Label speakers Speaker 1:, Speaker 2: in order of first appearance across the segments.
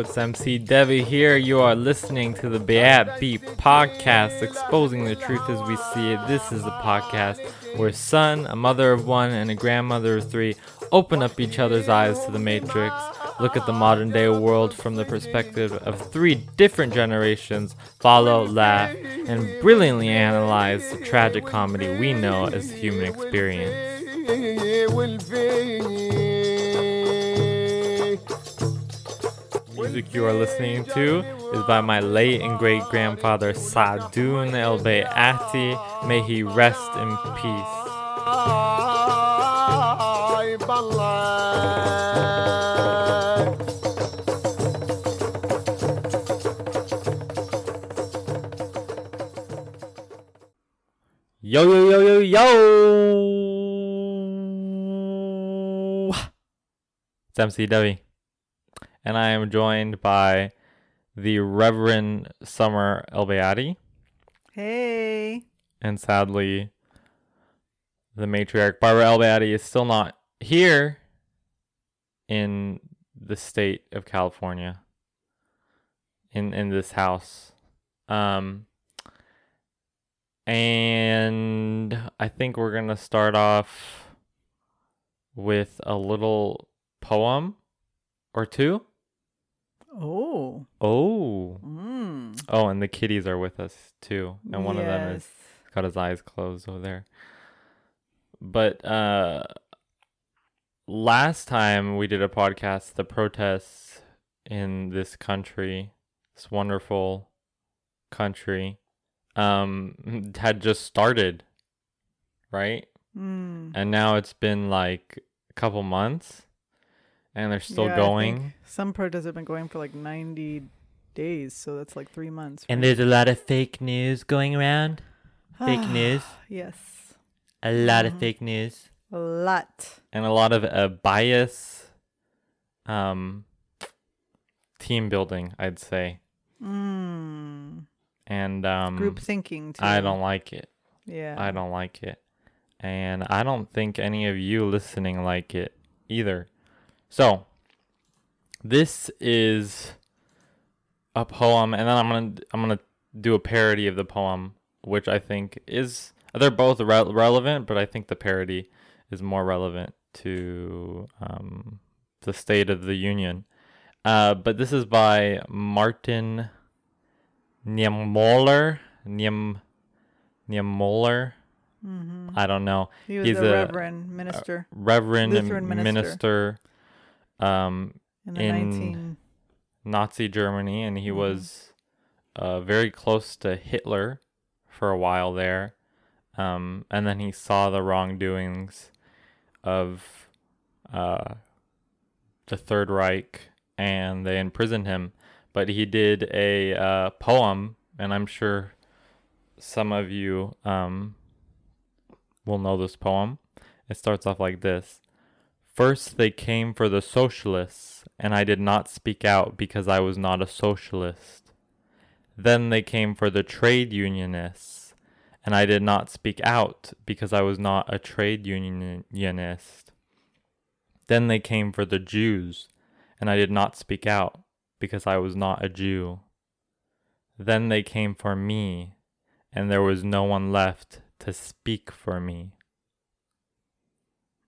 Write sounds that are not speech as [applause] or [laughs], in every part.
Speaker 1: it's MC Devi here. You are listening to the Bayat Beat podcast, exposing the truth as we see it. This is a podcast where a son, a mother of one, and a grandmother of three open up each other's eyes to the Matrix, look at the modern day world from the perspective of three different generations, follow, laugh, and brilliantly analyze the tragic comedy we know as the human experience. Music you are listening to is by my late and great grandfather Sadoun El Beati. May he rest in peace. Yo yo yo yo yo! It's MCW, and I am joined by the Reverend Summer Elbeati,
Speaker 2: Hey.
Speaker 1: and sadly, the matriarch Barbara Elbeati is still not here in the state of California. In in this house, um, and I think we're gonna start off with a little poem or two.
Speaker 2: Oh.
Speaker 1: Oh,
Speaker 2: Mm.
Speaker 1: oh, and the kitties are with us too, and one of them is
Speaker 2: Yes.
Speaker 1: got his eyes closed over there. But uh last time we did a podcast, the protests in this country, this wonderful country, um had just started, right?
Speaker 2: Mm.
Speaker 1: And now it's been like a couple months and they're still
Speaker 2: Yeah,
Speaker 1: going.
Speaker 2: Some protests have been going for like 90 days, so that's like three months.
Speaker 1: And there's a lot of fake news going around. Fake news.
Speaker 2: yes.
Speaker 1: A lot of
Speaker 2: Mhm.
Speaker 1: fake news.
Speaker 2: A lot.
Speaker 1: and a lot of uh, bias um team building i'd say
Speaker 2: Mm.
Speaker 1: and um
Speaker 2: Group thinking, too.
Speaker 1: i don't like it
Speaker 2: Yeah.
Speaker 1: i don't like it and i don't think any of you listening like it either so this is a poem and then i'm gonna i'm gonna do a parody of the poem which i think is they're both re- relevant but i think the parody is more relevant to um, the state of the union uh, but this is by martin Niemöller. Niem Niemöller.
Speaker 2: hmm
Speaker 1: I don't know.
Speaker 2: He was
Speaker 1: he's
Speaker 2: the
Speaker 1: a-
Speaker 2: reverend minister
Speaker 1: Reverend
Speaker 2: Lutheran
Speaker 1: minister,
Speaker 2: minister.
Speaker 1: um,
Speaker 2: in the
Speaker 1: in
Speaker 2: 19.
Speaker 1: Nazi Germany, and he
Speaker 2: Mhm.
Speaker 1: was uh, very close to Hitler for a while there. Um, and then he saw the wrongdoings of uh, the Third Reich, and they imprisoned him. But he did a uh, poem, and I'm sure some of you um, will know this poem. It starts off like this. First, they came for the socialists, and I did not speak out because I was not a socialist. Then they came for the trade unionists, and I did not speak out because I was not a trade unionist. Then they came for the Jews, and I did not speak out because I was not a Jew. Then they came for me, and there was no one left to speak for me.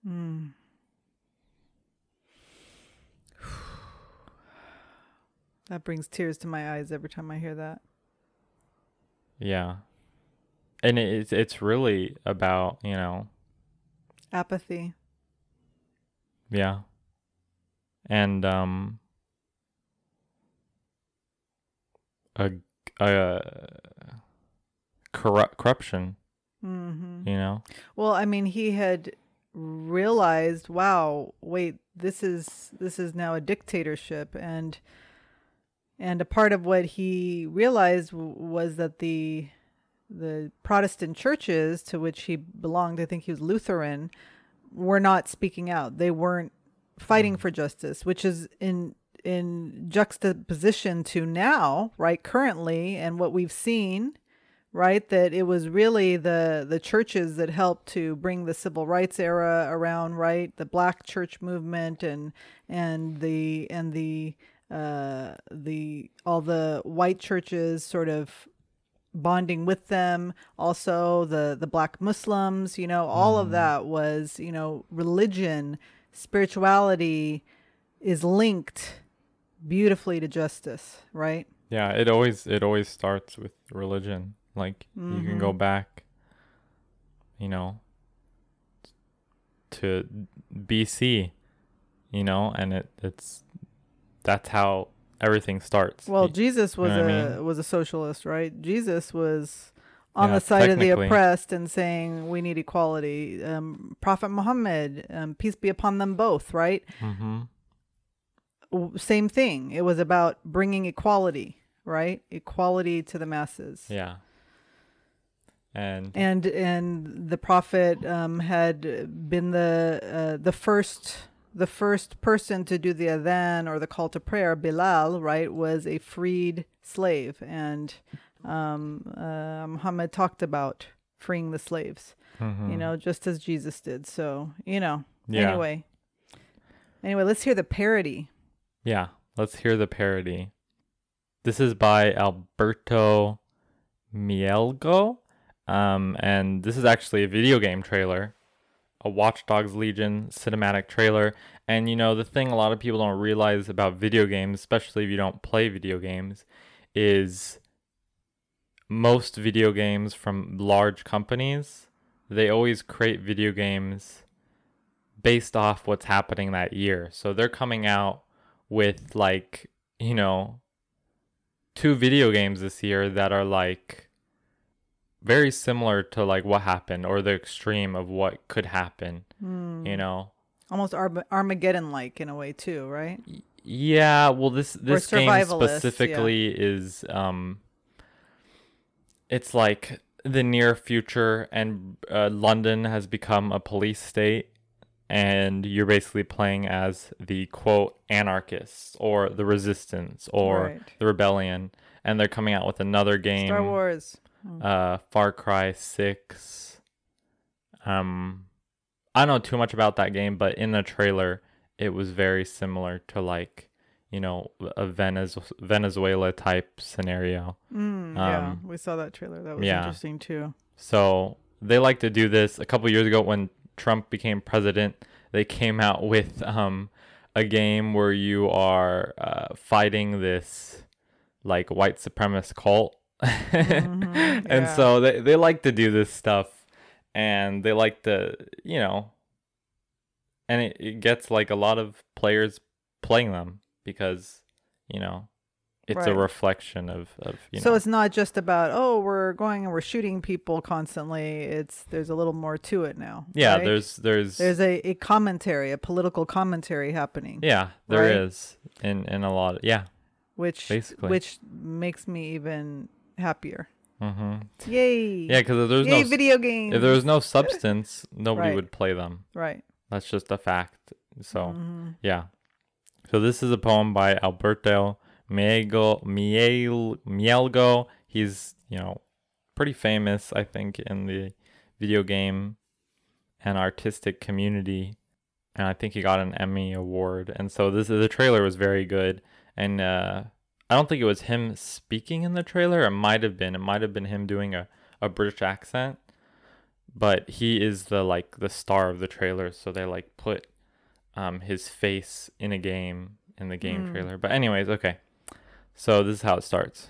Speaker 2: Mm. That brings tears to my eyes every time I hear that.
Speaker 1: Yeah. And it's it's really about, you know,
Speaker 2: Apathy.
Speaker 1: yeah. And um a a corrupt corruption,
Speaker 2: hmm
Speaker 1: you know.
Speaker 2: Well, I mean, he had realized, wow, wait, this is this is now a dictatorship, and and a part of what he realized w- was that the the Protestant churches to which he belonged, I think he was Lutheran, were not speaking out. They weren't fighting mm. for justice, which is in in juxtaposition to now, right, currently, and what we've seen right that it was really the the churches that helped to bring the civil rights era around right the black church movement and and the and the uh, the all the white churches sort of bonding with them. Also the the black muslims you know all of that was you know religion spirituality is linked beautifully to justice right?
Speaker 1: Yeah, it always it always starts with religion. Like you can go back, you know, to BC, you know, and it it's that's how everything starts.
Speaker 2: well jesus was
Speaker 1: know
Speaker 2: a
Speaker 1: mean?
Speaker 2: was a socialist right jesus was on
Speaker 1: Yeah,
Speaker 2: the side of the oppressed and saying we need equality um prophet muhammad um, peace be upon them both right
Speaker 1: Mhm.
Speaker 2: w- same thing. It was about bringing equality, right? Equality to the masses.
Speaker 1: Yeah. And
Speaker 2: And and the prophet um, had been the uh, the first the first person to do the adhan or the call to prayer. Bilal, right, was a freed slave, and um, uh, Muhammad talked about freeing the slaves.
Speaker 1: mhm.
Speaker 2: You know, just as Jesus did. So you know.
Speaker 1: Yeah.
Speaker 2: Anyway. Anyway, let's hear the parody.
Speaker 1: Yeah, let's hear the parody. This is by Alberto Mielgo. Um, and this is actually a video game trailer, a Watch Dogs Legion cinematic trailer. And you know, the thing a lot of people don't realize about video games, especially if you don't play video games, is most video games from large companies, they always create video games based off what's happening that year. So they're coming out with like, you know, two video games this year that are like very similar to like what happened or the extreme of what could happen,
Speaker 2: Hmm.
Speaker 1: you know.
Speaker 2: almost Arm- Armageddon like in a way too, right?
Speaker 1: Yeah, well this this game
Speaker 2: survivalists, yeah.
Speaker 1: specifically is um it's like the near future and uh, London has become a police state and you're basically playing as the quote anarchists or the resistance or
Speaker 2: Right.
Speaker 1: the rebellion and they're coming out with another game
Speaker 2: Star Wars.
Speaker 1: Uh Far Cry 6 um I don't know too much about that game but in the trailer it was very similar to like you know a Venez- Venezuela type scenario
Speaker 2: Mm, yeah,
Speaker 1: Um,
Speaker 2: we saw that trailer. That was
Speaker 1: yeah.
Speaker 2: interesting too.
Speaker 1: so they like to do this a couple years ago when Trump became president they came out [laughs] with um a game where you are uh, fighting this like white supremacist cult
Speaker 2: Mhm, [laughs]
Speaker 1: and
Speaker 2: yeah.
Speaker 1: so they, they like to do this stuff and they like to you know and it, it gets like a lot of players playing them because you know it's a reflection of, of you know.
Speaker 2: so
Speaker 1: know
Speaker 2: it's not just about oh we're going and we're shooting people constantly. It's there's a little more to it now.
Speaker 1: yeah
Speaker 2: right?
Speaker 1: there's there's
Speaker 2: there's a, a commentary, a political commentary happening,
Speaker 1: yeah there
Speaker 2: right?
Speaker 1: is in in a lot of, yeah
Speaker 2: which
Speaker 1: basically.
Speaker 2: which makes me even happier.
Speaker 1: hmm
Speaker 2: Yay!
Speaker 1: yeah because if there's
Speaker 2: Yay!
Speaker 1: no
Speaker 2: video games.
Speaker 1: if there was no substance nobody
Speaker 2: Right.
Speaker 1: would play them
Speaker 2: right.
Speaker 1: that's just a fact so
Speaker 2: Mhm.
Speaker 1: Yeah. So this is a poem by Alberto Miego Miel Mielgo. He's, you know, pretty famous, I think, in the video game and artistic community. And I think he got an Emmy award. And so this the trailer was very good. And uh I don't think it was him speaking in the trailer. It might have been. It might have been him doing a, a British accent. But he is the like the star of the trailer, so they like put um, his face in a game in the game
Speaker 2: Mm.
Speaker 1: trailer. But anyways, okay. So this is how it starts.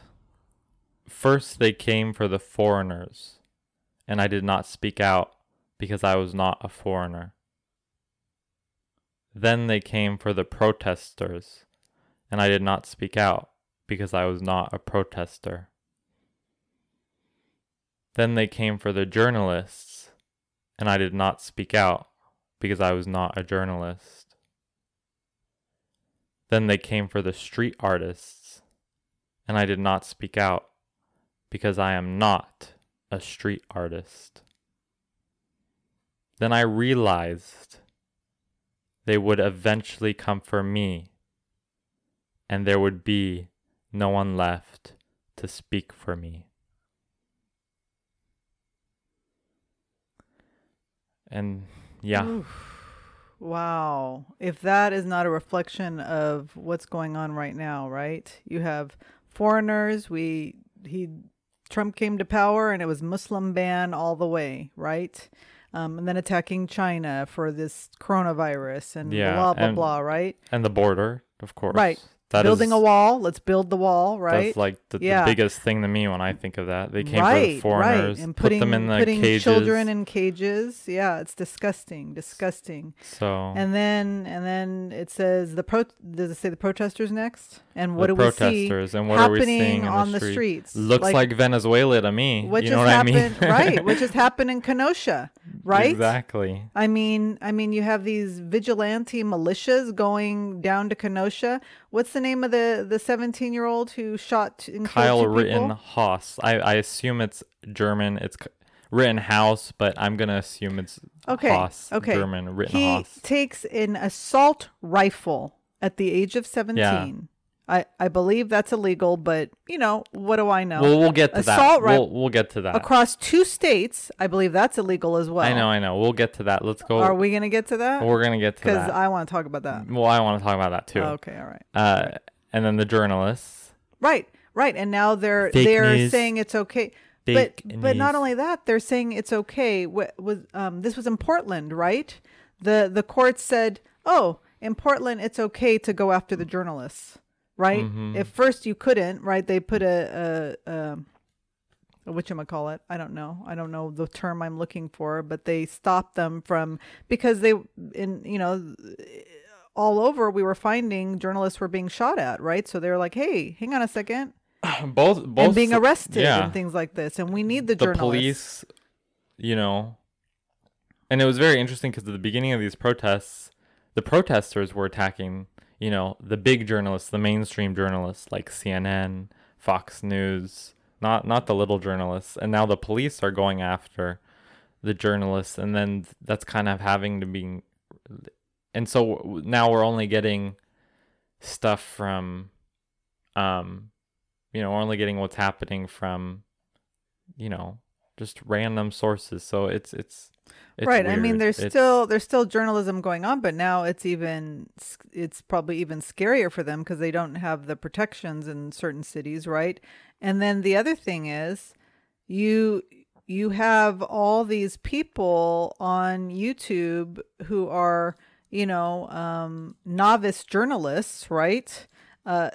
Speaker 1: First they came for the foreigners, and I did not speak out because I was not a foreigner. Then they came for the protesters, and I did not speak out because I was not a protester. Then they came for the journalists, and I did not speak out because I was not a journalist. Then they came for the street artists, and I did not speak out because I am not a street artist. Then I realized they would eventually come for me, and there would be no one left to speak for me. And yeah.
Speaker 2: Oof. Wow. If that is not a reflection of what's going on right now, right? You have foreigners, we he Trump came to power and it was Muslim ban all the way, right? Um, and then attacking China for this coronavirus and
Speaker 1: Yeah,
Speaker 2: blah blah
Speaker 1: and-
Speaker 2: blah, right?
Speaker 1: And the border, of course.
Speaker 2: Right.
Speaker 1: That
Speaker 2: Building
Speaker 1: is-
Speaker 2: a wall, let's build the wall, right?
Speaker 1: That's like the,
Speaker 2: Yeah.
Speaker 1: the biggest thing to me when I think of that. They came
Speaker 2: right,
Speaker 1: for the foreigners,
Speaker 2: right. and
Speaker 1: put
Speaker 2: putting
Speaker 1: them in the
Speaker 2: putting
Speaker 1: cages.
Speaker 2: children in cages. Yeah, it's disgusting, disgusting.
Speaker 1: so
Speaker 2: And then and then it says the pro. Does it say the protesters next? And what
Speaker 1: the
Speaker 2: do we see
Speaker 1: protesters and what are we
Speaker 2: happening
Speaker 1: seeing
Speaker 2: on
Speaker 1: the,
Speaker 2: the, streets?
Speaker 1: Looks like, Venezuela to me.
Speaker 2: what
Speaker 1: you
Speaker 2: just
Speaker 1: know what
Speaker 2: happened,
Speaker 1: I mean? [laughs]
Speaker 2: right? What just happened in Kenosha, right?
Speaker 1: Exactly.
Speaker 2: I mean, I mean, you have these vigilante militias going down to Kenosha. What's the name of the the seventeen year old who shot and
Speaker 1: Kyle? Rittenhouse. I, I assume it's German. It's Rittenhouse, but I'm gonna assume it's
Speaker 2: Okay,
Speaker 1: Haas,
Speaker 2: okay.
Speaker 1: German
Speaker 2: He
Speaker 1: Rittenhouse.
Speaker 2: takes an assault rifle at the age of seventeen. I I believe that's illegal, but you know what do I know?
Speaker 1: Well, we'll get to that.
Speaker 2: Assault ri-
Speaker 1: We'll, we'll get to that.
Speaker 2: Across two states, I believe that's illegal as well.
Speaker 1: I know, I know. We'll get to that. Let's go.
Speaker 2: Are we gonna get to that?
Speaker 1: We're gonna get to
Speaker 2: Because
Speaker 1: that.
Speaker 2: I want to talk about that.
Speaker 1: well, I want to talk about that too.
Speaker 2: Okay, all right.
Speaker 1: Uh, and then the journalists.
Speaker 2: Right, right. And now they're
Speaker 1: Fake
Speaker 2: they're
Speaker 1: news.
Speaker 2: saying it's okay.
Speaker 1: Fake
Speaker 2: but but not only that, they're saying it's okay. What was um this was in Portland, right? The the court said, "Oh, in Portland it's okay to go after the journalists." Right?
Speaker 1: Mm-hmm.
Speaker 2: At first you couldn't, right? They put a a, um what you call it? I don't know. I don't know the term I'm looking for, but they stopped them from because they in you know all over we were finding journalists were being shot at, right? So they were like, "Hey, hang on a second
Speaker 1: both [clears throat] both
Speaker 2: and being arrested
Speaker 1: yeah.
Speaker 2: and things like this. And we need the,
Speaker 1: the
Speaker 2: journalists.
Speaker 1: police, you know, and it was very interesting because at the beginning of these protests, the protesters were attacking, you know, the big journalists, the mainstream journalists like CNN, Fox News, not not the little journalists, and now the police are going after the journalists, and then that's kind of having to be, and so now we're only getting stuff from, um, you know, we're only getting what's happening from you know just random sources. So it's it's, it's
Speaker 2: right. I mean, there's
Speaker 1: It's-
Speaker 2: still there's still journalism going on, but now it's even it's probably even scarier for them because they don't have the protections in certain cities, right? And then the other thing is, you you have all these people on YouTube who are you know um, novice journalists, right? Uh,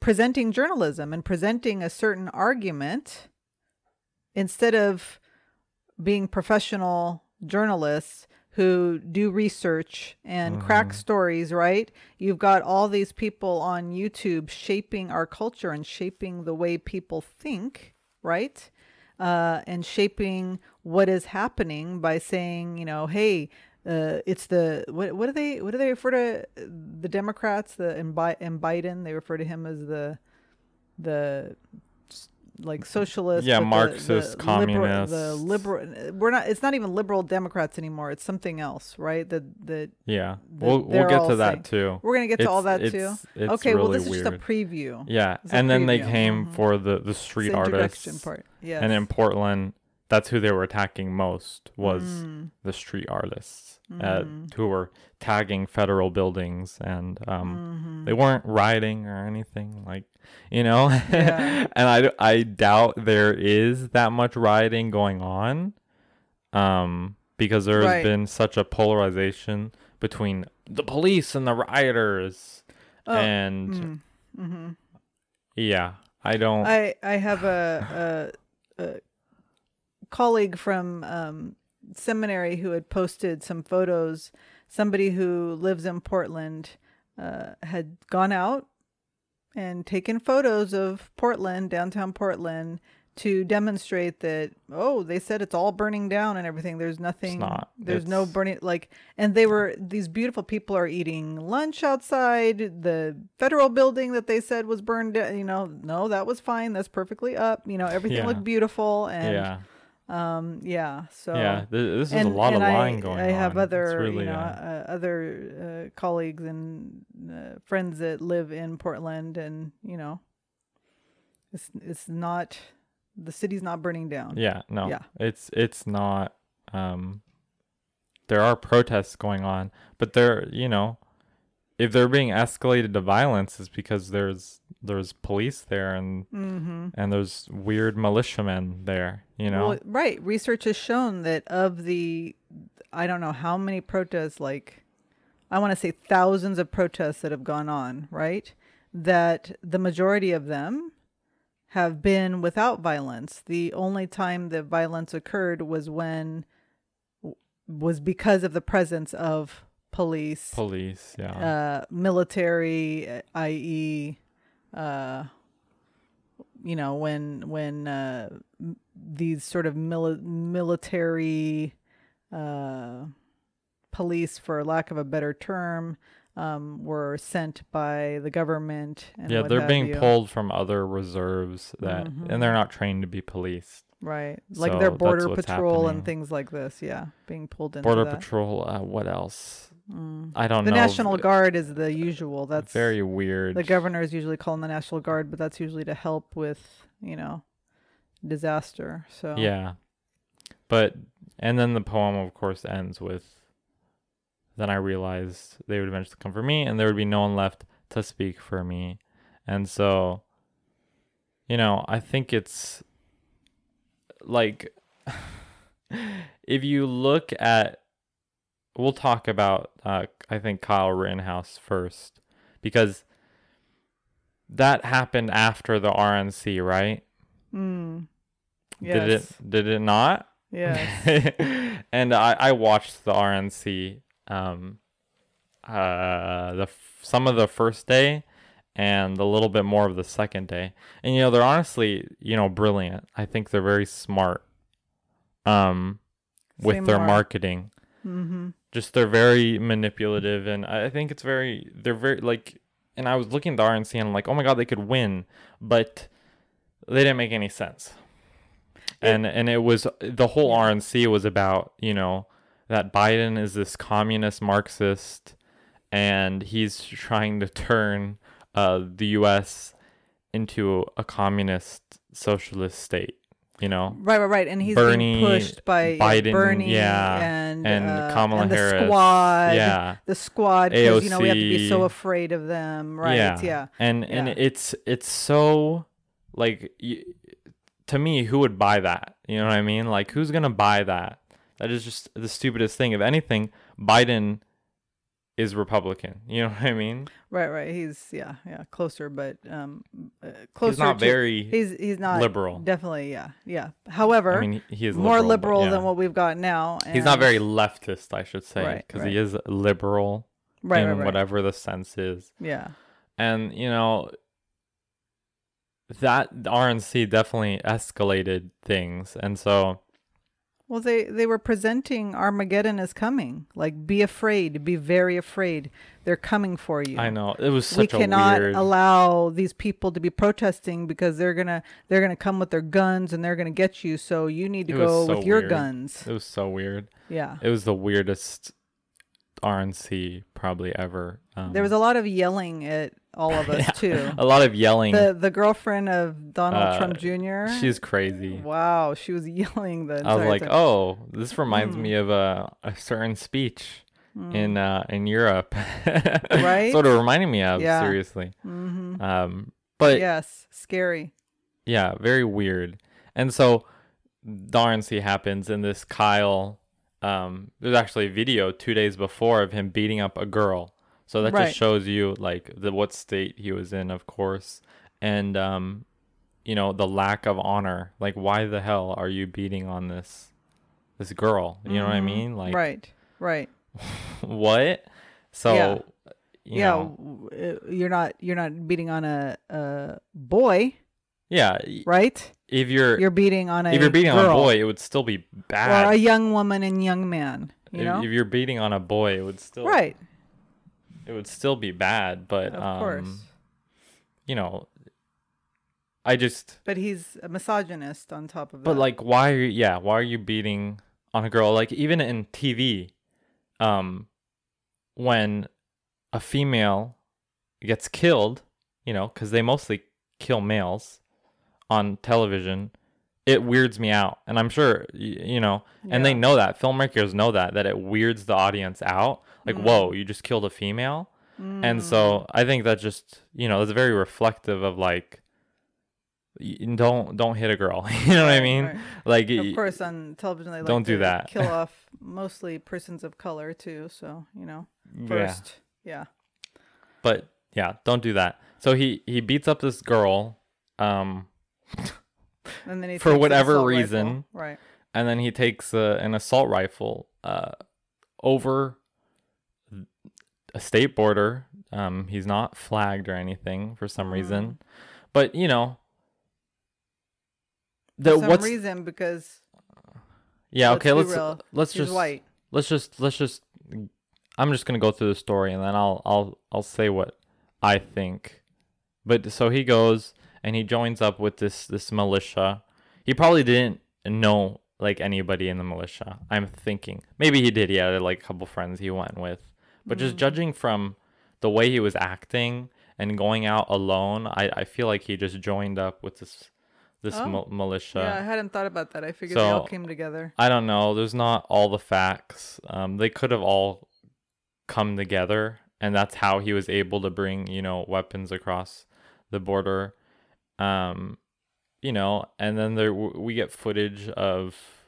Speaker 2: presenting journalism and presenting a certain argument instead of being professional journalists who do research and crack stories, right? You've got all these people on YouTube shaping our culture and shaping the way people think, right? Uh, and shaping what is happening by saying, you know, hey, uh, it's the what? What do they? What do they refer to the Democrats? The and, Bi- and Biden, they refer to him as the the like socialist,
Speaker 1: Yeah,
Speaker 2: but the-
Speaker 1: Marxist,
Speaker 2: the liberal-
Speaker 1: communists.
Speaker 2: the liberal. We're not. It's not even liberal Democrats anymore. It's something else, right? That that
Speaker 1: yeah
Speaker 2: the-
Speaker 1: we'll, we'll get to that
Speaker 2: saying-
Speaker 1: too
Speaker 2: we're gonna get to all
Speaker 1: It's-
Speaker 2: that too.
Speaker 1: it's- it's
Speaker 2: okay, well, this is
Speaker 1: weird.
Speaker 2: just a preview.
Speaker 1: yeah
Speaker 2: It's a
Speaker 1: and then they
Speaker 2: preview.
Speaker 1: came
Speaker 2: Mhm.
Speaker 1: for the the street artists
Speaker 2: part. Yes.
Speaker 1: and in portland that's who they were attacking most was
Speaker 2: Mm.
Speaker 1: the street artists uh, who were tagging federal buildings and um
Speaker 2: Mm-hmm.
Speaker 1: they weren't rioting or anything like you know [laughs]
Speaker 2: Yeah.
Speaker 1: and I, I doubt there is that much rioting going on um because there's
Speaker 2: Right.
Speaker 1: been such a polarization between the police and the rioters
Speaker 2: Oh,
Speaker 1: and yeah i don't
Speaker 2: I I have a, a, a colleague from um, seminary who had posted some photos. Somebody who lives in Portland uh, had gone out and taken photos of Portland, downtown Portland, to demonstrate that oh they said it's all burning down and everything. There's nothing
Speaker 1: not.
Speaker 2: there's no burning like and they were these beautiful people are eating lunch outside. The federal building that they said was burned down you know no that was fine. That's perfectly up. You know everything
Speaker 1: Yeah.
Speaker 2: looked beautiful and
Speaker 1: yeah
Speaker 2: um yeah so
Speaker 1: yeah th- this is a lot
Speaker 2: and
Speaker 1: of
Speaker 2: I,
Speaker 1: lying going
Speaker 2: I
Speaker 1: on
Speaker 2: I
Speaker 1: have
Speaker 2: other
Speaker 1: really,
Speaker 2: you know
Speaker 1: uh,
Speaker 2: uh, other uh, colleagues and uh, friends that live in Portland and you know it's it's not the city's not burning down
Speaker 1: yeah no
Speaker 2: yeah.
Speaker 1: it's it's not um there are protests going on, but they're you know, if they're being escalated to violence, it's because there's there's police there and
Speaker 2: Mm-hmm.
Speaker 1: and there's weird militiamen there. You know,
Speaker 2: Well, right. Research has shown that of the, I don't know how many protests, like, I want to say thousands of protests that have gone on, right? That the majority of them have been without violence. The only time that violence occurred was when, was because of the presence of police,
Speaker 1: police. Yeah.
Speaker 2: uh, military, i.e., uh, you know, when when uh, these sort of mili- military uh, police, for lack of a better term, um, were sent by the government. And
Speaker 1: yeah, they're being
Speaker 2: you.
Speaker 1: pulled from other reserves that,
Speaker 2: Mhm.
Speaker 1: and they're not trained to be policed.
Speaker 2: right, like
Speaker 1: So
Speaker 2: their border patrol and things like this. Yeah, being pulled into
Speaker 1: Border
Speaker 2: that.
Speaker 1: patrol. Uh, what else?
Speaker 2: Mm.
Speaker 1: I don't
Speaker 2: The
Speaker 1: know.
Speaker 2: National Guard is the usual. That's
Speaker 1: very weird.
Speaker 2: the governor is usually calling the National Guard, but that's usually to help with, you know, disaster. So
Speaker 1: Yeah. But and then the poem of course ends with then I realized they would eventually come for me and there would be no one left to speak for me. And so you know, I think it's like [sighs] if you look at we'll talk about uh I think Kyle Rittenhouse first because that happened after the RNC, right?
Speaker 2: Mm.
Speaker 1: Did it did it not?
Speaker 2: Yes. [laughs]
Speaker 1: and I, I watched the RNC um uh the some of the first day and a little bit more of the second day. And you know, they're honestly, you know, brilliant. I think they're very smart um with their
Speaker 2: more.
Speaker 1: marketing.
Speaker 2: mm-hmm.
Speaker 1: Just they're very manipulative and I think it's very they're very like and I was looking at the RNC and I'm like, "Oh my god, they could win." But they didn't make any sense and and it was the whole RNC was about you know that Biden is this communist Marxist, and he's trying to turn uh, the U.S. into a communist socialist state. You know,
Speaker 2: Right, right, right. And he's
Speaker 1: Bernie,
Speaker 2: being pushed by yeah,
Speaker 1: Biden,
Speaker 2: Bernie
Speaker 1: yeah,
Speaker 2: and
Speaker 1: and
Speaker 2: uh,
Speaker 1: Kamala
Speaker 2: and the
Speaker 1: Harris.
Speaker 2: squad.
Speaker 1: yeah,
Speaker 2: The squad, because you know we have to be so afraid of them, right? Yeah,
Speaker 1: and and
Speaker 2: Yeah.
Speaker 1: it's it's so like to me who would buy that you know what i mean like who's gonna buy that that is just the stupidest thing if anything biden is republican you know [laughs] what i mean
Speaker 2: right, right. He's yeah, yeah, closer, but um, uh, closer.
Speaker 1: he's not
Speaker 2: to,
Speaker 1: very
Speaker 2: He's he's not
Speaker 1: liberal
Speaker 2: Definitely, yeah, yeah. However,
Speaker 1: i mean he, is
Speaker 2: more
Speaker 1: liberal,
Speaker 2: liberal,
Speaker 1: but yeah.
Speaker 2: than what we've got now.
Speaker 1: he's not very leftist i should say
Speaker 2: Right,
Speaker 1: because
Speaker 2: right.
Speaker 1: he is liberal
Speaker 2: right,
Speaker 1: in
Speaker 2: right, right.
Speaker 1: whatever the sense is
Speaker 2: Yeah,
Speaker 1: and you know that rnc definitely escalated things and so
Speaker 2: Well, they they were presenting Armageddon as coming. Like, be afraid, be very afraid. They're coming for you.
Speaker 1: I know it was
Speaker 2: we
Speaker 1: such a
Speaker 2: cannot
Speaker 1: weird.
Speaker 2: allow these people to be protesting because they're gonna they're gonna come with their guns and they're gonna get you. So you need to
Speaker 1: It
Speaker 2: go
Speaker 1: so
Speaker 2: with your
Speaker 1: weird.
Speaker 2: guns.
Speaker 1: It was so weird.
Speaker 2: Yeah.
Speaker 1: It was the weirdest RNC probably ever. Um,
Speaker 2: There was a lot of yelling at all of us [laughs]
Speaker 1: Yeah.
Speaker 2: too.
Speaker 1: a lot of yelling.
Speaker 2: The the girlfriend of Donald
Speaker 1: Uh,
Speaker 2: Trump Jr.
Speaker 1: She's crazy.
Speaker 2: wow, she was [laughs] yelling the
Speaker 1: I was like,
Speaker 2: time.
Speaker 1: oh, this reminds
Speaker 2: Mm.
Speaker 1: me of a, a certain speech
Speaker 2: Mm.
Speaker 1: in uh, in Europe. [laughs]
Speaker 2: Right?
Speaker 1: Sort of reminding me of
Speaker 2: Yeah.
Speaker 1: seriously.
Speaker 2: Mhm.
Speaker 1: Um, but
Speaker 2: yes, scary.
Speaker 1: yeah, very weird. And so RNC happens, and this Kyle, um, there's actually a video two days before of him beating up a girl. So that
Speaker 2: Right.
Speaker 1: just shows you like the what state he was in, of course, and um, you know the lack of honor. Like, why the hell are you beating on this this girl? You know what I
Speaker 2: Mhm.
Speaker 1: mean? Like,
Speaker 2: right, right. [laughs]
Speaker 1: what? So,
Speaker 2: Yeah.
Speaker 1: you
Speaker 2: yeah,
Speaker 1: know,
Speaker 2: uh, you're not you're not beating on a a boy,
Speaker 1: yeah.
Speaker 2: right?
Speaker 1: If you're,
Speaker 2: You're beating on a
Speaker 1: if you're beating on a boy, it would still be bad.
Speaker 2: or a young woman and young man. You
Speaker 1: if,
Speaker 2: know,
Speaker 1: if you're beating on a boy, it would still
Speaker 2: right?
Speaker 1: It would still be bad, but
Speaker 2: Of
Speaker 1: um,
Speaker 2: course.
Speaker 1: you know, I just
Speaker 2: But he's a misogynist on top of it.
Speaker 1: but
Speaker 2: that.
Speaker 1: like why are you yeah, why are you beating on a girl like even in TV um when a female gets killed, you know, cuz they mostly kill males on television it weirds me out, and I'm sure you know, and they know that filmmakers know that that it weirds the audience out. Like,
Speaker 2: Mm.
Speaker 1: whoa, you just killed a female, and so I think that just you know it's very reflective of like. Don't don't hit a girl. [laughs] you know what I mean?
Speaker 2: right.
Speaker 1: Like
Speaker 2: Of course, on television they like
Speaker 1: Don't do that.
Speaker 2: Kill [laughs] off mostly persons of color too. So you know, first, yeah,
Speaker 1: but yeah, don't do that. So he he beats up this girl, um, [laughs]
Speaker 2: and then he
Speaker 1: For whatever
Speaker 2: assault rifle.
Speaker 1: reason.
Speaker 2: right?
Speaker 1: and then he takes uh, an assault rifle uh, over a state border. Um, he's not flagged or anything for some
Speaker 2: Mm.
Speaker 1: reason, but you know,
Speaker 2: For
Speaker 1: the
Speaker 2: some
Speaker 1: what's
Speaker 2: reason, because
Speaker 1: yeah
Speaker 2: let's
Speaker 1: okay let's
Speaker 2: real,
Speaker 1: let's
Speaker 2: he's
Speaker 1: just
Speaker 2: white.
Speaker 1: let's just let's just I'm just gonna go through the story and then I'll I'll I'll say what I think. But so he goes and he joins up with this this militia. He probably didn't know like anybody in the militia. I'm thinking maybe he did. He had like a couple friends he went with, but just
Speaker 2: Mm.
Speaker 1: judging from the way he was acting and going out alone, I I feel like he just joined up with this this
Speaker 2: Oh.
Speaker 1: mil- militia.
Speaker 2: yeah, I hadn't thought about that. I figured they all came together.
Speaker 1: I don't know. There's not all the facts. Um, they could have all come together, and that's how he was able to bring, you know, weapons across the border. Um, you know, and then there w- we get footage of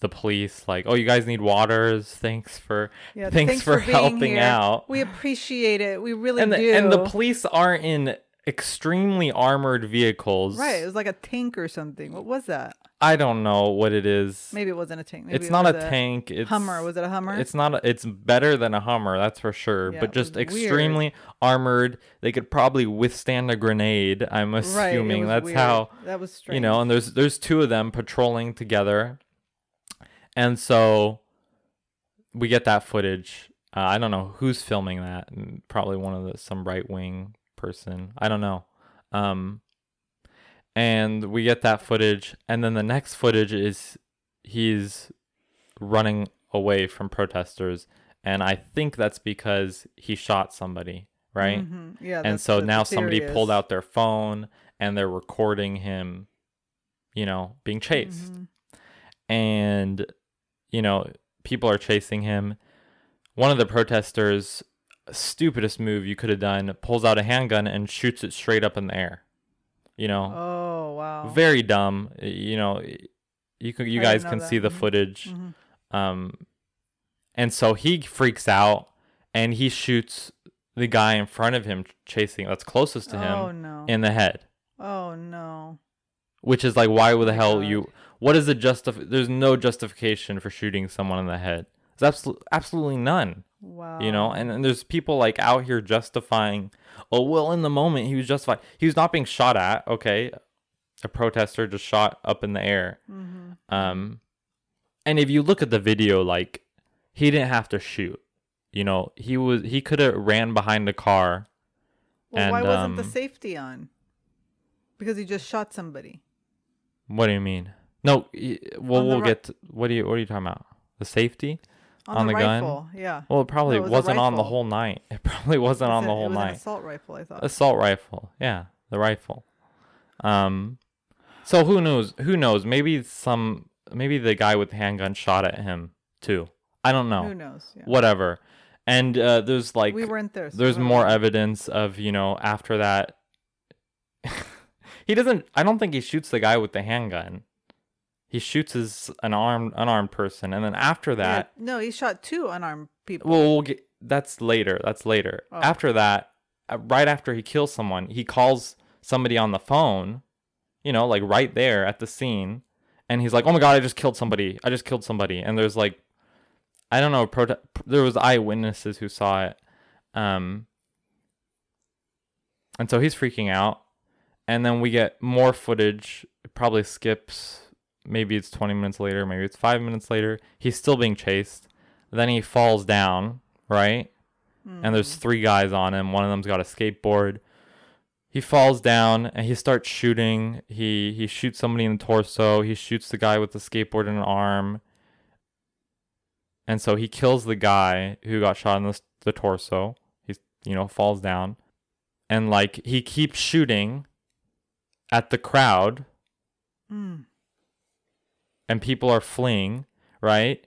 Speaker 1: the police like, "Oh, you guys need waters. Thanks for
Speaker 2: Yeah,
Speaker 1: thanks, for,
Speaker 2: being
Speaker 1: helping
Speaker 2: here.
Speaker 1: out."
Speaker 2: We appreciate it. We really
Speaker 1: and the,
Speaker 2: do.
Speaker 1: and the police are in extremely armored vehicles.
Speaker 2: right, it was like a tank or something. What was that?
Speaker 1: I don't know what it is.
Speaker 2: Maybe it wasn't a tank. Maybe
Speaker 1: it's
Speaker 2: it
Speaker 1: not a
Speaker 2: was
Speaker 1: tank. It's
Speaker 2: Hummer. Was it a Hummer?
Speaker 1: It's not. A, it's better than a Hummer, that's for sure.
Speaker 2: Yeah,
Speaker 1: but just
Speaker 2: was weird.
Speaker 1: extremely armored. They could probably withstand a grenade. I'm assuming
Speaker 2: was
Speaker 1: that's
Speaker 2: weird.
Speaker 1: how
Speaker 2: that was strange.
Speaker 1: you know. And there's there's two of them patrolling together, and so we get that footage. Uh, I don't know who's filming that. Probably one of the some right wing person. I don't know. Um, and we get that footage, and then the next footage is he's running away from protesters, and I think that's because he shot somebody, right?
Speaker 2: Mhm. Yeah.
Speaker 1: and so now somebody pulled out their phone and they're recording him, you know, being chased
Speaker 2: Mhm.
Speaker 1: and you know people are chasing him one of the protesters stupidest move you could have done pulls out a handgun and shoots it straight up in the air you know
Speaker 2: Oh wow.
Speaker 1: very dumb you know you can you
Speaker 2: I
Speaker 1: guys can
Speaker 2: that.
Speaker 1: see the
Speaker 2: Mhm.
Speaker 1: footage
Speaker 2: Mhm.
Speaker 1: um and so he freaks out and he shoots the guy in front of him chasing that's closest to
Speaker 2: Oh
Speaker 1: him
Speaker 2: no.
Speaker 1: in the head
Speaker 2: oh no.
Speaker 1: which is like why would
Speaker 2: the
Speaker 1: hell
Speaker 2: God.
Speaker 1: you what is the justif there's no justification for shooting someone in the head there's absolutely absolutely none
Speaker 2: Wow.
Speaker 1: you know and, and there's people like out here justifying oh well in the moment he was justified he was not being shot at okay a protester just shot up in the air
Speaker 2: Mhm.
Speaker 1: um and if you look at the video like he didn't have to shoot you know he was he could have ran behind a car
Speaker 2: Well, why wasn't the
Speaker 1: um,
Speaker 2: safety on? Because he just shot somebody.
Speaker 1: what do you mean no well we'll
Speaker 2: ri-
Speaker 1: get to, what do you what are you talking about the safety
Speaker 2: On,
Speaker 1: On
Speaker 2: the,
Speaker 1: the gun?
Speaker 2: Yeah.
Speaker 1: Well, it probably
Speaker 2: it was
Speaker 1: wasn't on the whole night. [laughs] It probably wasn't on the whole
Speaker 2: it was An
Speaker 1: night.
Speaker 2: assault rifle. I thought.
Speaker 1: Assault rifle, yeah, the rifle. Um, so who knows? Who knows? Maybe some, maybe the guy with the handgun shot at him too. I don't know.
Speaker 2: Who knows? Yeah.
Speaker 1: Whatever. And uh, there's like,
Speaker 2: we weren't there. so
Speaker 1: there's more
Speaker 2: know.
Speaker 1: evidence of you know after that. [laughs] he doesn't. I don't think he shoots the guy with the handgun. He shoots his an armed unarmed person, and then after
Speaker 2: Yeah,
Speaker 1: that,
Speaker 2: no, he shot two unarmed people.
Speaker 1: Well, we'll get that's later. That's later.
Speaker 2: Oh.
Speaker 1: After that, uh, right after he kills someone, he calls somebody on the phone, you know, like right there at the scene, and he's like, "Oh my god, I just killed somebody. I just killed somebody." And there's like I don't know, prote- there was eyewitnesses who saw it. Um and so he's freaking out. And then we get more footage, it probably skips maybe it's 20 minutes later, maybe it's 5 minutes later. He's still being chased. Then he falls down, right? And there's three guys on him. One of them's got a skateboard. He falls down and he starts shooting. He he shoots somebody in the torso. He shoots the guy with the skateboard in an arm. And so he kills the guy who got shot in the, the torso. He's you know falls down, and like he keeps shooting at the crowd
Speaker 2: Mm.
Speaker 1: And people are fleeing, right?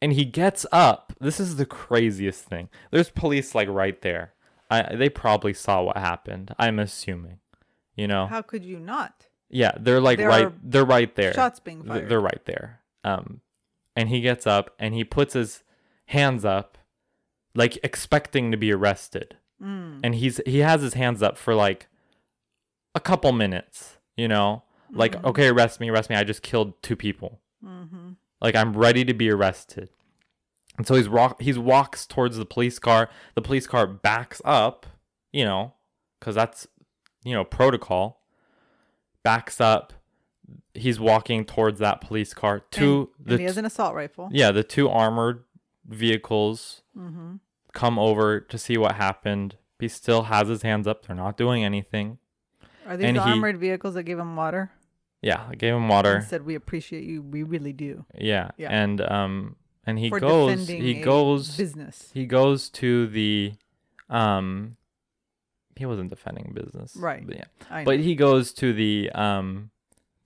Speaker 1: And he gets up. This is the craziest thing. There's police like right there. I they probably saw what happened. I'm assuming. You know.
Speaker 2: How could you not?
Speaker 1: Yeah, they're like
Speaker 2: There
Speaker 1: right they're right there.
Speaker 2: Shots being fired.
Speaker 1: They're right there. Um and he gets up and he puts his hands up like expecting to be arrested.
Speaker 2: Mm.
Speaker 1: And he's he has his hands up for like a couple minutes, you know? Like
Speaker 2: Mm-hmm.
Speaker 1: okay, arrest me, arrest me. I just killed two people.
Speaker 2: Mm-hmm.
Speaker 1: Like I'm ready to be arrested. And so he's walk he's walks towards the police car. The police car backs up, you know, cuz that's you know, protocol. Backs up. He's walking towards that police car. Two
Speaker 2: and,
Speaker 1: the
Speaker 2: and he has an assault rifle.
Speaker 1: yeah, the two armored vehicles
Speaker 2: Mm-hmm.
Speaker 1: come over to see what happened. He still has his hands up. They're not doing anything.
Speaker 2: Are these
Speaker 1: And
Speaker 2: the
Speaker 1: he-
Speaker 2: armored vehicles that give him water?
Speaker 1: Yeah, I gave him water.
Speaker 2: And said we appreciate you. We really do.
Speaker 1: Yeah.
Speaker 2: Yeah.
Speaker 1: And um and he
Speaker 2: for
Speaker 1: goes he goes
Speaker 2: business.
Speaker 1: he goes to the um he wasn't defending business.
Speaker 2: Right.
Speaker 1: But yeah.
Speaker 2: I know.
Speaker 1: But he goes to the um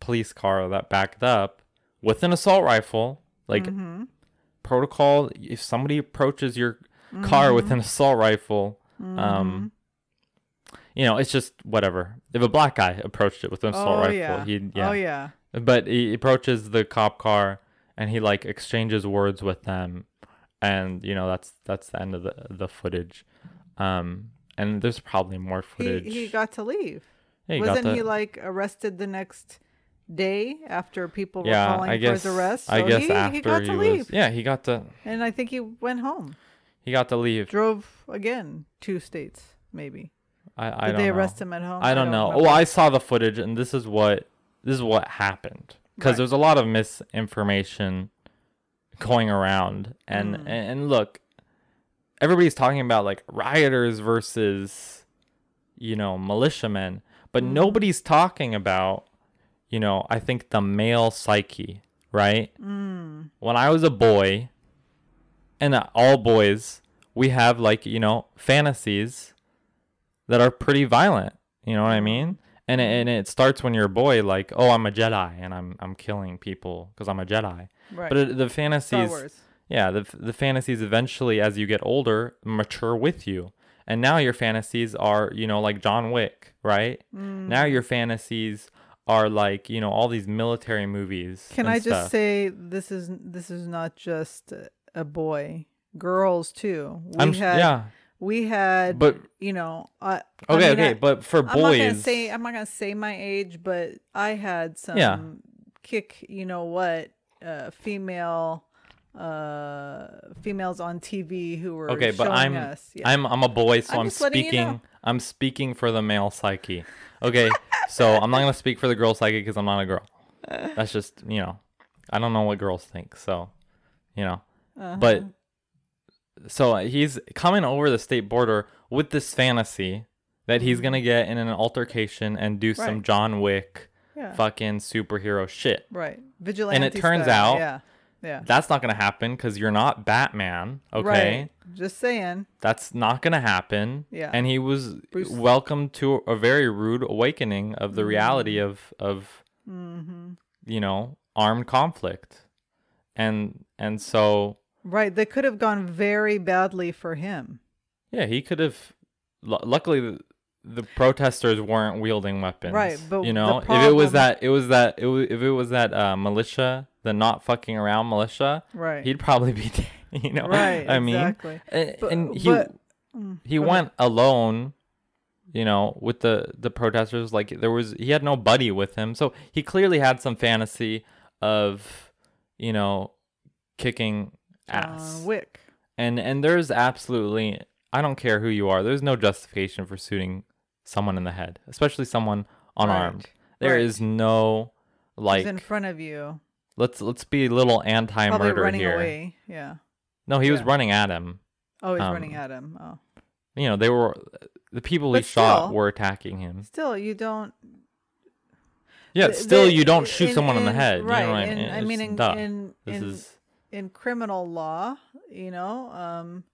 Speaker 1: police car that backed up with an assault rifle. Like
Speaker 2: Mhm.
Speaker 1: protocol if somebody approaches your car with an assault rifle, um you know, it's just whatever. If a black guy approached it with an assault
Speaker 2: oh
Speaker 1: rifle,
Speaker 2: yeah.
Speaker 1: he'd yeah.
Speaker 2: Oh yeah.
Speaker 1: But he approaches the cop car and he like exchanges words with them and you know that's that's the end of the the footage. Um and there's probably more footage.
Speaker 2: he got to leave.
Speaker 1: Yeah, he
Speaker 2: Wasn't
Speaker 1: the-
Speaker 2: he like arrested the next day after people were
Speaker 1: yeah,
Speaker 2: calling
Speaker 1: I
Speaker 2: for his arrest?
Speaker 1: I
Speaker 2: So
Speaker 1: guess
Speaker 2: he,
Speaker 1: after
Speaker 2: he got to
Speaker 1: was
Speaker 2: leave,
Speaker 1: Yeah, he got to
Speaker 2: and I think he went home.
Speaker 1: he got to leave.
Speaker 2: Drove again two states, maybe.
Speaker 1: I I
Speaker 2: Did
Speaker 1: don't
Speaker 2: they
Speaker 1: know.
Speaker 2: arrest him at home?
Speaker 1: I don't know.
Speaker 2: remember.
Speaker 1: Well, I saw the footage, and this is what this is what happened because
Speaker 2: Right.
Speaker 1: there's a lot of misinformation going around, and
Speaker 2: Mm.
Speaker 1: and look, everybody's talking about like rioters versus you know militiamen, but
Speaker 2: Mm.
Speaker 1: nobody's talking about you know I think the male psyche, right?
Speaker 2: Mm.
Speaker 1: When I was a boy, and all boys, we have like you know fantasies that are pretty violent. You know what I mean? And it, and it starts when you're a boy, like, oh, I'm a Jedi and I'm I'm killing people because I'm a Jedi.
Speaker 2: Right.
Speaker 1: But it, the fantasies, yeah, the the fantasies eventually, as you get older, mature with you. And now your fantasies are, you know, like John Wick, right?
Speaker 2: Mm.
Speaker 1: Now your fantasies are like, you know, all these military movies.
Speaker 2: Can I just
Speaker 1: stuff.
Speaker 2: say this is this is not just a boy, girls too. We
Speaker 1: I'm
Speaker 2: had
Speaker 1: yeah,
Speaker 2: we had
Speaker 1: but
Speaker 2: you know I
Speaker 1: okay,
Speaker 2: I mean,
Speaker 1: okay,
Speaker 2: I,
Speaker 1: but for boys
Speaker 2: I'm not gonna say I'm not gonna say my age, but I had some
Speaker 1: Yeah.
Speaker 2: kick. You know what? Uh, female uh females on TV who were
Speaker 1: okay, but I'm
Speaker 2: us. Yeah.
Speaker 1: I'm I'm a boy, so
Speaker 2: I'm
Speaker 1: I'm,
Speaker 2: letting you
Speaker 1: speaking.
Speaker 2: know.
Speaker 1: I'm speaking for the male psyche. [laughs] Okay, so I'm not gonna speak for the girl psyche because I'm not a girl. That's just you know, I don't know what girls think. So, you know,
Speaker 2: Uh-huh.
Speaker 1: but so he's coming over the state border with this fantasy that he's gonna get in an altercation and do some
Speaker 2: Mm-hmm.
Speaker 1: John Wick
Speaker 2: yeah,
Speaker 1: fucking superhero shit.
Speaker 2: right. Vigilante.
Speaker 1: And it turns
Speaker 2: style.
Speaker 1: out-
Speaker 2: yeah, yeah.
Speaker 1: That's not gonna happen because you're not Batman. Okay.
Speaker 2: Right. Just saying.
Speaker 1: That's not going to happen.
Speaker 2: Yeah.
Speaker 1: And he was
Speaker 2: Bruce-
Speaker 1: welcome to a very rude awakening of the reality of of
Speaker 2: Mm-hmm.
Speaker 1: you know armed conflict, and and so
Speaker 2: Right. They could have gone very badly for him.
Speaker 1: yeah, he could have. L- luckily, the, the protesters weren't wielding weapons.
Speaker 2: Right, but
Speaker 1: you know, if it was that, it was that, it was, if it was that uh, militia, the not fucking around militia,
Speaker 2: Right.
Speaker 1: he'd probably be, [laughs] dead, you know.
Speaker 2: right.
Speaker 1: I mean,
Speaker 2: exactly.
Speaker 1: and,
Speaker 2: But-
Speaker 1: and he
Speaker 2: but- Mm,
Speaker 1: he went alone you know with the the protesters like there was he had no buddy with him so he clearly had some fantasy of you know kicking ass
Speaker 2: John Wick.
Speaker 1: and and there's absolutely i don't care who you are there's no justification for shooting someone in the head especially someone unarmed
Speaker 2: Right.
Speaker 1: There is
Speaker 2: right.
Speaker 1: no
Speaker 2: He's
Speaker 1: like
Speaker 2: in front of you,
Speaker 1: let's let's be a little anti-murder
Speaker 2: running
Speaker 1: here
Speaker 2: away. Yeah.
Speaker 1: no he was running at him
Speaker 2: Oh, he's
Speaker 1: Um,
Speaker 2: running at him. Oh,
Speaker 1: you know they were the people he
Speaker 2: But
Speaker 1: shot were attacking him
Speaker 2: still, you don't.
Speaker 1: Yeah,
Speaker 2: the-
Speaker 1: still
Speaker 2: the-
Speaker 1: you don't shoot
Speaker 2: in-
Speaker 1: someone in the head.
Speaker 2: Right.
Speaker 1: You know what I
Speaker 2: in,
Speaker 1: mean?
Speaker 2: I mean, in in
Speaker 1: this
Speaker 2: in,
Speaker 1: is
Speaker 2: in criminal law, you know, um,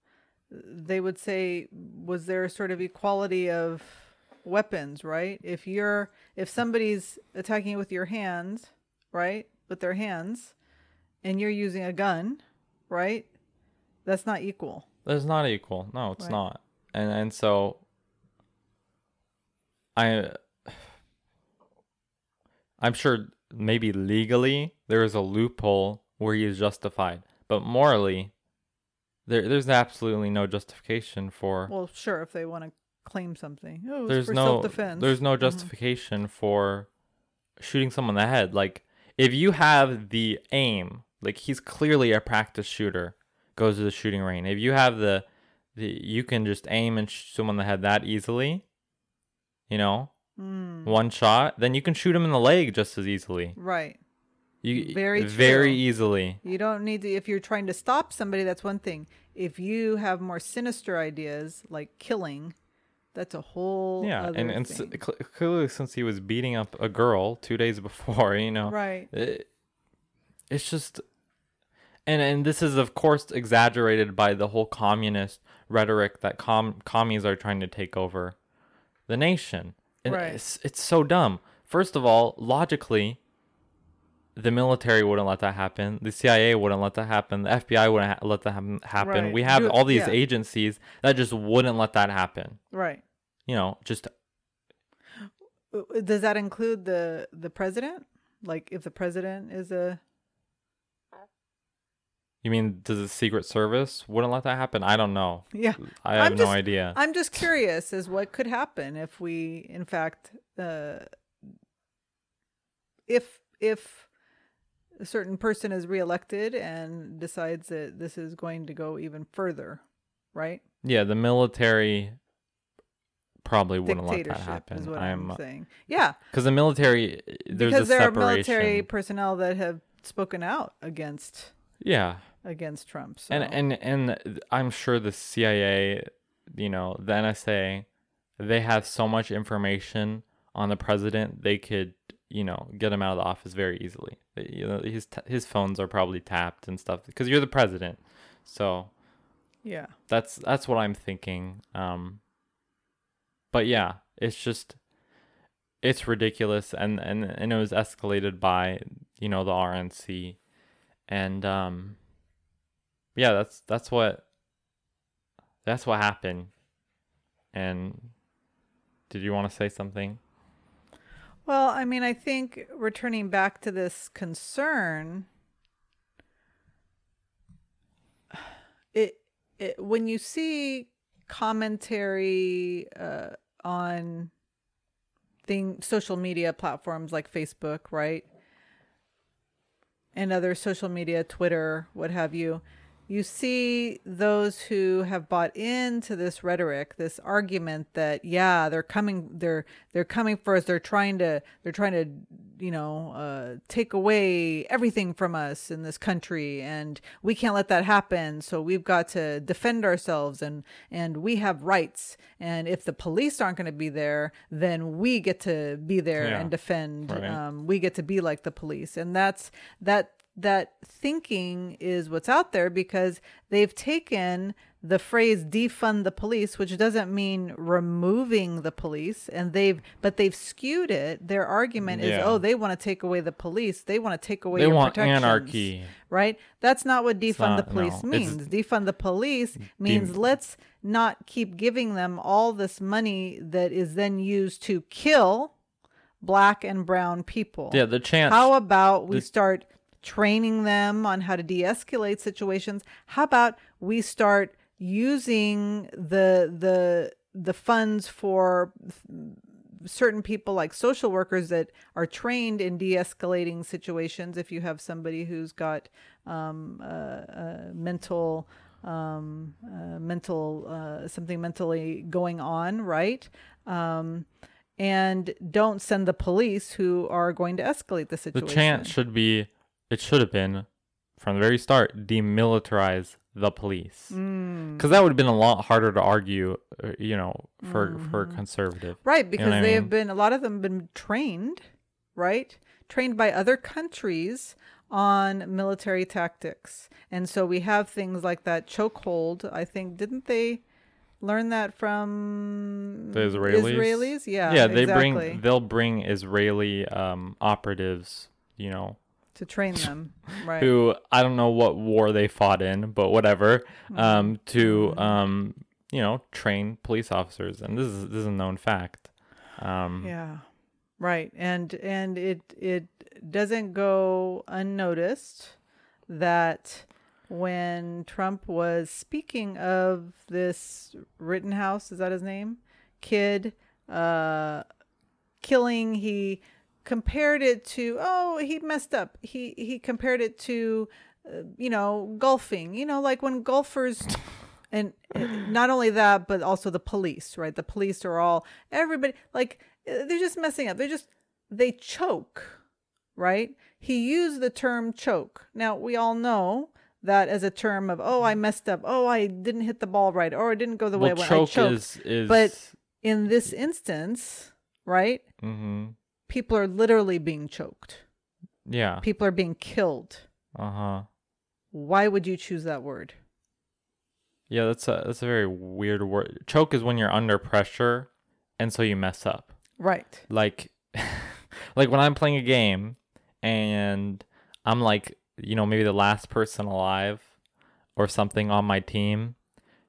Speaker 2: they would say, was there a sort of equality of weapons, right? If you're if somebody's attacking you with your hands, right, with their hands and you're using a gun, right? That's not equal.
Speaker 1: That's not equal. No, it's
Speaker 2: Right.
Speaker 1: not. And and so I I'm sure maybe legally there is a loophole where he is justified, but morally there there's absolutely no justification for
Speaker 2: Well, sure, if they want to claim something. Oh, it's
Speaker 1: there's
Speaker 2: for
Speaker 1: no there's no
Speaker 2: Mhm.
Speaker 1: justification for shooting someone in the head. Like if you have the aim, like he's clearly a practice shooter, goes to the shooting range. If you have the, the you can just aim and shoot someone in the head that easily, you know,
Speaker 2: Mm,
Speaker 1: one shot, then you can shoot him in the leg just as easily.
Speaker 2: right.
Speaker 1: You
Speaker 2: Very
Speaker 1: very easily.
Speaker 2: You don't need to, if you're trying to stop somebody, that's one thing. If you have more sinister ideas like killing, that's a whole
Speaker 1: Yeah,
Speaker 2: other
Speaker 1: and and s-
Speaker 2: thing.
Speaker 1: cl- clearly since he was beating up a girl two days [laughs] before, you know,
Speaker 2: right.
Speaker 1: it, it's just and and this is of course exaggerated by the whole communist rhetoric that com- commies are trying to take over the nation and
Speaker 2: Right.
Speaker 1: it's it's so dumb first of all logically the military wouldn't let that happen the cia wouldn't let that happen the fbi wouldn't ha- let that happen, happen.
Speaker 2: Right.
Speaker 1: we have all these
Speaker 2: yeah.
Speaker 1: agencies that just wouldn't let that happen
Speaker 2: Right.
Speaker 1: you know just
Speaker 2: Uh, Does that include the the president? Like if the president is a
Speaker 1: you mean does the secret service wouldn't let that happen i don't know
Speaker 2: yeah.
Speaker 1: i have
Speaker 2: I'm
Speaker 1: no
Speaker 2: just-
Speaker 1: idea
Speaker 2: I'm just curious as what could happen if we, in fact, uh, if if a certain person is reelected and decides that this is going to go even further, right?
Speaker 1: Yeah, the military probably wouldn't let that happen.
Speaker 2: is what
Speaker 1: I'm
Speaker 2: I'm, saying. Yeah,
Speaker 1: because the military there's
Speaker 2: because
Speaker 1: a
Speaker 2: there are military personnel that have spoken out against
Speaker 1: Yeah,
Speaker 2: against Trump. So.
Speaker 1: and and and I'm sure the CIA, you know, the NSA, they have so much information on the president they could you know get him out of the office very easily. You know, his t- his phones are probably tapped and stuff because you're the president. So
Speaker 2: yeah,
Speaker 1: that's that's what I'm thinking. Um, but yeah, it's just it's ridiculous, and and and it was escalated by you know the RNC, and um, yeah, that's that's what that's what happened. And did you want to say something?
Speaker 2: Well, I mean, I think returning back to this concern, it, it when you see commentary uh, on thing social media platforms like Facebook, right, and other social media, Twitter, what have you, you see those who have bought into this rhetoric, this argument that yeah, they're coming, they're they're coming for us. They're trying to they're trying to you know uh, take away everything from us in this country, and we can't let that happen. So we've got to defend ourselves, and and we have rights. And if the police aren't going to be there, then we get to be there
Speaker 1: Yeah.
Speaker 2: and defend.
Speaker 1: Right.
Speaker 2: Um, we get to be like the police, and that's that that thinking is what's out there because they've taken the phrase defund the police which doesn't mean removing the police and they've but they've skewed it. Their argument is oh they want to take away the police. They want to take away
Speaker 1: they
Speaker 2: your
Speaker 1: want anarchy.
Speaker 2: right? That's not what defund the police
Speaker 1: no, it's-
Speaker 2: means. Defund the police means let's not keep giving them all this money that is then used to kill black and brown people.
Speaker 1: Yeah, the chance.
Speaker 2: how about we
Speaker 1: the-
Speaker 2: start training them on how to de-escalate situations? How about we start using the the the funds for certain people like social workers that are trained in de-escalating situations if you have somebody who's got um, uh, uh, mental um, uh, mental uh, something mentally going on right um, and don't send the police who are going to escalate the situation
Speaker 1: the chance should be. It should have been, from the very start, demilitarize the police.
Speaker 2: Mm.
Speaker 1: Because that would have been a lot harder to argue, uh, you know, for for
Speaker 2: Mm-hmm.
Speaker 1: conservative.
Speaker 2: Right, because
Speaker 1: what I
Speaker 2: they have
Speaker 1: mean?
Speaker 2: been a lot of them been trained, right? Trained by other countries on military tactics. And so we have things like that chokehold. I think didn't they learn that from
Speaker 1: The Israelis?
Speaker 2: Israelis? Yeah.
Speaker 1: yeah, they
Speaker 2: exactly.
Speaker 1: bring they'll bring Israeli um, operatives, you know,
Speaker 2: to train them. [laughs] Right.
Speaker 1: who I don't know what war they fought in, but whatever,
Speaker 2: Mm-hmm.
Speaker 1: um, to um, you know, train police officers, and this is this is a known fact. Um,
Speaker 2: Yeah. Right. And and it it doesn't go unnoticed that when Trump was speaking of this Rittenhouse, is that his name? Kid uh killing, he compared it to oh, he messed up. He he compared it to uh, you know, golfing. You know, like when golfers [sighs] and uh, not only that but also the police right? The police are all everybody like uh, they're just messing up. They're just they choke right? He used the term choke. Now we all know that as a term of oh i messed up. Oh i didn't hit the ball right. Or it didn't go the way
Speaker 1: well,
Speaker 2: i went
Speaker 1: choke
Speaker 2: i choked.
Speaker 1: is is
Speaker 2: but in this instance right
Speaker 1: hmm
Speaker 2: people are literally being choked
Speaker 1: yeah,
Speaker 2: people are being killed
Speaker 1: uh huh.
Speaker 2: why would you choose that word
Speaker 1: Yeah, that's a that's a very weird word. Choke is when you're under pressure, and so you mess up.
Speaker 2: right
Speaker 1: Like, [laughs] like when I'm playing a game, and I'm like, you know, maybe the last person alive, or something on my team.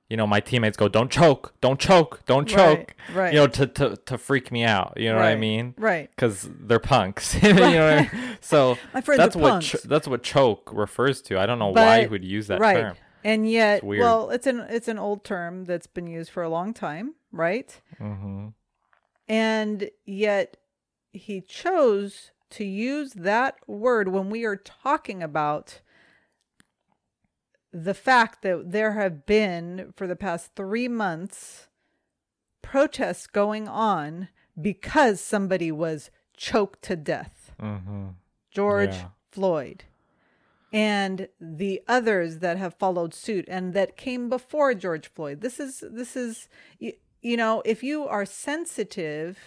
Speaker 1: You know, my teammates go, "Don't choke, don't choke, don't choke."
Speaker 2: right right
Speaker 1: You know, to to to freak me out. You know what I mean?
Speaker 2: right
Speaker 1: Because they're punks. [laughs] you know what I mean? [laughs] So [laughs] that's what that's what choke refers to. I don't know why he would use that
Speaker 2: right.
Speaker 1: term.
Speaker 2: And yet,
Speaker 1: weird.
Speaker 2: well, it's an it's an old term that's been used for a long time, right?
Speaker 1: hmm
Speaker 2: And yet he chose to use that word when we are talking about the fact that there have been for the past 3 months protests going on because somebody was choked to death.
Speaker 1: hmm
Speaker 2: George
Speaker 1: Yeah.
Speaker 2: Floyd and the others that have followed suit and that came before George Floyd. This is this is you, you know, if you are sensitive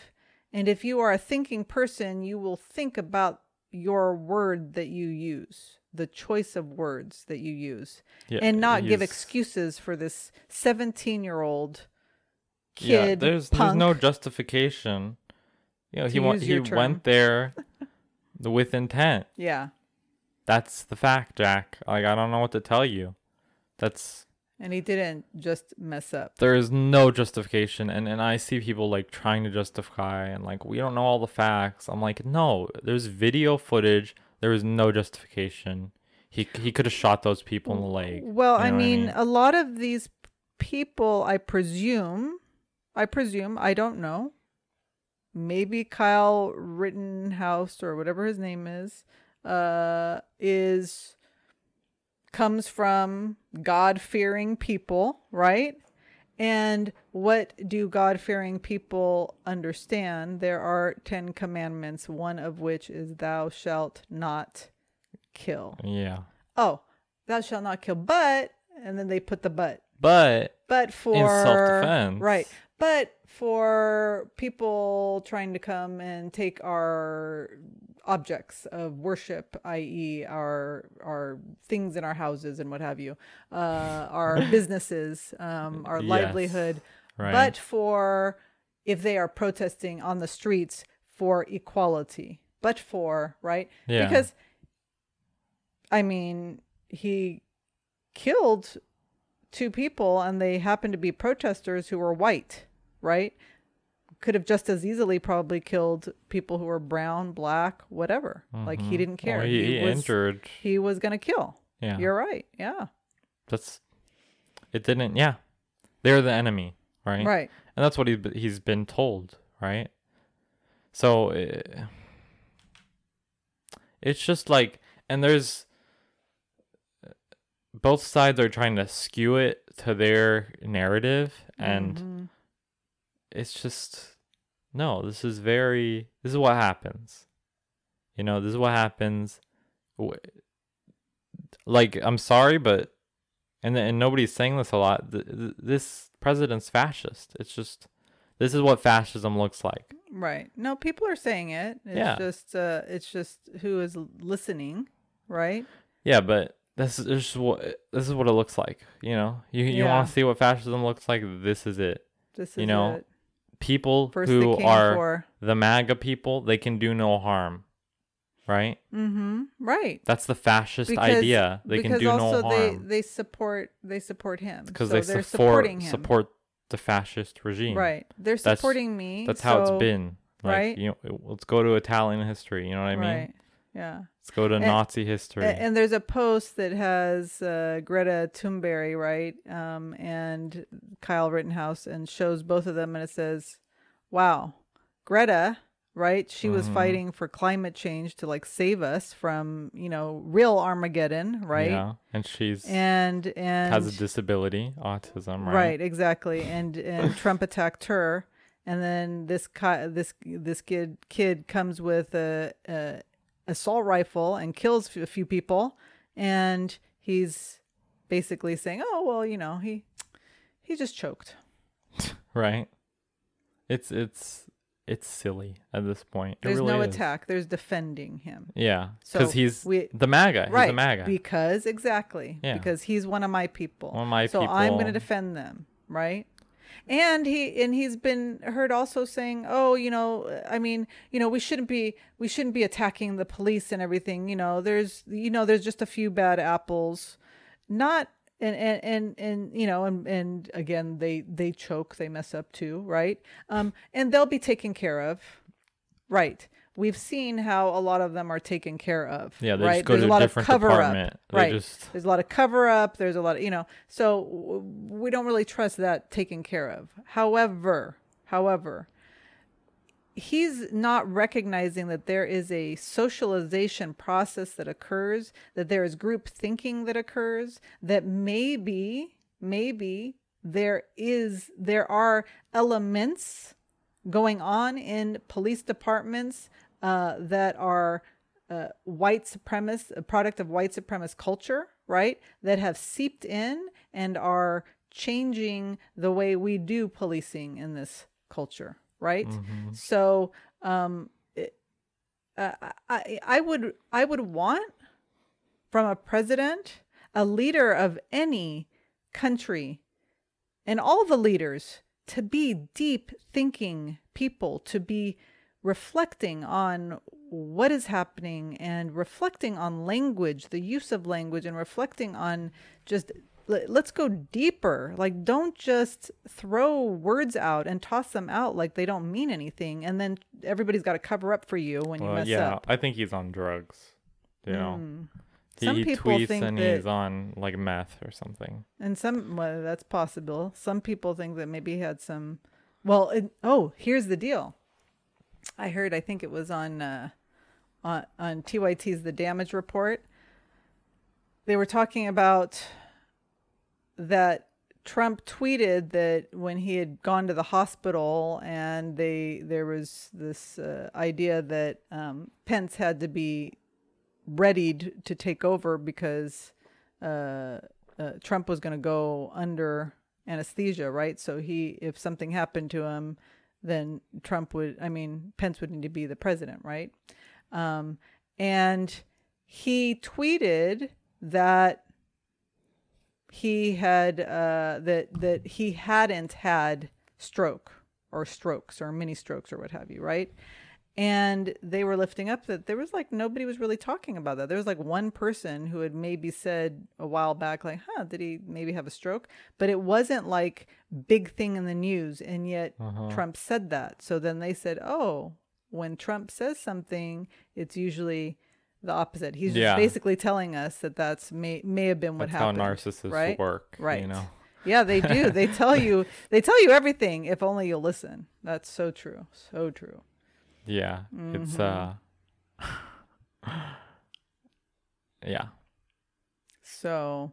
Speaker 2: and if you are a thinking person, you will think about your word that you use, the choice of words that you use,
Speaker 1: Yeah,
Speaker 2: and not give excuses for this 17-year-old
Speaker 1: Yeah,
Speaker 2: kid
Speaker 1: there's
Speaker 2: punk.
Speaker 1: there's no justification. You know, he went
Speaker 2: use
Speaker 1: he
Speaker 2: term.
Speaker 1: went there [laughs] with intent.
Speaker 2: yeah.
Speaker 1: That's the fact, Jack. Like I don't know what to tell you. That's
Speaker 2: And he didn't just mess up.
Speaker 1: there is no justification and and I see people like trying to justify and like we don't know all the facts. I'm like, "No, there's video footage. There is no justification. He he could have shot those people in the leg."
Speaker 2: Well,
Speaker 1: You
Speaker 2: I
Speaker 1: know I
Speaker 2: mean,
Speaker 1: mean?
Speaker 2: a lot of these people, I presume, I presume, I don't know. Maybe Kyle Rittenhouse or whatever his name is, uh, is comes from God fearing people, right? And what do God fearing people understand? There are 10 commandments, one of which is, Thou shalt not kill
Speaker 1: Yeah.
Speaker 2: oh, thou shalt not kill, but, and then they put the but,
Speaker 1: But
Speaker 2: but for
Speaker 1: self-defense.
Speaker 2: right? But for people trying to come and take our objects of worship, i.e., our our things in our houses and what have you, uh, our [laughs] businesses, um, our
Speaker 1: Yes.
Speaker 2: livelihood,
Speaker 1: right.
Speaker 2: but for if they are protesting on the streets for equality, but for right
Speaker 1: Yeah.
Speaker 2: because I mean, he killed two people and they happened to be protesters who were white, right? Could have just as easily probably killed people who were brown, black, whatever. Like he
Speaker 1: Mhm.
Speaker 2: didn't care.
Speaker 1: Or he, he
Speaker 2: was
Speaker 1: injured.
Speaker 2: he was going to kill.
Speaker 1: Yeah.
Speaker 2: You're right. Yeah.
Speaker 1: That's it didn't yeah. They're the enemy, right?
Speaker 2: Right.
Speaker 1: And that's what he he's been told, right? So uh, it's just like and there's both sides are trying to skew it to their narrative and
Speaker 2: Mhm.
Speaker 1: It's just no this is very this is what happens you know this is what happens like i'm sorry but and and nobody's saying this a lot th- th- this president's fascist it's just this is what fascism looks like
Speaker 2: Right. No, people are saying it. It's
Speaker 1: Yeah.
Speaker 2: just uh it's just who is listening, right?
Speaker 1: yeah but this is this is what this is what it looks like you know you you
Speaker 2: Yeah.
Speaker 1: want to see what fascism looks like this is it
Speaker 2: This is
Speaker 1: You know,
Speaker 2: it.
Speaker 1: People
Speaker 2: First
Speaker 1: who are
Speaker 2: for
Speaker 1: the MAGA people, they can do no harm. right?
Speaker 2: Mm-hmm. Right.
Speaker 1: That's the fascist idea. They can
Speaker 2: because
Speaker 1: do no
Speaker 2: also they
Speaker 1: harm
Speaker 2: they support they support him
Speaker 1: because
Speaker 2: so
Speaker 1: they
Speaker 2: they're
Speaker 1: support
Speaker 2: supporting him.
Speaker 1: support the fascist regime.
Speaker 2: Right. They're
Speaker 1: That's-
Speaker 2: supporting me.
Speaker 1: That's how it's been. Like,
Speaker 2: right?
Speaker 1: You know, let's go to Italian history. You know what I mean?
Speaker 2: Right. Yeah.
Speaker 1: Let's go to
Speaker 2: And-
Speaker 1: Nazi history.
Speaker 2: And there's a post that has uh, Greta Thunberg, right, um, and Kyle Rittenhouse, and shows both of them, and it says, "Wow, Greta, right? She was
Speaker 1: Mhm.
Speaker 2: fighting for climate change to like save us from, you know, real Armageddon, right?
Speaker 1: Yeah. And she's
Speaker 2: And and
Speaker 1: has a disability, autism, right?
Speaker 2: right, exactly. And and Trump attacked her, and then this ki- this this kid kid comes with a, a assault rifle and kills a few people, and he's basically saying, "Oh well, you know, he he just choked." [laughs]
Speaker 1: Right. It's it's it's silly at this point. It
Speaker 2: There's
Speaker 1: really
Speaker 2: no
Speaker 1: is.
Speaker 2: attack. There's defending him.
Speaker 1: Yeah,
Speaker 2: So
Speaker 1: because he's
Speaker 2: we-
Speaker 1: the MAGA. He's
Speaker 2: right.
Speaker 1: a MAGA.
Speaker 2: Because exactly.
Speaker 1: Yeah.
Speaker 2: Because he's one of my people.
Speaker 1: One of my
Speaker 2: so I'm going to defend them, right? And he and he's been heard also saying, "Oh, you know, I mean, you know, we shouldn't be we shouldn't be attacking the police and everything. You know, there's you know, there's just a few bad apples. Not and and and, and you know, and and again, they they choke, they mess up too, right? Um and they'll be taken care of. Right. We've seen how a lot of them are taken care of.
Speaker 1: yeah, they
Speaker 2: right?
Speaker 1: go
Speaker 2: There's
Speaker 1: to
Speaker 2: a lot
Speaker 1: different
Speaker 2: of cover up.
Speaker 1: department. They
Speaker 2: Right.
Speaker 1: just
Speaker 2: There's a lot of cover up. There's a lot of, you know, so w- we don't really trust that taken care of. However, however, he's not recognizing that there is a socialization process that occurs, that there is group thinking that occurs, that maybe, maybe there is, there are elements going on in police departments uh, that are uh, white supremacist, a product of white supremacist culture, right? That have seeped in and are changing the way we do policing in this culture, right?
Speaker 1: Mhm.
Speaker 2: So, um, it, uh, I I would I would want from a president, a leader of any country, and all the leaders to be deep thinking people, to be reflecting on what is happening and reflecting on language, the use of language, and reflecting on just let- let's go deeper. Like, don't just throw words out and toss them out like they don't mean anything, and then everybody's got to cover up for you when you
Speaker 1: well,
Speaker 2: mess
Speaker 1: yeah,
Speaker 2: up.
Speaker 1: I think he's on drugs. You know,
Speaker 2: Mm.
Speaker 1: he,
Speaker 2: Some people
Speaker 1: tweets
Speaker 2: think
Speaker 1: and
Speaker 2: that-
Speaker 1: he's on like meth or something.
Speaker 2: And some, well, that's possible. Some people think that maybe he had some. Well, it, oh, here's the deal. I heard. I think it was on uh, on on TYT's The Damage Report. They were talking about that Trump tweeted that when he had gone to the hospital and they there was this uh, idea that um, Pence had to be readied to take over because uh, uh, Trump was going to go under anesthesia, right? So he, if something happened to him, then Trump would, I mean, Pence would need to be the president, right? Um, and he tweeted that he had uh, that that he hadn't had stroke or strokes or mini strokes or what have you, right? And they were lifting up that there was like nobody was really talking about that. There was like one person who had maybe said a while back, like, huh, did he maybe have a stroke? But it wasn't like big thing in the news. And yet
Speaker 1: Uh-huh.
Speaker 2: Trump said that. So then they said, oh, when Trump says something, it's usually the opposite. He's
Speaker 1: Yeah.
Speaker 2: just basically telling us that that's may may have been what
Speaker 1: That's how narcissists
Speaker 2: right?
Speaker 1: work.
Speaker 2: Right.
Speaker 1: You know.
Speaker 2: Yeah, they do. They tell [laughs] you they tell you everything if only you'll listen. That's so true. So true.
Speaker 1: Yeah. It's uh.
Speaker 2: Mm-hmm. [laughs]
Speaker 1: yeah.
Speaker 2: So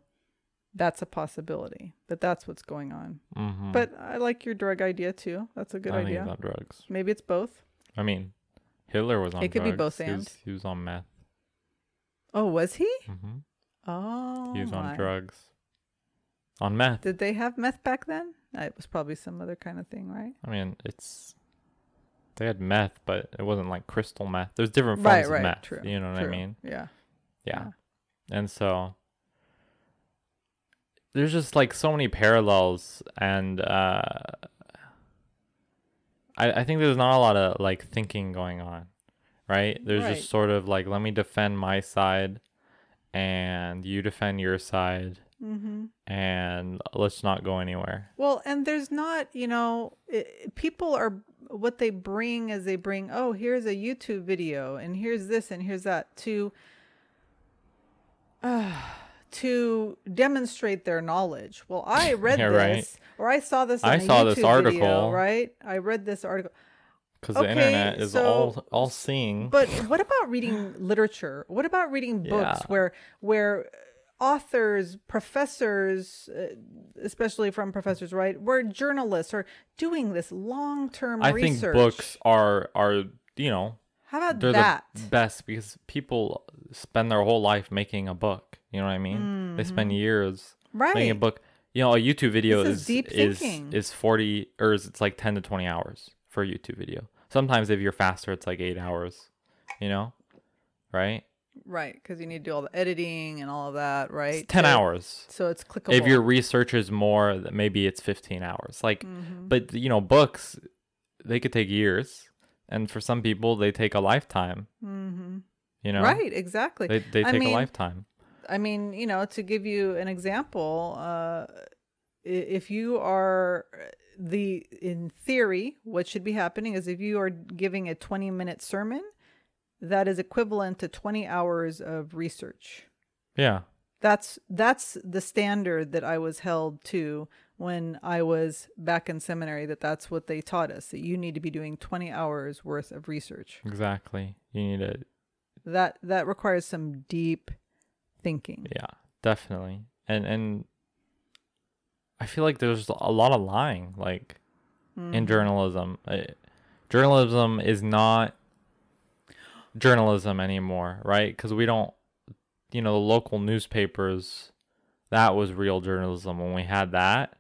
Speaker 2: that's a possibility that that's what's going on.
Speaker 1: Mm-hmm.
Speaker 2: But I like your drug idea too. That's a good
Speaker 1: I
Speaker 2: idea.
Speaker 1: on drugs.
Speaker 2: Maybe it's both.
Speaker 1: I mean, Hitler was on.
Speaker 2: It could be both
Speaker 1: He was, he was on meth.
Speaker 2: Oh, was he?
Speaker 1: hmm
Speaker 2: Oh,
Speaker 1: he was
Speaker 2: my.
Speaker 1: on drugs. On meth.
Speaker 2: Did they have meth back then? It was probably some other kind of thing, right?
Speaker 1: I mean, it's they had meth, but it wasn't like crystal meth. There's different forms
Speaker 2: right,
Speaker 1: of meth.
Speaker 2: true,
Speaker 1: You know what
Speaker 2: True.
Speaker 1: I mean?
Speaker 2: Yeah.
Speaker 1: Yeah. And so there's just like so many parallels and uh I I think there's not a lot of like thinking going on. right? There's
Speaker 2: Right.
Speaker 1: just sort of like, let me defend my side and you defend your side
Speaker 2: Mm-hmm.
Speaker 1: and let's not go anywhere.
Speaker 2: Well, and there's not, you know, i people are what they bring is they bring, oh, here's a YouTube video and here's this and here's that to uh, [sighs] to demonstrate their knowledge. Well, I [laughs] read
Speaker 1: Yeah,
Speaker 2: this
Speaker 1: right.
Speaker 2: or I saw this
Speaker 1: I saw this article.
Speaker 2: video, right? I read this article.
Speaker 1: Because the internet is
Speaker 2: so-
Speaker 1: all all seeing.
Speaker 2: But what about reading literature? What about reading [laughs] books
Speaker 1: Yeah.
Speaker 2: where where authors, professors, uh, especially from professors, right, where journalists are doing this long term
Speaker 1: I
Speaker 2: research?
Speaker 1: think books are are you know
Speaker 2: How about
Speaker 1: they're
Speaker 2: that?
Speaker 1: the best because people spend their whole life making a book. You know what I mean? They spend years right. making a
Speaker 2: Mm-hmm.
Speaker 1: book. You know, a YouTube video
Speaker 2: This is
Speaker 1: is
Speaker 2: deep
Speaker 1: is
Speaker 2: thinking.
Speaker 1: is forty or is it's like ten to twenty hours for a YouTube video. Sometimes if you're faster, it's like eight hours. You know, right?
Speaker 2: Right, because you need to do all the editing and all of that, right?
Speaker 1: It's ten
Speaker 2: To-
Speaker 1: hours.
Speaker 2: So it's clickable.
Speaker 1: If your research is more, maybe it's fifteen hours. Like,
Speaker 2: Mm-hmm.
Speaker 1: but you know, books they could take years, and for some people they take a lifetime.
Speaker 2: hmm
Speaker 1: You know,
Speaker 2: Right, exactly.
Speaker 1: They they
Speaker 2: I
Speaker 1: take
Speaker 2: mean,
Speaker 1: a lifetime.
Speaker 2: I mean, you know, to give you an example, uh, if you are the in theory, what should be happening is if you are giving a 20 minute sermon, that is equivalent to 20 hours of research.
Speaker 1: Yeah.
Speaker 2: That's that's the standard that I was held to when I was back in seminary that that's what they taught us that you need to be doing 20 hours worth of research.
Speaker 1: Exactly. You need to
Speaker 2: That that requires some deep thinking.
Speaker 1: Yeah, definitely. And and I feel like there's a lot of lying like
Speaker 2: Mm-hmm.
Speaker 1: in journalism. Uh, journalism is not journalism anymore, right? Cuz we don't you know, the local newspapers that was real journalism when we had that.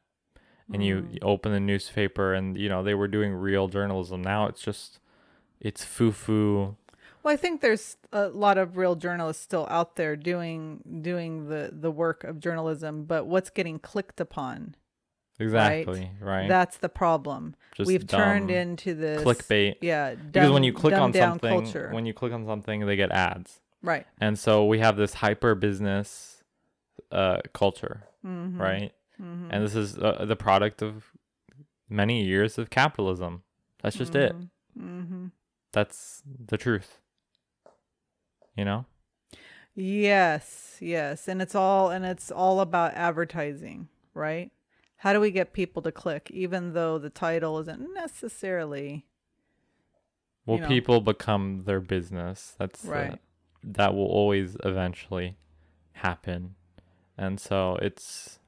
Speaker 1: And you,
Speaker 2: Mm.
Speaker 1: you open the newspaper and you know, they were doing real journalism. Now it's just it's foo-foo.
Speaker 2: Well, I think there's a lot of real journalists still out there doing doing the the work of journalism, but what's getting clicked upon?
Speaker 1: Exactly, right?
Speaker 2: That's the problem.
Speaker 1: Just
Speaker 2: We've turned into this
Speaker 1: clickbait.
Speaker 2: Yeah,
Speaker 1: because when you click on something
Speaker 2: culture.
Speaker 1: when you click on something they get ads
Speaker 2: right.
Speaker 1: and so we have this hyper business uh culture
Speaker 2: Mm-hmm.
Speaker 1: right and this is uh, the product of many years of capitalism that's just it
Speaker 2: Mm-hmm.
Speaker 1: that's the truth you know
Speaker 2: Yes, yes, and it's all and it's all about advertising, right? How do we get people to click, even though the title isn't necessarily
Speaker 1: well
Speaker 2: You know.
Speaker 1: people become their business that's uh,
Speaker 2: Right.
Speaker 1: that will always eventually happen and so it's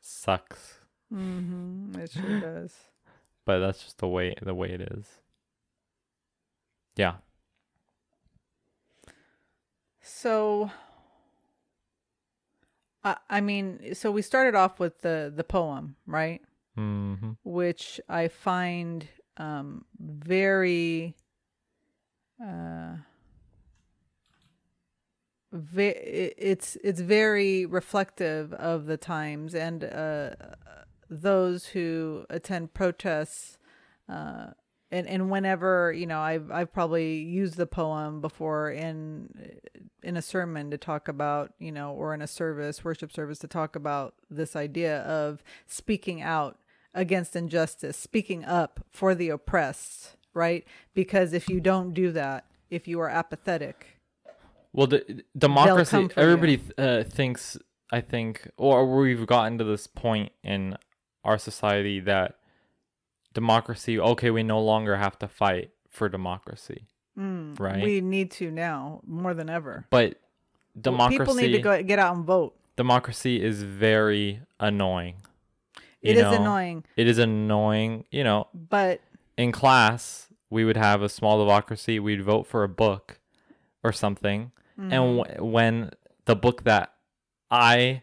Speaker 1: sucks
Speaker 2: Mm-hmm. It sure [laughs] does.
Speaker 1: but that's just the way the way it is yeah
Speaker 2: So, I I mean, so we started off with the the poem, right?
Speaker 1: hmm
Speaker 2: Which I find um, very, uh, ve- it's it's very reflective of the times and uh, those who attend protests. Uh, and and whenever you know I've I've probably used the poem before in in a sermon to talk about you know or in a service worship service to talk about this idea of speaking out against injustice speaking up for the oppressed right because if you don't do that if you are apathetic
Speaker 1: Well, the, democracy. Everybody th- uh, thinks. I think, or we've gotten to this point in our society that democracy. Okay, we no longer have to fight for democracy, right?
Speaker 2: we need to now more than ever
Speaker 1: but democracy.
Speaker 2: people need to go get out and vote
Speaker 1: democracy is very annoying.
Speaker 2: It is annoying
Speaker 1: It is annoying. You know,
Speaker 2: but
Speaker 1: in class we would have a small democracy. We'd vote for a book or something,
Speaker 2: Mm-hmm.
Speaker 1: and w- when the book that I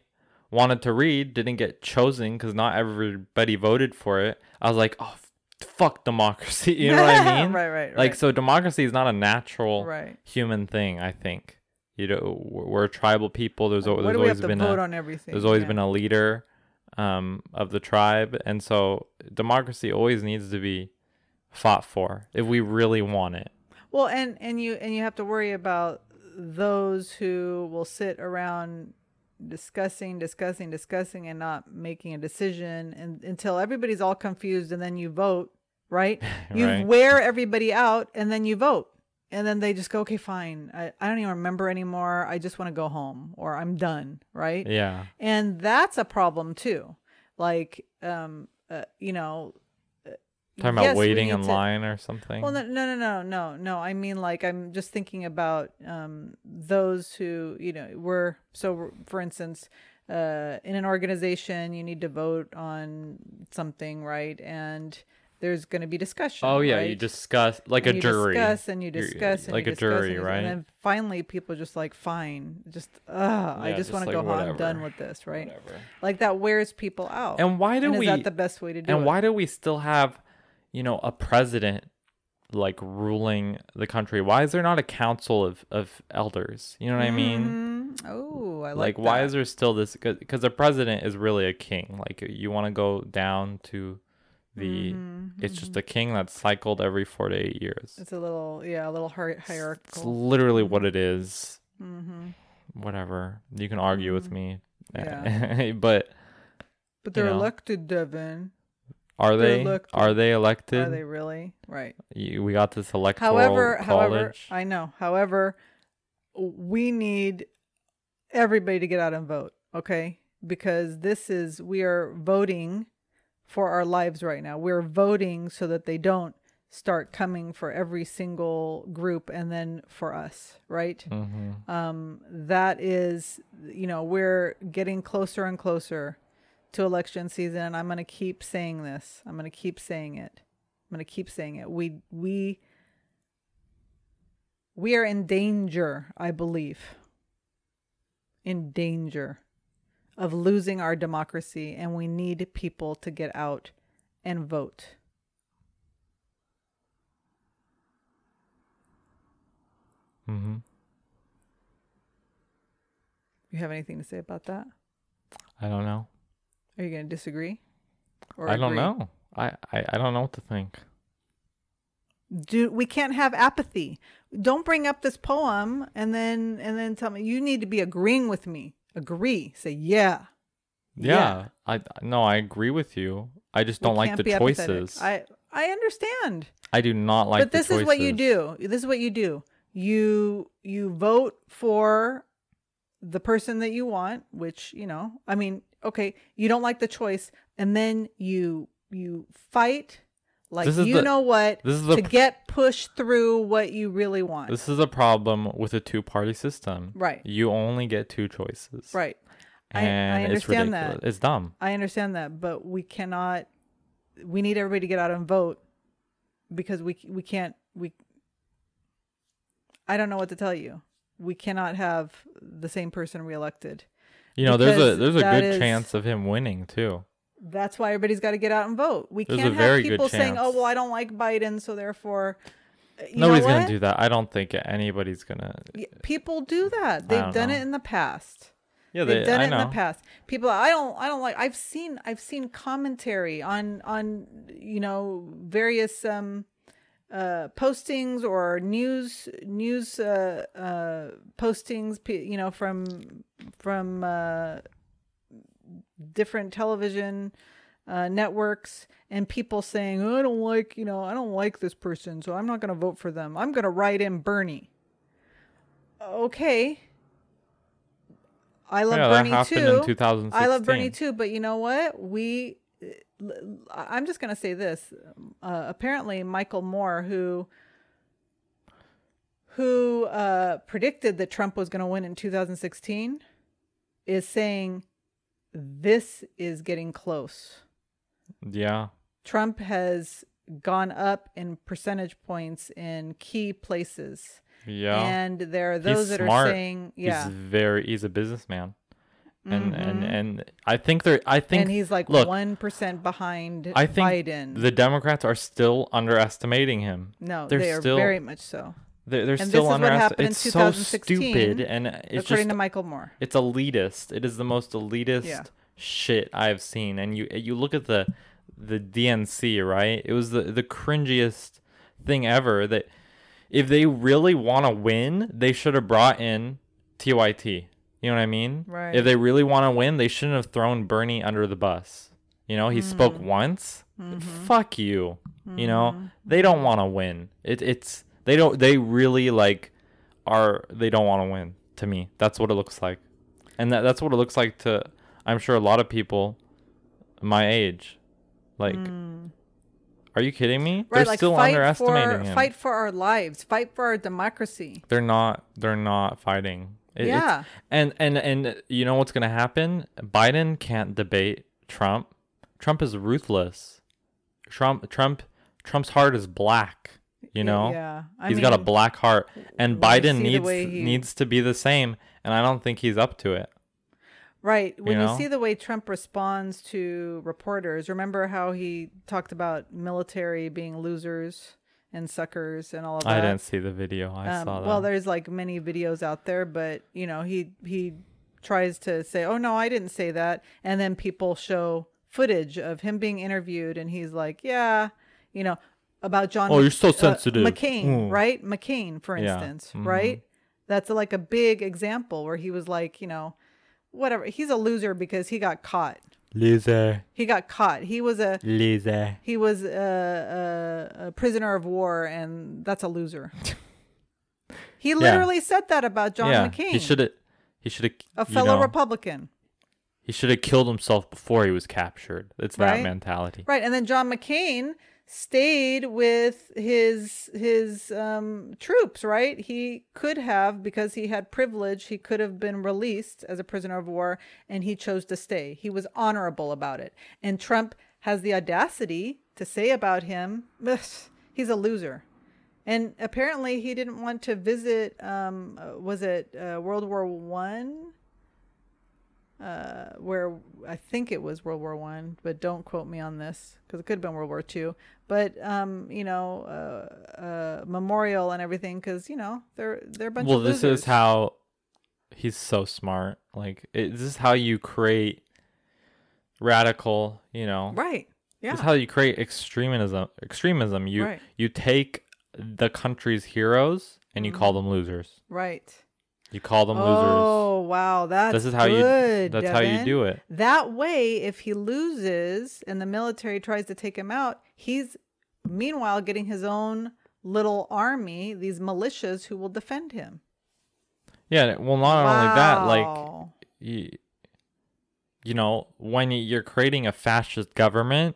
Speaker 1: wanted to read didn't get chosen because not everybody voted for it, I was like, oh, fuck democracy. [laughs] You know what I [laughs] mean?
Speaker 2: right right
Speaker 1: Like,
Speaker 2: right.
Speaker 1: so democracy is not a natural
Speaker 2: right
Speaker 1: human thing. I think. You know, we're tribal people. There's,
Speaker 2: What
Speaker 1: there's
Speaker 2: do we have
Speaker 1: always been
Speaker 2: vote
Speaker 1: a
Speaker 2: on everything?
Speaker 1: there's always
Speaker 2: Yeah.
Speaker 1: been a leader um, of the tribe, and so democracy always needs to be fought for if we really want it.
Speaker 2: Well, and and you and you have to worry about those who will sit around discussing, discussing, discussing, and not making a decision, and until everybody's all confused, and then you vote, right? [laughs] You
Speaker 1: Right.
Speaker 2: wear everybody out, and then you vote, and then they just go, okay, fine. I, I don't even remember anymore. I just want to go home, or I'm done, right?
Speaker 1: Yeah.
Speaker 2: and that's a problem too. Like, um, uh, you know.
Speaker 1: Talking
Speaker 2: yes,
Speaker 1: about waiting in
Speaker 2: to-
Speaker 1: line or something.
Speaker 2: well, no, no, no, no, no, no. I mean, like, I'm just thinking about um, those who, you know, were so. For instance, uh, in an organization, you need to vote on something, right? And there's going to be discussion.
Speaker 1: oh yeah, you discuss like
Speaker 2: And
Speaker 1: a
Speaker 2: you
Speaker 1: jury.
Speaker 2: discuss and you discuss and
Speaker 1: like
Speaker 2: you
Speaker 1: a
Speaker 2: discuss
Speaker 1: jury,
Speaker 2: and
Speaker 1: right?
Speaker 2: And then finally, people just like, fine, just, uh, I just
Speaker 1: just
Speaker 2: want to
Speaker 1: like,
Speaker 2: go home. I'm done with this, right?
Speaker 1: Whatever.
Speaker 2: Like that wears people out.
Speaker 1: And why do
Speaker 2: and
Speaker 1: we
Speaker 2: is that the best way to do it?
Speaker 1: and why do we still have, you know, a president like ruling the country? Why is there not a council of, of elders? You know what I mean?
Speaker 2: Oh, I
Speaker 1: Like,
Speaker 2: like.
Speaker 1: why is there still this? Because the president is really a king. Like, you want to go down to the.
Speaker 2: Mm-hmm.
Speaker 1: It's just a king that's cycled every four to eight years.
Speaker 2: It's a little, yeah, a little hier-
Speaker 1: It's literally what it is.
Speaker 2: hmm
Speaker 1: Whatever. You can argue with me.
Speaker 2: Mm-hmm. Yeah. [laughs]
Speaker 1: but
Speaker 2: But they're
Speaker 1: know.
Speaker 2: elected, Devin.
Speaker 1: Are they?
Speaker 2: elected.
Speaker 1: Are they elected?
Speaker 2: Are they really? Right.
Speaker 1: You- We got this electoral
Speaker 2: However, however. I know. However, we need everybody to get out and vote, okay? Because this is we are voting for our lives right now. We're voting so that they don't start coming for every single group and then for us, right?
Speaker 1: Mhm.
Speaker 2: um, that is, you know, we're getting closer and closer to election season. And I'm going to keep saying this. I'm going to keep saying it. I'm going to keep saying it. We, we, we are in danger, I believe, in danger of losing our democracy. And we need people to get out and vote.
Speaker 1: Mhm.
Speaker 2: You have anything to say about that?
Speaker 1: I don't know.
Speaker 2: Are you going to disagree? Or
Speaker 1: I don't know. I, I I don't know what to think.
Speaker 2: do we can't have apathy don't bring up this poem and then and then tell me you need to be agreeing with me agree say yeah
Speaker 1: Yeah, I no, I agree with you. I just don't like the
Speaker 2: be apathetic.
Speaker 1: choices.
Speaker 2: i i understand
Speaker 1: I do not like
Speaker 2: but this is what you do this is what you do you you vote for the person that you want which you know i mean okay you don't like the choice and then you you fight like you
Speaker 1: the-
Speaker 2: know what
Speaker 1: this is the
Speaker 2: to get pushed through what you really want
Speaker 1: This is a problem with a two-party system.
Speaker 2: Right.
Speaker 1: You only get two choices.
Speaker 2: right I- I
Speaker 1: And it's
Speaker 2: understand that.
Speaker 1: It's dumb.
Speaker 2: I understand that, but we cannot. We need everybody to get out and vote because we we can't we. I don't know what to tell you. We cannot have the same person reelected.
Speaker 1: You know, there's a there's a good
Speaker 2: is-
Speaker 1: chance of him winning too.
Speaker 2: That's why everybody's got to get out and vote. We
Speaker 1: There's
Speaker 2: can't have people saying, "Oh, well, I don't like Biden, so therefore." uh, You
Speaker 1: Nobody's gonna do that. I don't think anybody's gonna.
Speaker 2: People do that. They've done
Speaker 1: know.
Speaker 2: it in the past.
Speaker 1: Yeah,
Speaker 2: They've
Speaker 1: they,
Speaker 2: done
Speaker 1: I
Speaker 2: it
Speaker 1: know.
Speaker 2: in the past. People, I don't, I don't like. I've seen, I've seen commentary on, on, you know, various um, uh, postings or news, news uh, uh, postings. You know, from from uh, different television uh, networks, and people saying, oh, "I don't like, you know, I don't like this person, so I'm not going to vote for them. I'm going to write in Bernie." Okay. I love
Speaker 1: yeah,
Speaker 2: Bernie
Speaker 1: that happened
Speaker 2: too.
Speaker 1: in 2016.
Speaker 2: I love Bernie too, but you know what? We, I'm just gonna say this. Uh, apparently, Michael Moore, who, who uh, predicted that Trump was going to win in 2016, is saying this is getting close.
Speaker 1: Yeah,
Speaker 2: Trump has gone up in percentage points in key places,
Speaker 1: yeah.
Speaker 2: and there are those that
Speaker 1: smart.
Speaker 2: are saying, yeah,
Speaker 1: He's very. He's a businessman. And and
Speaker 2: Mhm.
Speaker 1: and I think there. I think
Speaker 2: and he's like one percent behind
Speaker 1: I think
Speaker 2: Biden.
Speaker 1: the Democrats are still underestimating him.
Speaker 2: no,
Speaker 1: they're
Speaker 2: they are
Speaker 1: still
Speaker 2: very much so.
Speaker 1: They're, they're
Speaker 2: And
Speaker 1: still
Speaker 2: this is what happened
Speaker 1: underestimating.
Speaker 2: in
Speaker 1: It's so
Speaker 2: 2016,
Speaker 1: stupid, and it's
Speaker 2: according
Speaker 1: just
Speaker 2: to Michael Moore.
Speaker 1: it's elitist. It is the most elitist
Speaker 2: Yeah.
Speaker 1: shit I've seen. And you you look at the the DNC, right? It was the the cringiest thing ever. That if they really want to win, they should have brought in TYT. You know what I mean?
Speaker 2: Right.
Speaker 1: If they really want to win, they shouldn't have thrown Bernie under the bus. You know, he spoke
Speaker 2: Mm.
Speaker 1: once.
Speaker 2: Mm-hmm.
Speaker 1: Fuck you. You know, they don't want to win. It, it's they don't. They really like are. They don't want to win. To me, that's what it looks like, and that, that's what it looks like to. I'm sure a lot of people my age. Like, are you kidding me?
Speaker 2: Mm. Right,
Speaker 1: They're
Speaker 2: like
Speaker 1: still
Speaker 2: fight
Speaker 1: underestimating
Speaker 2: for
Speaker 1: him.
Speaker 2: fight for our lives, fight for our democracy.
Speaker 1: They're not. They're not fighting. It-
Speaker 2: yeah,
Speaker 1: And and and you know what's gonna happen? Biden can't debate Trump. Trump is ruthless. Trump Trump Trump's heart is black. You know,
Speaker 2: yeah. I
Speaker 1: he's got a black heart, and Biden needs
Speaker 2: he-
Speaker 1: needs to be the same. And I don't think he's up to it.
Speaker 2: Right. When you,
Speaker 1: know?
Speaker 2: see the way Trump responds to reporters, remember how he talked about military being losers and suckers and all of that.
Speaker 1: I didn't see the video. I
Speaker 2: Um,
Speaker 1: saw that.
Speaker 2: well, there's like many videos out there, but you know, he he tries to say, "Oh no, I didn't say that," and then people show footage of him being interviewed, and he's like, "Yeah, you know." About John.
Speaker 1: Oh,
Speaker 2: Mc-
Speaker 1: you're so
Speaker 2: uh,
Speaker 1: sensitive.
Speaker 2: McCain,
Speaker 1: Mm.
Speaker 2: right? McCain, for
Speaker 1: Yeah.
Speaker 2: instance,
Speaker 1: Mhm.
Speaker 2: right? That's like a big example where he was like, you know, whatever. He's a loser because he got caught.
Speaker 1: Loser,
Speaker 2: He got caught. He was a
Speaker 1: loser.
Speaker 2: he was a, a, a prisoner of war, and that's a loser. [laughs] he literally said that about John
Speaker 1: yeah,
Speaker 2: McCain,
Speaker 1: he should have. He should have.
Speaker 2: a fellow Republican,
Speaker 1: He should have killed himself before he was captured. It's that
Speaker 2: Right?
Speaker 1: mentality.
Speaker 2: right? And then John McCain stayed with his his um, troops. Right? He could have because he had privilege. He could have been released as a prisoner of war, and he chose to stay. He was honorable about it. And Trump has the audacity to say about him, he's a loser. And apparently, he didn't want to visit. Um, uh, was it uh, World War One? Uh, where I think it was World War One, but don't quote me on this because it could have been World War Two. But um, you know, uh, uh, memorial and everything because you know they're they're a bunch
Speaker 1: well this
Speaker 2: losers.
Speaker 1: is how he's so smart like it, this is how you create radical you know
Speaker 2: right.
Speaker 1: Yeah, this is how you create extremism extremism you
Speaker 2: Right.
Speaker 1: you take the country's heroes and you call them losers
Speaker 2: Right.
Speaker 1: You call them losers
Speaker 2: Mm-hmm. Oh wow, that's
Speaker 1: this is how
Speaker 2: good,
Speaker 1: you that's how you do it
Speaker 2: That way, if he loses and the military tries to take him out, he's meanwhile getting his own little army, these militias who will defend him.
Speaker 1: yeah well not only that like you, you know when you're creating a fascist government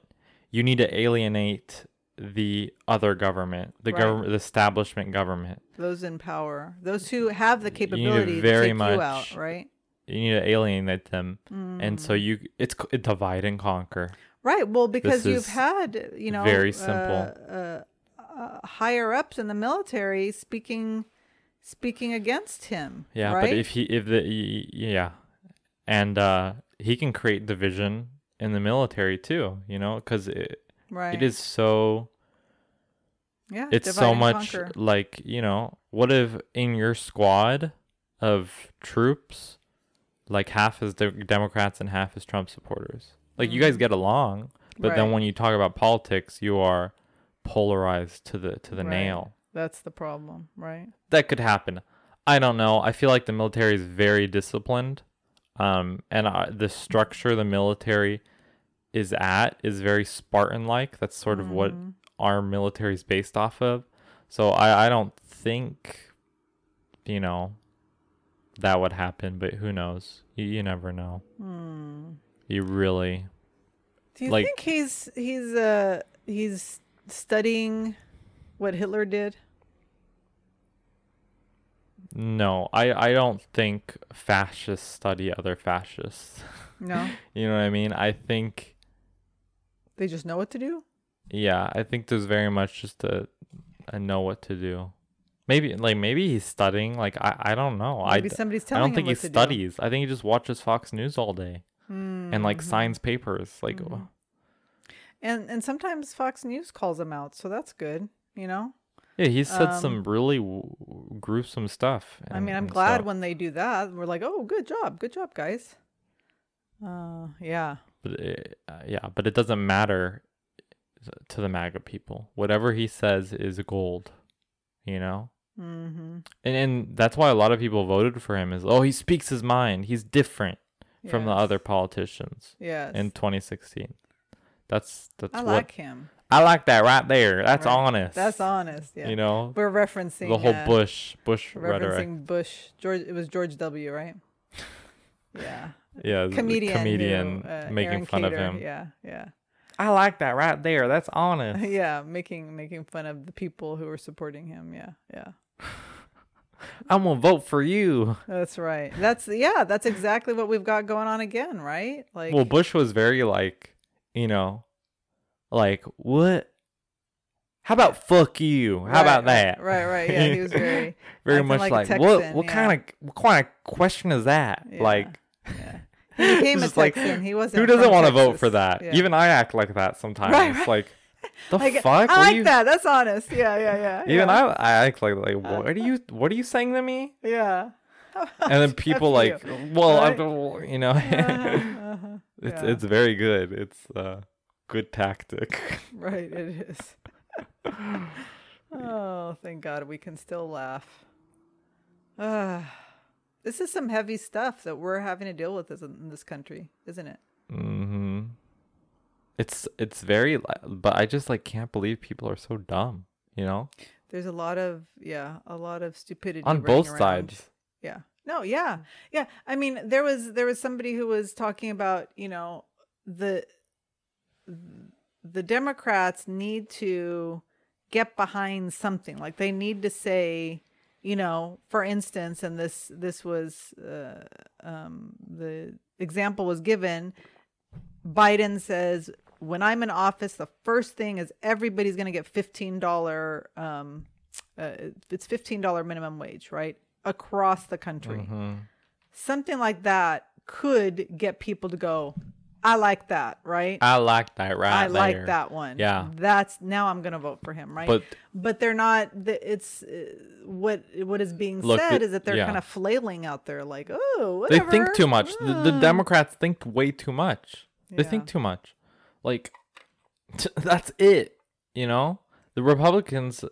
Speaker 1: you need to alienate the other government the
Speaker 2: Right.
Speaker 1: government the establishment government
Speaker 2: those in power, those who have the
Speaker 1: to
Speaker 2: capability to,
Speaker 1: very
Speaker 2: take
Speaker 1: much-
Speaker 2: you out, right?
Speaker 1: you need to alienate them and so
Speaker 2: Mm.
Speaker 1: you it's c- divide and conquer
Speaker 2: Right. Well, because
Speaker 1: This
Speaker 2: you've had, you know,
Speaker 1: very
Speaker 2: uh,
Speaker 1: simple.
Speaker 2: Uh, uh, higher ups in the military speaking speaking against him.
Speaker 1: yeah
Speaker 2: right?
Speaker 1: but if he if the yeah and uh he can create division in the military too you know because it,
Speaker 2: right.
Speaker 1: it is so
Speaker 2: Yeah.
Speaker 1: it's so much
Speaker 2: conquer.
Speaker 1: like you know what if in your squad of troops like half is the democrats and half is trump supporters like you guys get along but then
Speaker 2: Mm-hmm.
Speaker 1: When you talk about politics you are polarized to the to the
Speaker 2: Right.
Speaker 1: nail
Speaker 2: That's the problem, right?
Speaker 1: that could happen i don't know i feel like the military is very disciplined um and uh, the structure the military is at is very spartan like that's sort of what
Speaker 2: Mhm.
Speaker 1: our military is based off of. So I, I don't think, you know, that would happen, but who knows? You, you never know.
Speaker 2: Hmm.
Speaker 1: You really.
Speaker 2: Do you
Speaker 1: Like-
Speaker 2: think he's he's uh he's studying what Hitler did?
Speaker 1: No, I, I don't think fascists study other fascists.
Speaker 2: No, [laughs]
Speaker 1: you know what I mean? I think,
Speaker 2: they just know what to do.
Speaker 1: yeah, I think there's very much just a, a know what to do. Maybe, like, maybe he's studying. Like, I, I don't know. I,
Speaker 2: Maybe
Speaker 1: d-
Speaker 2: somebody's
Speaker 1: I don't think he
Speaker 2: to do.
Speaker 1: studies. I think he just watches Fox News all day and, like,
Speaker 2: Mhm.
Speaker 1: signs papers. Like,
Speaker 2: Mhm. And and sometimes Fox News calls him out, so that's good. You know,
Speaker 1: Yeah, he said
Speaker 2: Um,
Speaker 1: some really w- gruesome stuff.
Speaker 2: I mean, I'm glad
Speaker 1: stuff.
Speaker 2: when they do that. We're like, oh, good job, good job, guys. Uh, yeah,
Speaker 1: But it, uh, yeah, but it doesn't matter to the MAGA people. Whatever he says is gold. you know?
Speaker 2: Mm-hmm.
Speaker 1: And and that's why a lot of people voted for him is oh he speaks his mind. He's different from the other politicians
Speaker 2: Yes.
Speaker 1: in 2016. That's that's
Speaker 2: I
Speaker 1: what
Speaker 2: like him.
Speaker 1: I like that right there. That's
Speaker 2: Right.
Speaker 1: honest.
Speaker 2: That's honest. Yeah.
Speaker 1: You know,
Speaker 2: We're referencing
Speaker 1: the whole
Speaker 2: uh,
Speaker 1: Bush Bush
Speaker 2: referencing
Speaker 1: rhetoric.
Speaker 2: Bush. George. It was George W. Right? [laughs] Yeah.
Speaker 1: Yeah, the
Speaker 2: Comedian.
Speaker 1: comedian
Speaker 2: who, uh,
Speaker 1: making
Speaker 2: Aaron
Speaker 1: fun of him.
Speaker 2: Yeah. Yeah.
Speaker 1: I like that right there. That's honest. [laughs]
Speaker 2: yeah. Making making fun of the people who were supporting him. Yeah. Yeah. [laughs]
Speaker 1: I'm gonna vote for you.
Speaker 2: That's right. That's yeah. That's exactly what we've got going on again. Right? Like.
Speaker 1: Well, Bush was very like, you know, like what? How about fuck you? How
Speaker 2: right,
Speaker 1: about that?
Speaker 2: Right. Right. Yeah. He was very. [laughs]
Speaker 1: very much
Speaker 2: like
Speaker 1: like,
Speaker 2: a
Speaker 1: what? What
Speaker 2: yeah.
Speaker 1: kind of what kind of question is that?
Speaker 2: Yeah.
Speaker 1: Like,
Speaker 2: Yeah. He became a
Speaker 1: Just like,
Speaker 2: Texan. he wasn't.
Speaker 1: who doesn't want to vote for that?
Speaker 2: Yeah.
Speaker 1: Even I act like that sometimes.
Speaker 2: Right, right.
Speaker 1: Like, the
Speaker 2: Like,
Speaker 1: fuck?
Speaker 2: I like
Speaker 1: you,
Speaker 2: that. That's honest. Yeah. Yeah. Yeah. [laughs]
Speaker 1: Even
Speaker 2: yeah.
Speaker 1: I, I act like like what are you what are you saying to me?
Speaker 2: Yeah.
Speaker 1: And then [laughs] people
Speaker 2: F you.
Speaker 1: like, well,
Speaker 2: Right?
Speaker 1: I'm, you know,
Speaker 2: Uh-huh, uh-huh. [laughs]
Speaker 1: it's it's very good. It's uh good tactic.
Speaker 2: Right, it is. oh, thank God we can still laugh. Ah, this is some heavy stuff that we're having to deal with in this country, isn't it?
Speaker 1: Mm-hmm. It's it's very, but I just like can't believe people are so dumb. You know,
Speaker 2: There's a lot of yeah, a lot of stupidity
Speaker 1: on both
Speaker 2: around.
Speaker 1: sides.
Speaker 2: Yeah. No, yeah. Yeah. I mean, there was there was somebody who was talking about, you know, the the Democrats need to get behind something. Like they need to say, you know, for instance, and this this was uh, um, the example was given. Biden says, "When I'm in office, the first thing is everybody's going to get fifteen dollar. Um, uh, it's fifteen dollar minimum wage, right, across the country.
Speaker 1: hmm
Speaker 2: Something like that could get people to go. I like that, right?
Speaker 1: I like that right
Speaker 2: I like
Speaker 1: there.
Speaker 2: that one.
Speaker 1: Yeah.
Speaker 2: that's now I'm going to vote for him, right?
Speaker 1: But
Speaker 2: but they're not. It's uh, what what is being
Speaker 1: Look,
Speaker 2: said
Speaker 1: the-
Speaker 2: is that they're
Speaker 1: yeah.
Speaker 2: kind of flailing out there, like, oh, whatever.
Speaker 1: they think too much. The, the
Speaker 2: uh."
Speaker 1: Democrats think way too much. They think too much. Like [laughs] that's it. You know, the Republicans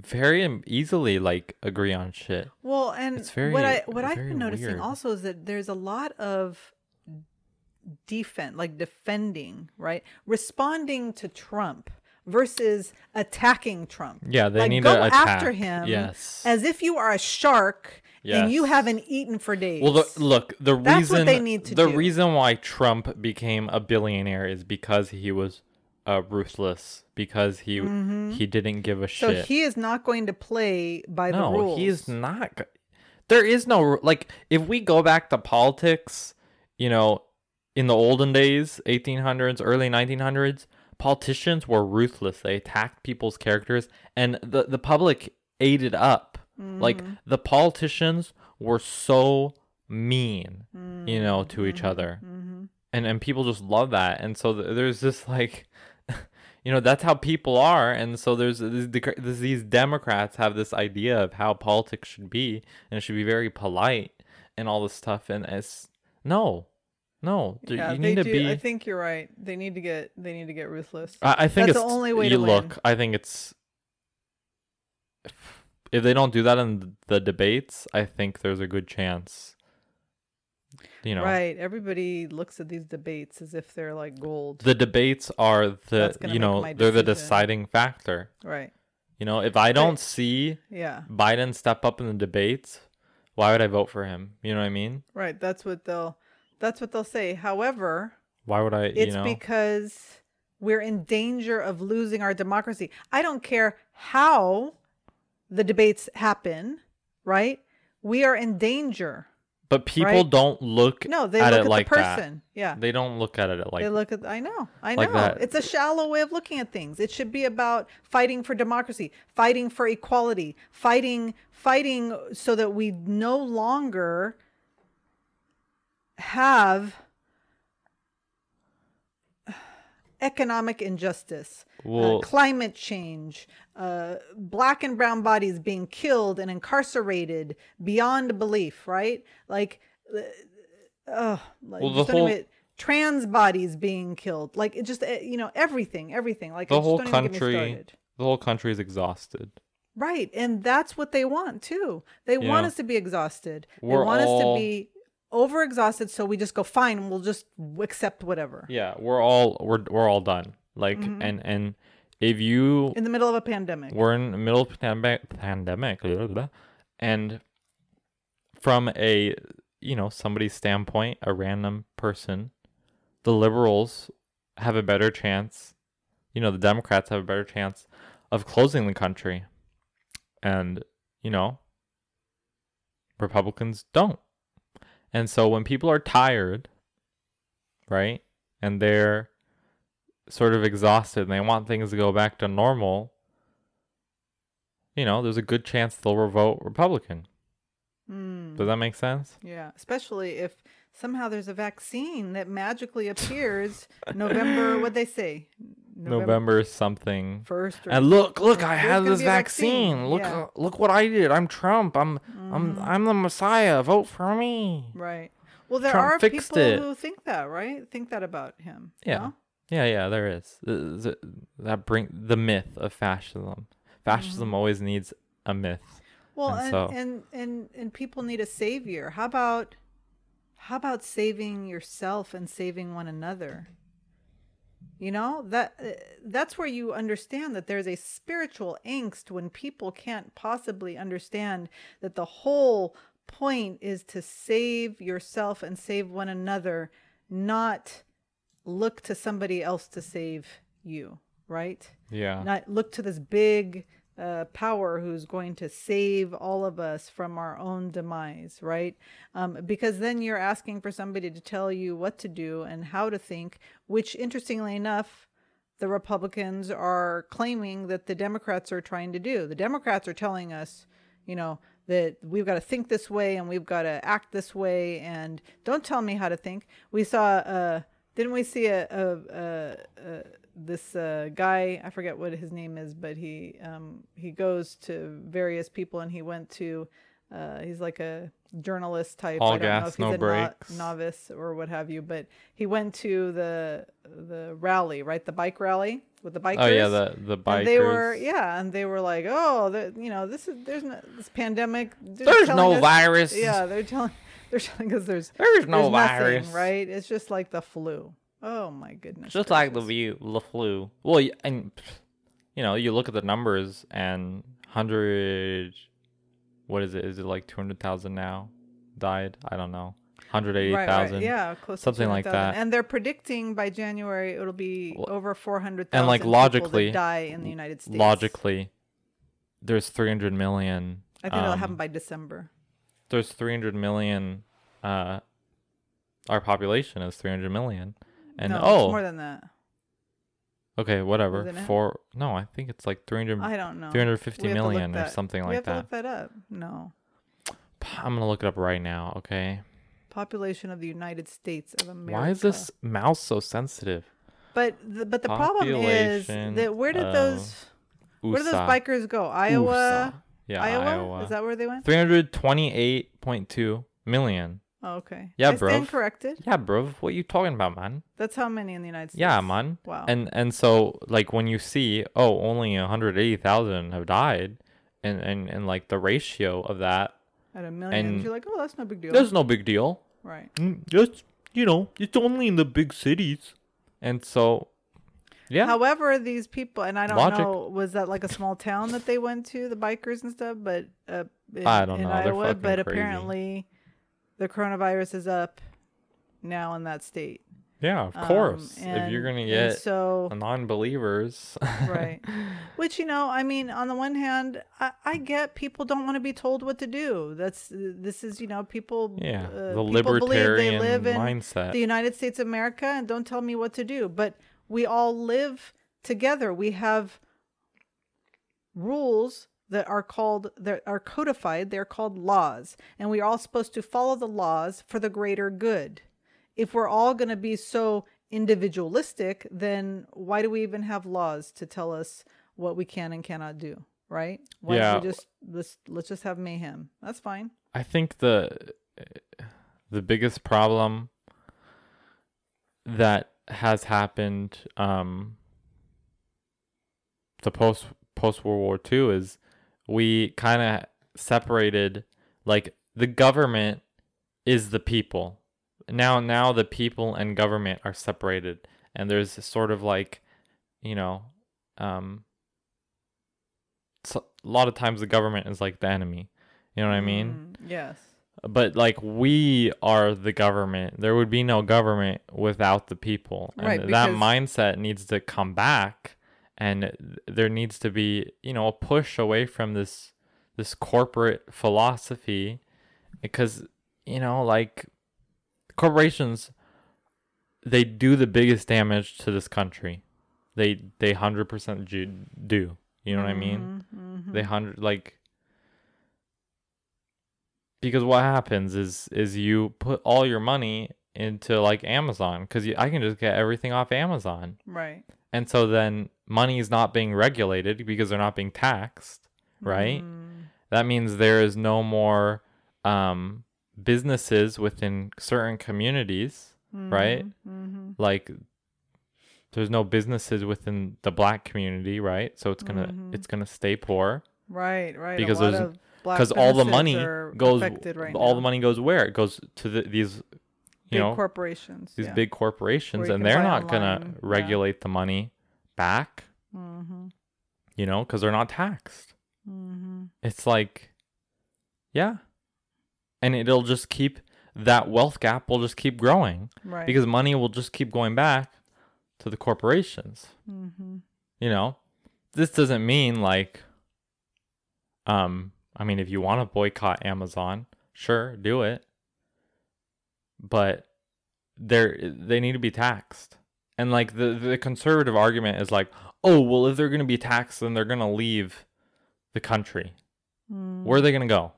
Speaker 1: very easily like agree on shit.
Speaker 2: Well, and
Speaker 1: It's very-
Speaker 2: what I what I've been noticing
Speaker 1: weird.
Speaker 2: also is that there's a lot of defense, like defending, right, responding to Trump versus attacking Trump.
Speaker 1: Yeah, they
Speaker 2: like
Speaker 1: need
Speaker 2: go
Speaker 1: to attack.
Speaker 2: after him
Speaker 1: Yes.
Speaker 2: as if you are a shark and you haven't eaten for days.
Speaker 1: Well, the, look, the
Speaker 2: That's what
Speaker 1: reason
Speaker 2: they need to
Speaker 1: the
Speaker 2: do.
Speaker 1: reason why Trump became a billionaire is because he was uh, ruthless, because he he didn't give a
Speaker 2: Mm-hmm. so he is not going to play by the
Speaker 1: no,
Speaker 2: rules.
Speaker 1: he is not. There is no like if we go back to politics, you know, in the olden days, 1800s, early 1900s, politicians were ruthless. They attacked people's characters and the the public ate it up. Like
Speaker 2: Mm-hmm.
Speaker 1: the politicians were so mean, you know, to each
Speaker 2: Mm-hmm.
Speaker 1: other. And and people just love that. And so th- there's this like [laughs] you know that's how people are and so there's these, these democrats have this idea of how politics should be and it should be very polite and all this stuff and it's no no
Speaker 2: yeah,
Speaker 1: you need to
Speaker 2: do.
Speaker 1: be
Speaker 2: I think you're right. They need to get they need to get ruthless.
Speaker 1: I, I think
Speaker 2: That's
Speaker 1: it's
Speaker 2: the only way
Speaker 1: you
Speaker 2: to win.
Speaker 1: look i think it's if they don't do that in the debates i think there's a good chance you know
Speaker 2: Right. Everybody looks at these debates as if they're like gold.
Speaker 1: the debates are the you know they're the deciding factor
Speaker 2: right.
Speaker 1: you know if i don't see
Speaker 2: Yeah.
Speaker 1: Biden step up in the debates, why would I vote for him? You know what I mean?
Speaker 2: Right. That's what they'll that's what they'll say. However,
Speaker 1: Why would I?
Speaker 2: it's
Speaker 1: know,
Speaker 2: because we're in danger of losing our democracy. I don't care how the debates happen, right? We are in danger.
Speaker 1: but people
Speaker 2: right?
Speaker 1: don't look
Speaker 2: No, they
Speaker 1: at
Speaker 2: look
Speaker 1: it
Speaker 2: at
Speaker 1: like
Speaker 2: the person. Yeah.
Speaker 1: They don't look at it like
Speaker 2: they look at I know. I
Speaker 1: like
Speaker 2: know.
Speaker 1: that.
Speaker 2: It's a shallow way of looking at things. It should be about fighting for democracy, fighting for equality, fighting fighting so that we no longer have economic injustice, uh, climate change, uh, black and brown bodies being killed and incarcerated beyond belief, right? Like, uh, oh, like
Speaker 1: Well, the whole-
Speaker 2: trans bodies being killed, like it just uh, you know everything, everything. Like
Speaker 1: the whole
Speaker 2: don't even get me
Speaker 1: country. The whole country is exhausted.
Speaker 2: Right. And that's what they want too. They want us to be exhausted.
Speaker 1: We're
Speaker 2: they want us to be overexhausted so we just go fine, we'll just accept whatever.
Speaker 1: Yeah, we're all we're we're all done. Like
Speaker 2: Mhm.
Speaker 1: and and if you
Speaker 2: In the middle of a pandemic.
Speaker 1: we're in the middle of pandemic pandemic and from a you know somebody's standpoint, a random person, the liberals have a better chance. You know, the Democrats have a better chance of closing the country. And, you know, Republicans don't. And so when people are tired, right? And they're sort of exhausted and they want things to go back to normal, you know, there's a good chance they'll vote Republican.
Speaker 2: Mm.
Speaker 1: Does that make sense?
Speaker 2: Yeah, especially if somehow there's a vaccine that magically appears November. What they say?
Speaker 1: November something.
Speaker 2: first. Or
Speaker 1: And look, look, I have this vaccine.
Speaker 2: vaccine,
Speaker 1: Look,
Speaker 2: yeah.
Speaker 1: uh, look what I did. I'm Trump. I'm, I'm,
Speaker 2: Mhm.
Speaker 1: I'm the Messiah. Vote for me.
Speaker 2: right. Well, there
Speaker 1: Trump
Speaker 2: are people
Speaker 1: it.
Speaker 2: who think that, right? Think that about him.
Speaker 1: Yeah.
Speaker 2: no?
Speaker 1: Yeah, yeah, there is. That bring the myth of fascism. Fascism
Speaker 2: Mhm.
Speaker 1: always needs a myth.
Speaker 2: Well,
Speaker 1: And
Speaker 2: and,
Speaker 1: so-
Speaker 2: and and and people need a savior. How about how about saving yourself and saving one another? You know that uh, that's where you understand that there's a spiritual angst when people can't possibly understand that the whole point is to save yourself and save one another, not look to somebody else to save you, right?
Speaker 1: Yeah.
Speaker 2: not look to this big uh, power who's going to save all of us from our own demise, right? Um, because then you're asking for somebody to tell you what to do and how to think, which, interestingly enough, the Republicans are claiming that the Democrats are trying to do. The Democrats are telling us, you know, that we've got to think this way and we've got to act this way and don't tell me how to think. We saw, uh, didn't we see a, a, a, a this uh, guy? I forget what his name is, but he um, he goes to various people and he went to. Uh, he's like a journalist type.
Speaker 1: All
Speaker 2: I don't know
Speaker 1: gas,
Speaker 2: if he's
Speaker 1: no
Speaker 2: a no- novice or what have you, but he went to the the rally, right? The bike rally with the bikers.
Speaker 1: Oh yeah, the the bikers.
Speaker 2: And they were yeah, and they were like, oh, the, you know, this is there's no this pandemic.
Speaker 1: There's no
Speaker 2: us-
Speaker 1: virus.
Speaker 2: Yeah, they're telling [laughs] they're telling us there's
Speaker 1: There's no
Speaker 2: there's nothing,
Speaker 1: virus.
Speaker 2: right? It's just like the flu. Oh my goodness.
Speaker 1: Just like the
Speaker 2: gracious.
Speaker 1: view, the flu. Well, and you know, you look at the numbers and hundred. What is it? Is it like two hundred thousand now? Died? I don't know. Hundred eighty
Speaker 2: Right, right, yeah, close to
Speaker 1: something like that.
Speaker 2: And they're predicting by January it'll be
Speaker 1: Well,
Speaker 2: over four hundred thousand.
Speaker 1: and, like, logically-
Speaker 2: die in the United States.
Speaker 1: Logically, there's three hundred million.
Speaker 2: I think it'll
Speaker 1: um,
Speaker 2: happen by December.
Speaker 1: There's three hundred million. Uh, our population is three hundred million. And
Speaker 2: no,
Speaker 1: oh,
Speaker 2: more than that.
Speaker 1: okay, whatever. For no, I think it's like 300,
Speaker 2: I don't know.
Speaker 1: 350
Speaker 2: We have to look
Speaker 1: or
Speaker 2: that-
Speaker 1: something
Speaker 2: we
Speaker 1: like
Speaker 2: have to
Speaker 1: that.
Speaker 2: look that up. No.
Speaker 1: I'm gonna look it up right now. Okay.
Speaker 2: Population of the United States of America.
Speaker 1: Why is this mouse so sensitive?
Speaker 2: But the, but the problem is that where did those where did those bikers go? Iowa.
Speaker 1: USA. Yeah,
Speaker 2: Iowa?
Speaker 1: Iowa.
Speaker 2: Is that where they went?
Speaker 1: 328.2 million.
Speaker 2: Oh, okay.
Speaker 1: Yeah,
Speaker 2: I stand corrected.
Speaker 1: Yeah, bro. What you talking about, man?
Speaker 2: That's how many in the United States.
Speaker 1: Yeah, man.
Speaker 2: Wow.
Speaker 1: And and so like when you see oh only 180,000 have died, and and and like the ratio of that,
Speaker 2: At a million,
Speaker 1: and-
Speaker 2: you're like, oh, that's no big deal.
Speaker 1: there's no big deal.
Speaker 2: Right.
Speaker 1: Mm, Just you know, it's only in the big cities. And so, yeah,
Speaker 2: However, these people, and I don't
Speaker 1: Logic.
Speaker 2: know, was that like a small town that they went to, the bikers and stuff? But uh, in,
Speaker 1: I don't know,
Speaker 2: Iowa, but
Speaker 1: crazy.
Speaker 2: apparently, the coronavirus is up now in that state.
Speaker 1: yeah, of
Speaker 2: Um,
Speaker 1: course. if you're gonna
Speaker 2: and
Speaker 1: get
Speaker 2: so
Speaker 1: non-believers,
Speaker 2: right [laughs] which you know i mean on the one hand i, I get people don't want to be told what to do that's this is you know people
Speaker 1: Yeah,
Speaker 2: uh,
Speaker 1: the
Speaker 2: people believe they
Speaker 1: libertarian
Speaker 2: live in
Speaker 1: mindset.
Speaker 2: the united states of america and don't tell me what to do but we all live together. We have rules that are called that are codified. They're called laws. And we're all supposed to follow the laws for the greater good. If we're all going to be so individualistic then why do we even have laws to tell us what we can and cannot do right? Why
Speaker 1: Yeah.
Speaker 2: don't we just let's let's just have mayhem. That's fine.
Speaker 1: I think the the biggest problem that has happened um the post post World War II is we kind of separated like the government is the people. Now now the people and government are separated and there's sort of like you know um so, a lot of times the government is like the enemy. You know what I mean?
Speaker 2: Mm, yes.
Speaker 1: But like we are the government. There would be no government without the people. And
Speaker 2: Right,
Speaker 1: that mindset needs to come back and there needs to be, you know, a push away from this this corporate philosophy because you know, like corporations they do the biggest damage to this country. They they 100% ju- do. You know what I mean?
Speaker 2: Mhm,
Speaker 1: they
Speaker 2: mhm.
Speaker 1: hundred like because what happens is is you put all your money into like Amazon because I can just get everything off Amazon,
Speaker 2: Right.
Speaker 1: and so then money is not being regulated because they're not being taxed, right?
Speaker 2: Mm,
Speaker 1: That means there is no more um, businesses within certain communities, right?
Speaker 2: mhm,
Speaker 1: Like there's no businesses within the black community, right? So it's gonna
Speaker 2: Mhm.
Speaker 1: it's gonna stay poor.
Speaker 2: Right. Right.
Speaker 1: Because there's-
Speaker 2: of
Speaker 1: because all the money goes
Speaker 2: right
Speaker 1: all
Speaker 2: now.
Speaker 1: the money goes where it goes to the, these you
Speaker 2: Big
Speaker 1: know
Speaker 2: corporations.
Speaker 1: these
Speaker 2: yeah.
Speaker 1: big corporations and they're not gonna
Speaker 2: online, yeah.
Speaker 1: regulate the money back
Speaker 2: Mm-hmm.
Speaker 1: you know because they're not taxed
Speaker 2: Mm-hmm.
Speaker 1: it's like yeah and it'll just keep that wealth gap will just keep growing
Speaker 2: Right.
Speaker 1: because money will just keep going back to the corporations
Speaker 2: mm-hmm.
Speaker 1: you know this doesn't mean like um i mean if you want to boycott amazon sure do it but they're they need to be taxed and like the the conservative argument is like oh well if they're going to be taxed then they're going to leave the country
Speaker 2: Mm.
Speaker 1: where are they going to go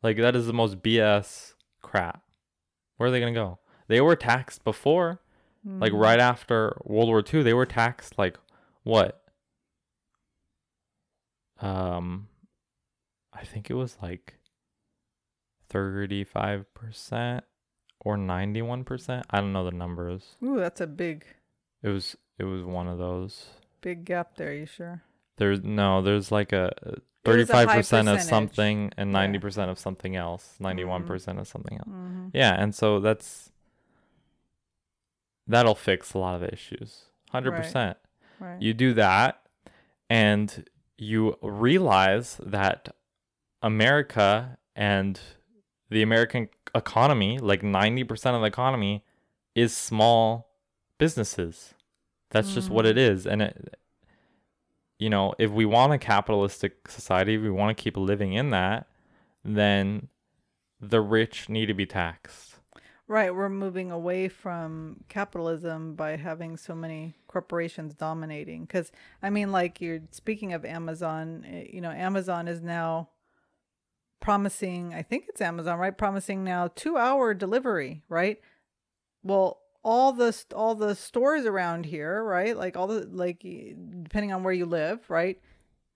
Speaker 1: like that is the most bs crap where are they going to go they were taxed before like
Speaker 2: Mhm.
Speaker 1: right after World War II, they were taxed like what? Um, I think it was like thirty-five percent or ninety-one percent. I don't know the numbers.
Speaker 2: Ooh, that's a big,
Speaker 1: It was it was one of those.
Speaker 2: big gap there. You sure?
Speaker 1: There's no, there's like a
Speaker 2: It was a
Speaker 1: thirty-five percent of something and
Speaker 2: Yeah.
Speaker 1: ninety percent of something else. Ninety-one percent of something else.
Speaker 2: Mm-hmm.
Speaker 1: Yeah, and so that's that'll fix a lot of the issues. Hundred percent.
Speaker 2: Right.
Speaker 1: you do that and you realize that America and the American economy, like 90% of the economy, is small businesses. That's just what it is. And it, you know, if we want a capitalistic society, if we want to keep living in that, then the rich need to be taxed.
Speaker 2: Right, we're moving away from capitalism by having so many corporations dominating. Because, I mean, like you're speaking of Amazon, eh, you know, Amazon is now promising, I think it's Amazon, right? Promising now two hour delivery, right? Well, all the all the stores around here, right? Like all the like depending on where you live, right?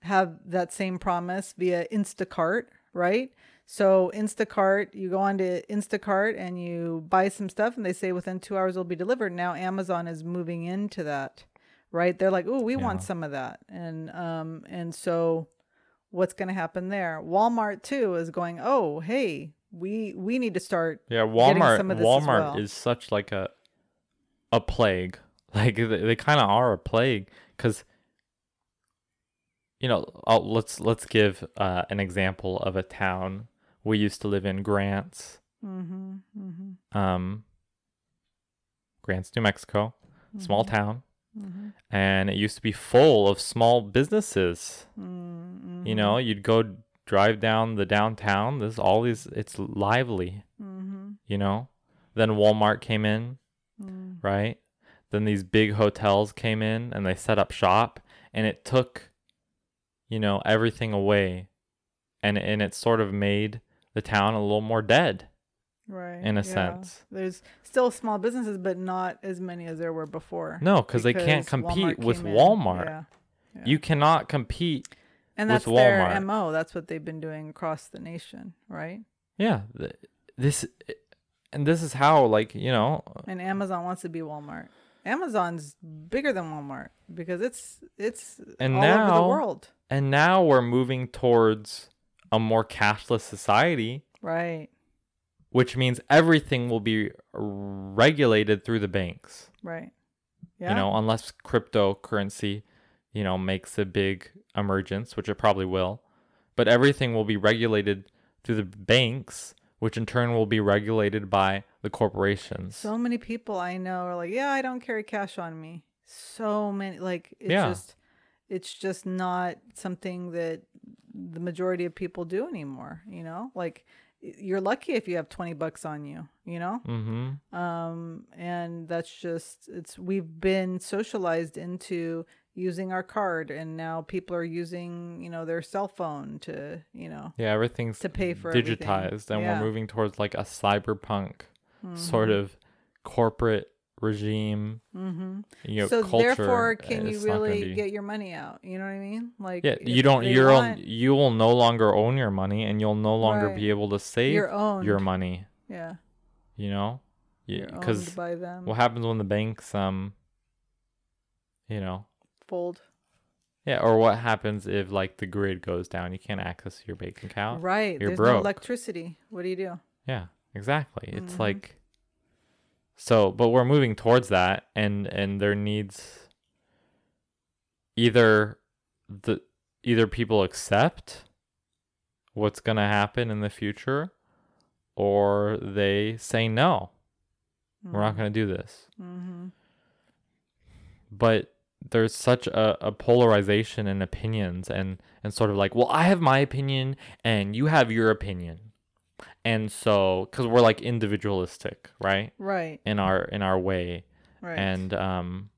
Speaker 2: Have that same promise via Instacart, right? So Instacart, you go on to Instacart and you buy some stuff, and they say within two hours it'll be delivered. Now Amazon is moving into that, right? They're like, oh, we want some of that, and um, and so what's going to happen there? Walmart too is going, oh, hey, we we need to start.
Speaker 1: Yeah, Walmart.
Speaker 2: some of this
Speaker 1: Walmart
Speaker 2: well.
Speaker 1: is such like a a plague. [laughs] Like they, they kind of are a plague because you know. I'll, let's let's give uh, an example of a town we used to live in, Grants.
Speaker 2: Mm-hmm, mm-hmm,
Speaker 1: Um, Grants, New Mexico, small town,
Speaker 2: mm-hmm,
Speaker 1: and it used to be full of small businesses.
Speaker 2: mm-hmm,
Speaker 1: You know, you'd go drive down the downtown. There's all these. It's lively.
Speaker 2: mm-hmm,
Speaker 1: You know. Then Walmart came in.
Speaker 2: mm-hmm.
Speaker 1: right? Then these big hotels came in and they set up shop and it took you know everything away and and it sort of made the town a little more dead
Speaker 2: right
Speaker 1: in a
Speaker 2: yeah.
Speaker 1: sense.
Speaker 2: There's still small businesses, but not as many as there were before.
Speaker 1: No, cuz they can't compete
Speaker 2: Walmart
Speaker 1: with. Walmart.
Speaker 2: Yeah. yeah.
Speaker 1: You cannot compete.
Speaker 2: and
Speaker 1: with
Speaker 2: that's their
Speaker 1: Walmart.
Speaker 2: mo. That's what they've been doing across the nation, right?
Speaker 1: Yeah, th- this and this is how like, you know, uh,
Speaker 2: And Amazon wants to be Walmart. Amazon's bigger than Walmart because it's it's
Speaker 1: And
Speaker 2: all over the world.
Speaker 1: And now we're moving towards a more cashless society,
Speaker 2: Right.
Speaker 1: Which means everything will be regulated through the banks.
Speaker 2: Right. Yeah.
Speaker 1: You know, unless cryptocurrency, you know, makes a big emergence, which it probably will. But everything will be regulated through the banks, which in turn will be regulated by the corporations.
Speaker 2: so many people I know are like, yeah, I don't carry cash on me. So many, like, it's
Speaker 1: Yeah.
Speaker 2: just, it's just not something that the majority of people do anymore. You know, like, you're lucky if you have 20 bucks on you, you know?
Speaker 1: mm-hmm.
Speaker 2: um and that's just it's we've been socialized into using our card and now people are using you know their cell phone to you know
Speaker 1: Yeah, everything's
Speaker 2: to pay for everything.
Speaker 1: digitized, and
Speaker 2: Yeah.
Speaker 1: we're moving towards like a cyberpunk sort of corporate regime.
Speaker 2: mm-hmm.
Speaker 1: You know,
Speaker 2: so
Speaker 1: culture.
Speaker 2: therefore can you
Speaker 1: not gonna
Speaker 2: really
Speaker 1: be-
Speaker 2: get your money out you know what i mean like
Speaker 1: Yeah, you don't. You're
Speaker 2: want-
Speaker 1: on, you will no longer own your money, and you'll no longer
Speaker 2: Right.
Speaker 1: be able to save
Speaker 2: You're owned.
Speaker 1: your money.
Speaker 2: yeah
Speaker 1: You know, because
Speaker 2: them
Speaker 1: what happens when the banks, um, you know,
Speaker 2: fold
Speaker 1: yeah, or what happens if like the grid goes down, you can't access your bank account.
Speaker 2: right
Speaker 1: you're
Speaker 2: there's
Speaker 1: broke.
Speaker 2: no electricity what do you do
Speaker 1: Yeah, exactly. It's
Speaker 2: Mhm.
Speaker 1: like so, but we're moving towards that and and there needs either the either people accept what's going to happen in the future or they say no. We're not going to do this.
Speaker 2: mm-hmm.
Speaker 1: But there's such a, a polarization in opinions and and sort of like, well, I have my opinion and you have your opinion. And so cuz we're like individualistic, right?
Speaker 2: right
Speaker 1: In our in our way.
Speaker 2: right
Speaker 1: And um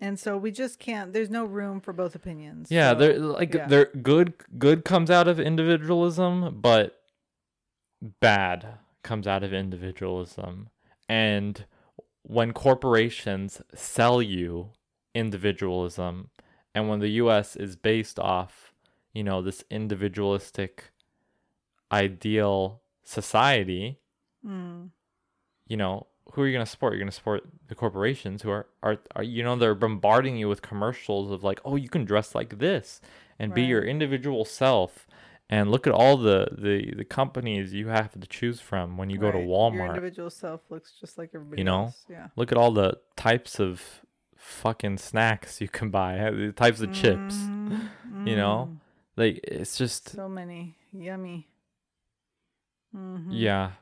Speaker 2: and so we just can't there's no room for both opinions
Speaker 1: yeah,
Speaker 2: so-
Speaker 1: there like
Speaker 2: yeah.
Speaker 1: there good good comes out of individualism, but bad comes out of individualism. And when corporations sell you individualism and when the US is based off, you know, this individualistic ideal society,
Speaker 2: Mm.
Speaker 1: you know, who are you going to support? You're going to support the corporations who are, are, are, you know, they're bombarding you with commercials of like, oh, you can dress like this and be your individual self. And look at all the, the, the companies you have to choose from when you go to
Speaker 2: Right. Your
Speaker 1: Walmart.
Speaker 2: individual self looks just like everybody you
Speaker 1: know?
Speaker 2: else. Yeah.
Speaker 1: Look at all the types of fucking snacks you can buy, [laughs] the types of chips.
Speaker 2: Mhm.
Speaker 1: you know?
Speaker 2: Mm.
Speaker 1: Like, it's just,
Speaker 2: So many. Yummy. Mhm.
Speaker 1: yeah.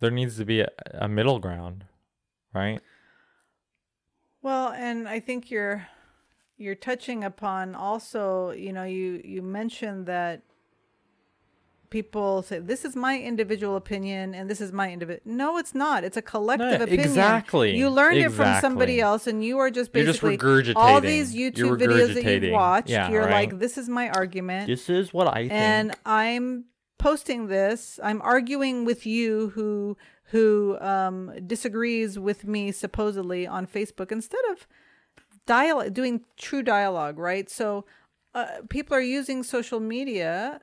Speaker 1: There needs to be a, a middle ground, right?
Speaker 2: Well, and I think you're you're touching upon also, you know, you you mentioned that people say this is my individual opinion and this is my individual. No, it's not. It's a collective
Speaker 1: No,
Speaker 2: opinion.
Speaker 1: exactly.
Speaker 2: You learned it from somebody else, and you are just
Speaker 1: You're just
Speaker 2: basically all these
Speaker 1: regurgitating. You're
Speaker 2: YouTube videos that you've watched.
Speaker 1: Yeah,
Speaker 2: you're
Speaker 1: right.
Speaker 2: like, this is my argument.
Speaker 1: This is what I think.
Speaker 2: and I'm posting this. I'm arguing with you who who um, disagrees with me supposedly on Facebook instead of dialogue doing true dialogue, right? So uh, people are using social media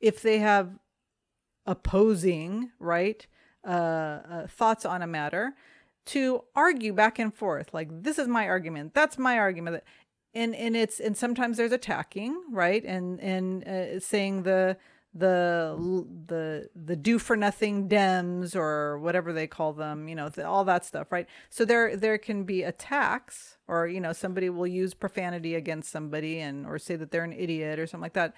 Speaker 2: if they have opposing right uh, uh, thoughts on a matter to argue back and forth like this is my argument that's my argument and and it's and sometimes there's attacking right and and uh, saying the the the the do for nothing dems or whatever they call them you know all that stuff right? So there there can be attacks or you know somebody will use profanity against somebody and or say that they're an idiot or something like that.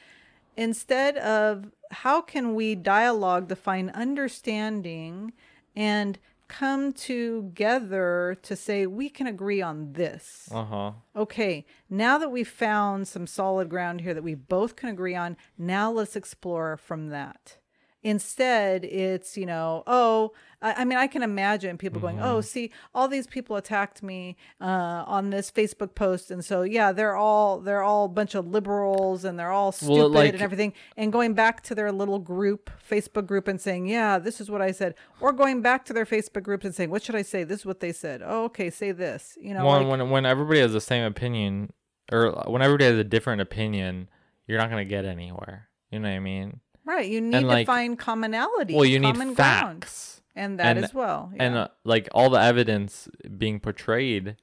Speaker 2: Instead of how can we dialogue to find understanding and come together to say we can agree on this
Speaker 1: uh huh.
Speaker 2: okay, now that we've found some solid ground here that we both can agree on, now let's explore from that. Instead, it's, you know, oh, I, I mean, I can imagine people going, oh, see, all these people attacked me uh, on this Facebook post. And so, yeah, they're all, they're all a bunch of liberals and they're all stupid
Speaker 1: like-
Speaker 2: and everything. And going back to their little group, Facebook group, and saying, yeah, this is what I said. Or going back to their Facebook group and saying, what should I say? This is what they said. Oh, okay, say this. You know,
Speaker 1: when
Speaker 2: like-
Speaker 1: when when everybody has the same opinion, or when everybody has a different opinion, you're not gonna get anywhere. You know what I mean?
Speaker 2: Right. You need to
Speaker 1: like-
Speaker 2: find commonality.
Speaker 1: Well, you need
Speaker 2: common ground. and that
Speaker 1: and-
Speaker 2: as well.
Speaker 1: and uh, like all the evidence being portrayed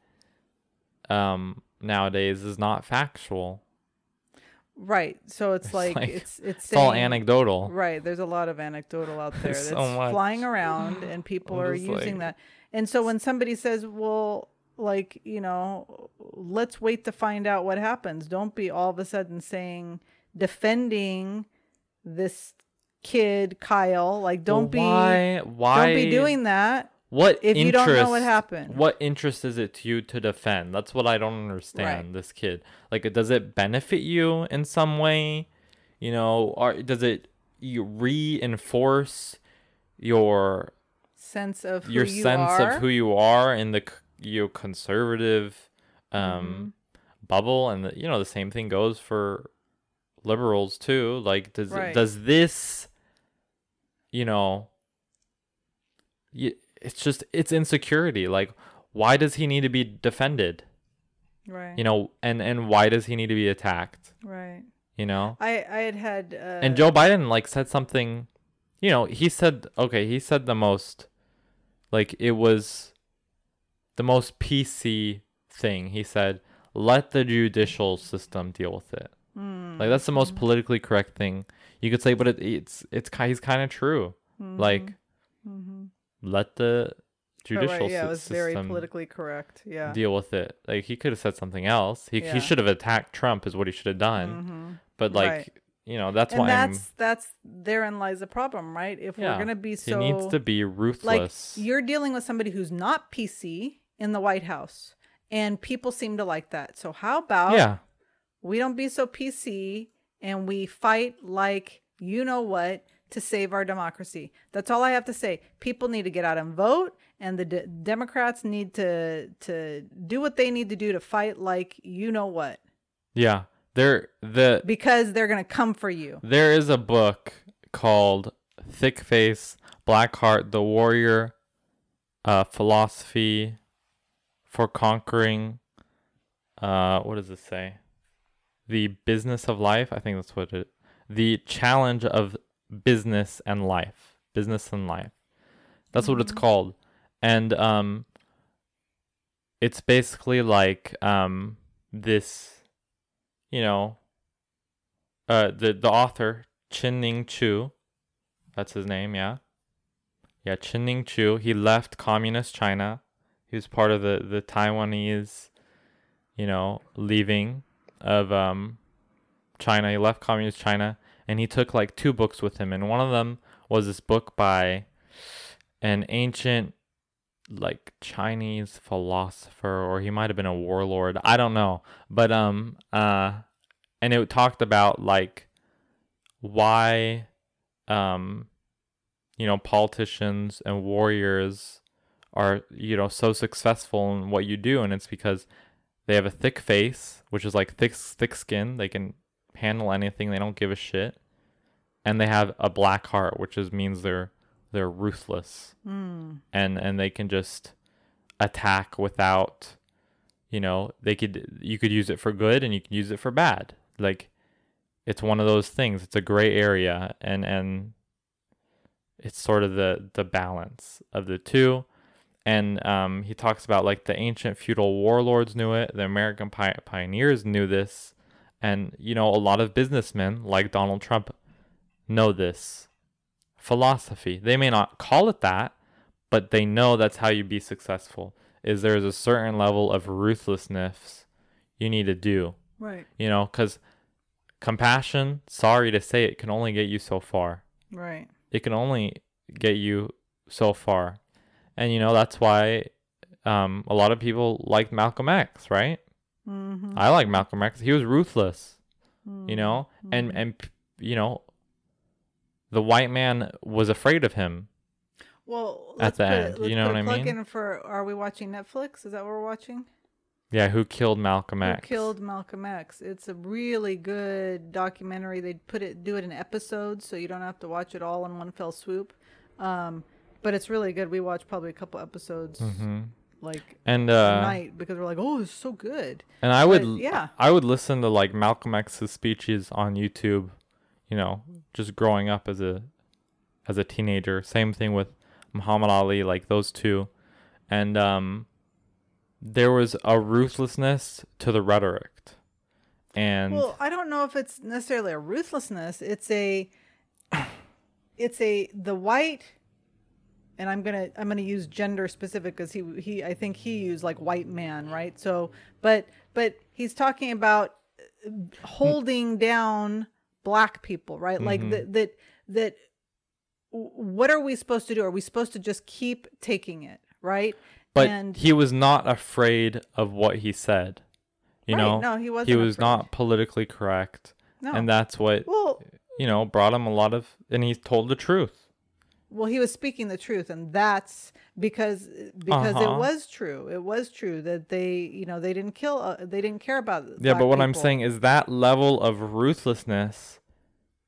Speaker 1: um nowadays is not factual
Speaker 2: right. So it's,
Speaker 1: it's
Speaker 2: like,
Speaker 1: like-
Speaker 2: it's it's
Speaker 1: it's all anecdotal
Speaker 2: Right. There's a lot of anecdotal out [laughs] there
Speaker 1: There's
Speaker 2: that's
Speaker 1: so much.
Speaker 2: flying around [sighs] and people are using
Speaker 1: like-
Speaker 2: that. And so when somebody says, well, like, you know, let's wait to find out what happens, don't be all of a sudden saying, defending this kid, Kyle. Like, don't
Speaker 1: Well,
Speaker 2: be.
Speaker 1: why why
Speaker 2: Don't be doing that
Speaker 1: what
Speaker 2: if you don't know what happened.
Speaker 1: what interest is it to you to defend that's what i don't understand this kid like does it benefit you in some way you know or does it you reinforce your
Speaker 2: sense of who
Speaker 1: your
Speaker 2: you
Speaker 1: sense
Speaker 2: are.
Speaker 1: of who you are in the you know, conservative um
Speaker 2: Mm-hmm.
Speaker 1: bubble and the, you know the same thing goes for liberals too like does
Speaker 2: Right.
Speaker 1: does this you know it's just it's insecurity like why does he need to be defended
Speaker 2: right.
Speaker 1: you know and and why does he need to be attacked
Speaker 2: right.
Speaker 1: you know
Speaker 2: I, I had had. Uh,
Speaker 1: and Joe Biden like said something, you know, he said okay, he said the most like it was the most PC thing. He said, "Let the judicial system deal with it."
Speaker 2: Mm,
Speaker 1: Like that's the most politically correct thing you could say, but it, it's it's he's kind of true. Like
Speaker 2: mhm.
Speaker 1: let the
Speaker 2: Oh,
Speaker 1: judicial
Speaker 2: right, yeah, it was very
Speaker 1: system
Speaker 2: politically correct. Yeah.
Speaker 1: deal with it. Like he could have said something else. He
Speaker 2: Yeah.
Speaker 1: he should have attacked Trump is what he should have done.
Speaker 2: Mhm.
Speaker 1: But like,
Speaker 2: Right.
Speaker 1: you know, that's
Speaker 2: and
Speaker 1: why
Speaker 2: that's
Speaker 1: I'm
Speaker 2: that's therein lies the problem, right? If
Speaker 1: yeah,
Speaker 2: we're gonna be
Speaker 1: he
Speaker 2: so
Speaker 1: needs to be
Speaker 2: like
Speaker 1: ruthless.
Speaker 2: you're dealing with somebody who's not PC in the White House, and people seem to like that. So how about
Speaker 1: yeah.
Speaker 2: We don't be so PC and we fight like you know what to save our democracy. That's all I have to say. People need to get out and vote, and the de- Democrats need to to do what they need to do to fight like you know what,
Speaker 1: Yeah. There the
Speaker 2: because they're gonna come for you.
Speaker 1: there is a book called Thick Face, Black Heart, The Warrior uh Philosophy for Conquering uh what does it say? The Business of Life. I think that's what it The Challenge of Business and Life. Business and Life. That's what it's called. And um it's basically like um this you know uh the the author Chin Ning Chu that's his name yeah yeah Chin Ning Chu he left communist China he was part of the the Taiwanese you know leaving of um China he left communist China and he took like two books with him and one of them was this book by an ancient like Chinese philosopher or he might have been a warlord. I don't know. But um uh and it talked about like why um you know politicians and warriors are you know so successful in what you do and it's because they have a thick face, which is like thick thick skin. They can handle anything. They don't give a shit. And they have a black heart, which is means they're they're ruthless
Speaker 2: Mm.
Speaker 1: and and they can just attack without you know they could you could use it for good and you can use it for bad like it's one of those things it's a gray area and and it's sort of the the balance of the two and um he talks about like the ancient feudal warlords knew it the american pi- pioneers knew this and you know a lot of businessmen like donald trump know this philosophy they may not call it that but they know that's how you be successful is there's a certain level of ruthlessness you need to do
Speaker 2: Right.
Speaker 1: you know because compassion sorry to say it can only get you so far
Speaker 2: Right.
Speaker 1: it can only get you so far and you know that's why um, a lot of people like malcolm x right
Speaker 2: Mm-hmm.
Speaker 1: i like malcolm x he was ruthless you know and and you know the white man was afraid of him
Speaker 2: Well,
Speaker 1: at the
Speaker 2: put
Speaker 1: end, you know what I mean?
Speaker 2: in for. Are we watching Netflix? Is that what we're watching?
Speaker 1: yeah who killed malcolm
Speaker 2: Who
Speaker 1: x
Speaker 2: killed Malcolm X? It's a really good documentary. They put it, do it in episodes, so you don't have to watch it all in one fell swoop. Um, but it's really good. We watched probably a couple episodes
Speaker 1: hmm
Speaker 2: like
Speaker 1: and uh
Speaker 2: night because we're like, oh, it's so good.
Speaker 1: And I would,
Speaker 2: But, yeah.
Speaker 1: I would listen to like Malcolm X's speeches on YouTube, you know, just growing up as a, as a teenager. Same thing with Muhammad Ali, like those two, and um, there was a ruthlessness to the rhetoric, and
Speaker 2: Well, I don't know if it's necessarily a ruthlessness. It's a [sighs] it's a the white and I'm to I'm to use gender specific cuz he he I think he used like white man, right? So but but he's talking about uh, holding down black people, right? Like
Speaker 1: Mhm.
Speaker 2: that that that what are we supposed to do? Are we supposed to just keep taking it, right?
Speaker 1: but
Speaker 2: and
Speaker 1: he was not afraid of what he said. You
Speaker 2: right,
Speaker 1: know,
Speaker 2: no, he wasn't
Speaker 1: he was
Speaker 2: afraid.
Speaker 1: not politically correct,
Speaker 2: no.
Speaker 1: and that's what
Speaker 2: well,
Speaker 1: you know brought him a lot of, and he told the truth.
Speaker 2: Well, he was speaking the truth, and that's because because
Speaker 1: Uh-huh.
Speaker 2: it was true. It was true that they, you know, they didn't kill. Uh, they didn't care about.
Speaker 1: Yeah, but what I'm saying is that level of ruthlessness,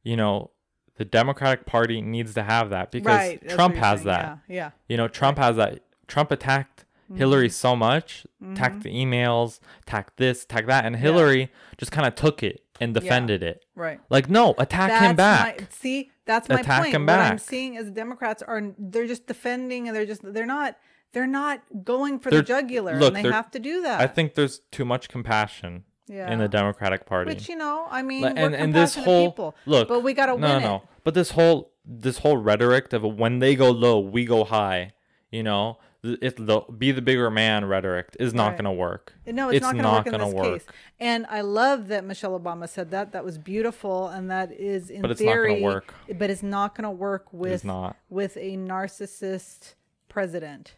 Speaker 1: you know, the Democratic Party needs to have that because
Speaker 2: right?
Speaker 1: Trump has
Speaker 2: saying,
Speaker 1: that.
Speaker 2: Yeah,
Speaker 1: You know, Trump has that. Trump attacked Hillary so much,
Speaker 2: Mhm.
Speaker 1: the emails, attacked this, attacked that, and Hillary just kind of took it and defended it.
Speaker 2: right.
Speaker 1: Like, no, attack him back.
Speaker 2: My, see, that's my
Speaker 1: Attack
Speaker 2: point.
Speaker 1: him
Speaker 2: What I'm seeing is the Democrats are they're just defending, and they're just they're not they're not going for
Speaker 1: They're-
Speaker 2: the jugular,
Speaker 1: look,
Speaker 2: and they have to do that.
Speaker 1: I think there's too much compassion
Speaker 2: yeah.
Speaker 1: in the Democratic Party.
Speaker 2: Which you know, I mean, we're
Speaker 1: and and this whole
Speaker 2: people,
Speaker 1: look,
Speaker 2: but we gotta
Speaker 1: no,
Speaker 2: win
Speaker 1: no,
Speaker 2: it.
Speaker 1: no. But this whole this whole rhetoric of when they go low, we go high. You know, if the be the bigger man rhetoric is not
Speaker 2: Right.
Speaker 1: going to work.
Speaker 2: No, it's,
Speaker 1: It's
Speaker 2: not going to work
Speaker 1: work.
Speaker 2: case. And I love that Michelle Obama said that. That was beautiful, and that is in
Speaker 1: But it's not
Speaker 2: theory.
Speaker 1: gonna work.
Speaker 2: But it's not going to work with
Speaker 1: not.
Speaker 2: with a narcissist president.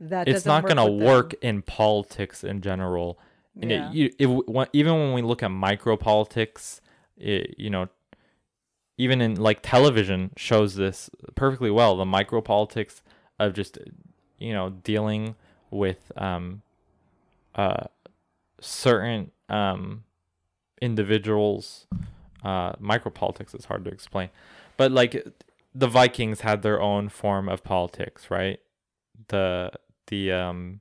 Speaker 2: That
Speaker 1: It's
Speaker 2: doesn't
Speaker 1: going to
Speaker 2: them.
Speaker 1: work in politics in general. And
Speaker 2: Yeah.
Speaker 1: it, you, it, even when we look at micro politics, it, you know, even in like television shows this perfectly well. The micro politics of just, you know, dealing with um, uh, certain um, individuals. Uh, micro politics is hard to explain, but like the Vikings had their own form of politics, right? The the um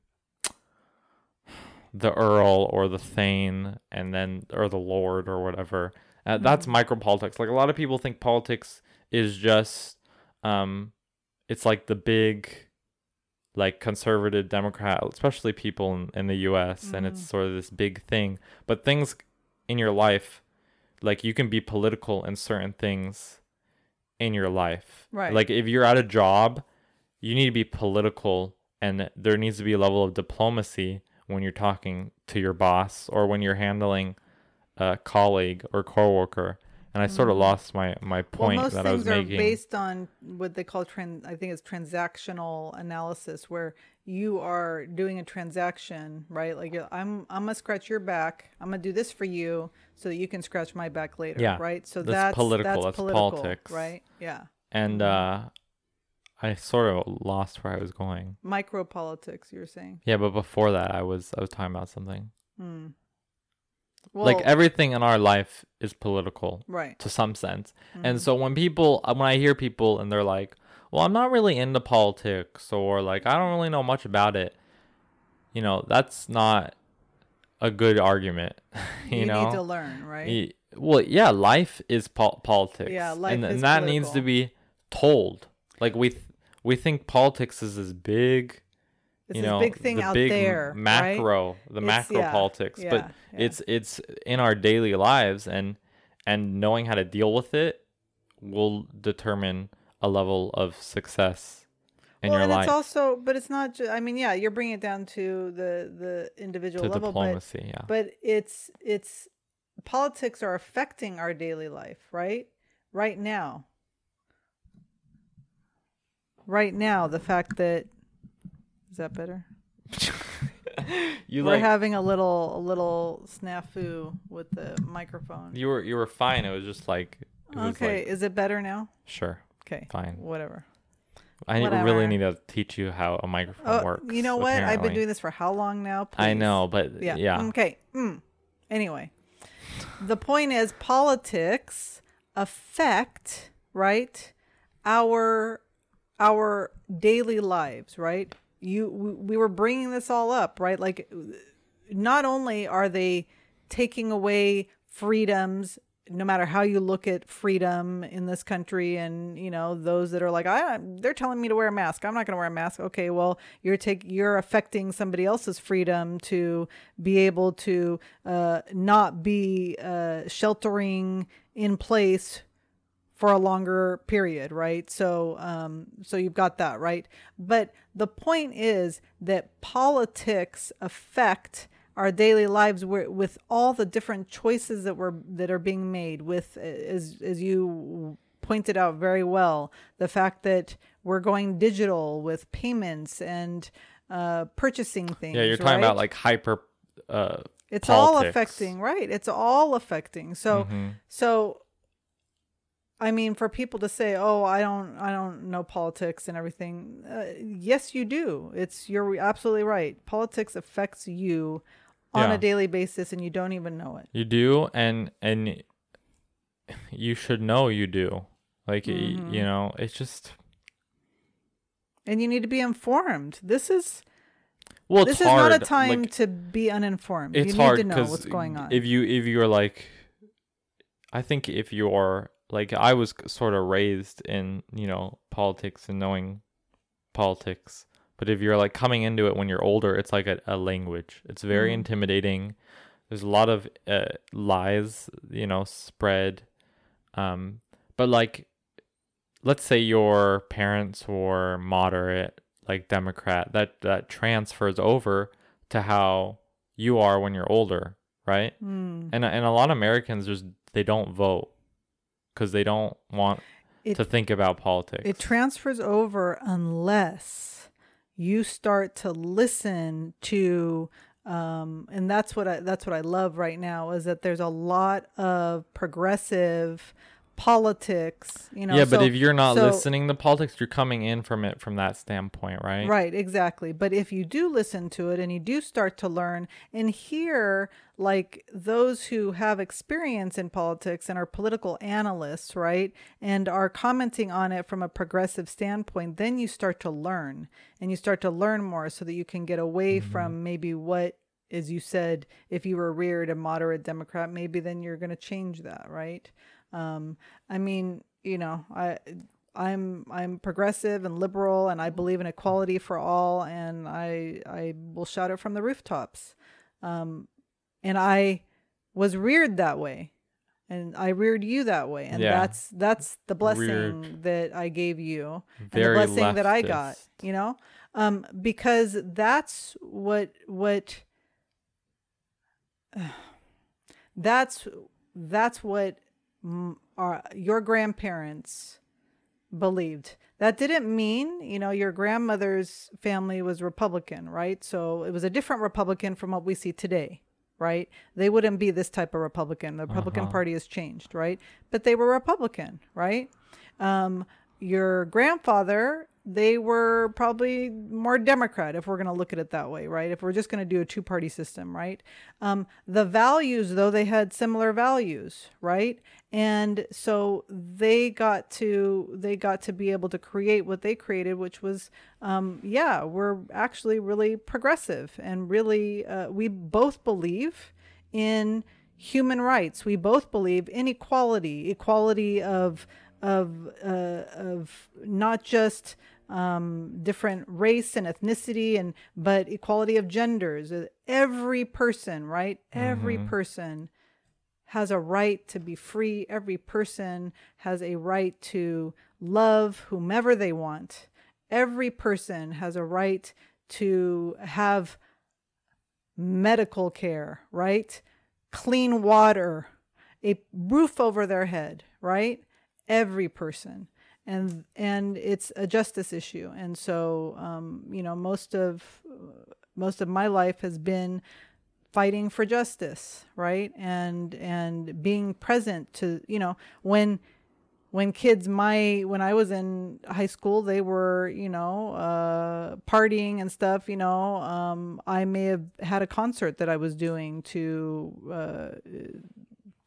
Speaker 1: the earl or the thane and then or the lord or whatever uh, that's micro politics like a lot of people think politics is just um it's like the big like conservative democrat especially people in, in the us and it's mm-hmm. sort of this big thing. But things in your life like you can be political in certain things in your life.
Speaker 2: Right.
Speaker 1: like if you're at a job you need to be political and there needs to be a level of diplomacy when you're talking to your boss or when you're handling a colleague or coworker and i sort of lost my my point
Speaker 2: well, most
Speaker 1: that i was
Speaker 2: things are
Speaker 1: making
Speaker 2: based on what they call trans. I think it's transactional analysis, where you are doing a transaction, right? Like you're- I'm, I'm gonna scratch your back. I'm gonna do this for you, so that you can scratch my back later.
Speaker 1: Yeah,
Speaker 2: Right. So
Speaker 1: that's
Speaker 2: that's
Speaker 1: political,
Speaker 2: That's,
Speaker 1: that's
Speaker 2: political,
Speaker 1: politics.
Speaker 2: Right. Yeah.
Speaker 1: and uh i sort of lost where i was going
Speaker 2: Micro politics. You're saying.
Speaker 1: yeah but before that i was i was talking about something
Speaker 2: Hmm. Well,
Speaker 1: like everything in our life is political
Speaker 2: right.
Speaker 1: to some sense.
Speaker 2: Mm-hmm.
Speaker 1: And so when people, uh, when I hear people and they're like, well, I'm not really into politics or like, I don't really know much about it, you know, that's not a good argument. [laughs] you,
Speaker 2: You,
Speaker 1: know,
Speaker 2: need to learn, right?
Speaker 1: Well, yeah, life is pol- politics.
Speaker 2: Yeah, life
Speaker 1: and,
Speaker 2: is
Speaker 1: and that needs to be told. Like we, th- we think politics is this big,
Speaker 2: It's
Speaker 1: you know,
Speaker 2: big thing
Speaker 1: the
Speaker 2: out
Speaker 1: big
Speaker 2: there, right?
Speaker 1: macro, the
Speaker 2: It's-
Speaker 1: macro
Speaker 2: yeah,
Speaker 1: politics,
Speaker 2: yeah,
Speaker 1: but
Speaker 2: yeah.
Speaker 1: it's it's in our daily lives, and and knowing how to deal with it will determine a level of success in
Speaker 2: well,
Speaker 1: your
Speaker 2: and
Speaker 1: life
Speaker 2: it's also, but it's not. Just, I mean, yeah, you're bringing it down to the the individual
Speaker 1: to
Speaker 2: level, but
Speaker 1: diplomacy. yeah,
Speaker 2: but it's it's politics are affecting our daily life right right now right now the fact that is that better [laughs]
Speaker 1: you
Speaker 2: we're
Speaker 1: like
Speaker 2: having a little a little snafu with the microphone
Speaker 1: you were you were fine. It was just like it was
Speaker 2: okay
Speaker 1: like,
Speaker 2: is it better now
Speaker 1: sure,
Speaker 2: okay
Speaker 1: fine.
Speaker 2: whatever
Speaker 1: I
Speaker 2: Whatever.
Speaker 1: really need to teach you how a microphone
Speaker 2: oh
Speaker 1: works.
Speaker 2: you know what i've been doing this for how long now Please.
Speaker 1: I know, but
Speaker 2: yeah
Speaker 1: yeah,
Speaker 2: okay mm. anyway the point is politics affect right our our daily lives right you we, we were bringing this all up right? Like not only are they taking away freedoms no matter how you look at freedom in this country and you know those that are like I they're telling me to wear a mask. I'm not going to wear a mask. Okay well you're take you're affecting somebody else's freedom to be able to uh, not be uh, sheltering in place for a longer period right so um so you've got that right but the point is that politics affect our daily lives with all the different choices that were that are being made with as as you pointed out very well the fact that we're going digital with payments and uh, purchasing things
Speaker 1: yeah you're talking
Speaker 2: right?
Speaker 1: about like hyper uh,
Speaker 2: it's
Speaker 1: politics.
Speaker 2: all affecting right it's all affecting so
Speaker 1: Mhm.
Speaker 2: so I mean, for people to say, "Oh, I don't, I don't know politics and everything," uh, yes, you do. It's you're absolutely right. Politics affects you on
Speaker 1: Yeah.
Speaker 2: a daily basis, and you don't even know it.
Speaker 1: You do, and and [laughs] you should know you do. Like y
Speaker 2: Mhm.
Speaker 1: you know, it's just
Speaker 2: And you need to be informed. This is
Speaker 1: well,
Speaker 2: this is
Speaker 1: hard.
Speaker 2: not a time
Speaker 1: like,
Speaker 2: to be uninformed.
Speaker 1: it's
Speaker 2: you
Speaker 1: hard
Speaker 2: to know what's going on.
Speaker 1: if you if you're like, I think if you're like I was sort of raised in you know politics and knowing politics, but if you're like coming into it when you're older, it's like a, a language. It's very
Speaker 2: Mhm.
Speaker 1: intimidating. There's a lot of uh, lies, you know, spread. Um, but like, let's say your parents were moderate, like Democrat, that that transfers over to how you are when you're older, right?
Speaker 2: Hmm.
Speaker 1: And and a lot of Americans just they don't vote because they don't want
Speaker 2: It-
Speaker 1: to think about politics.
Speaker 2: It transfers over unless you start to listen to um, and that's what I that's what I love right now is that there's a lot of progressive politics, you know.
Speaker 1: yeah, but
Speaker 2: so-
Speaker 1: if you're not
Speaker 2: so-
Speaker 1: listening to politics, you're coming in from it from that standpoint, right?
Speaker 2: Right, exactly. But if you do listen to it and you do start to learn and hear like those who have experience in politics and are political analysts, right, and are commenting on it from a progressive standpoint, then you start to learn and you start to learn more so that you can get away mm-hmm. from maybe what as you said, if you were reared a moderate Democrat, maybe then you're going to change that, right? Um, I mean, you know, I I'm I'm progressive and liberal, and I believe in equality for all, and I I will shout it from the rooftops. Um, and I was reared that way, and I reared you that way, and
Speaker 1: Yeah.
Speaker 2: that's that's the blessing
Speaker 1: Reared.
Speaker 2: that I gave you,
Speaker 1: Very
Speaker 2: and the blessing that I got. You know, um, because that's what what [sighs] that's that's what our, your grandparents believed. That didn't mean, you know, your grandmother's family was Republican, right? So it was a different Republican from what we see today, right? They wouldn't be this type of Republican. The Republican
Speaker 1: Uh-huh.
Speaker 2: Party has changed, right? But they were Republican, right? Um, your grandfather, they were probably more Democrat, if we're going to look at it that way, right? If we're just going to do a two party system, right? Um, the values, though, they had similar values, right? And so they got to they got to be able to create what they created, which was, um, yeah, we're actually really progressive and really uh, we both believe in human rights. We both believe in equality, equality of of uh, of not just um, different race and ethnicity and but equality of genders. Every person, right? Every
Speaker 1: Mhm.
Speaker 2: person has a right to be free. Every person has a right to love whomever they want. Every person has a right to have medical care, right? Clean water, a roof over their head, right? Every person. And and it's a justice issue. And so um, you know, most of most of my life has been fighting for justice, right? And and being present to, you know, when when kids my when I was in high school, they were, you know, uh, partying and stuff. You know, um, I may have had a concert that I was doing to uh,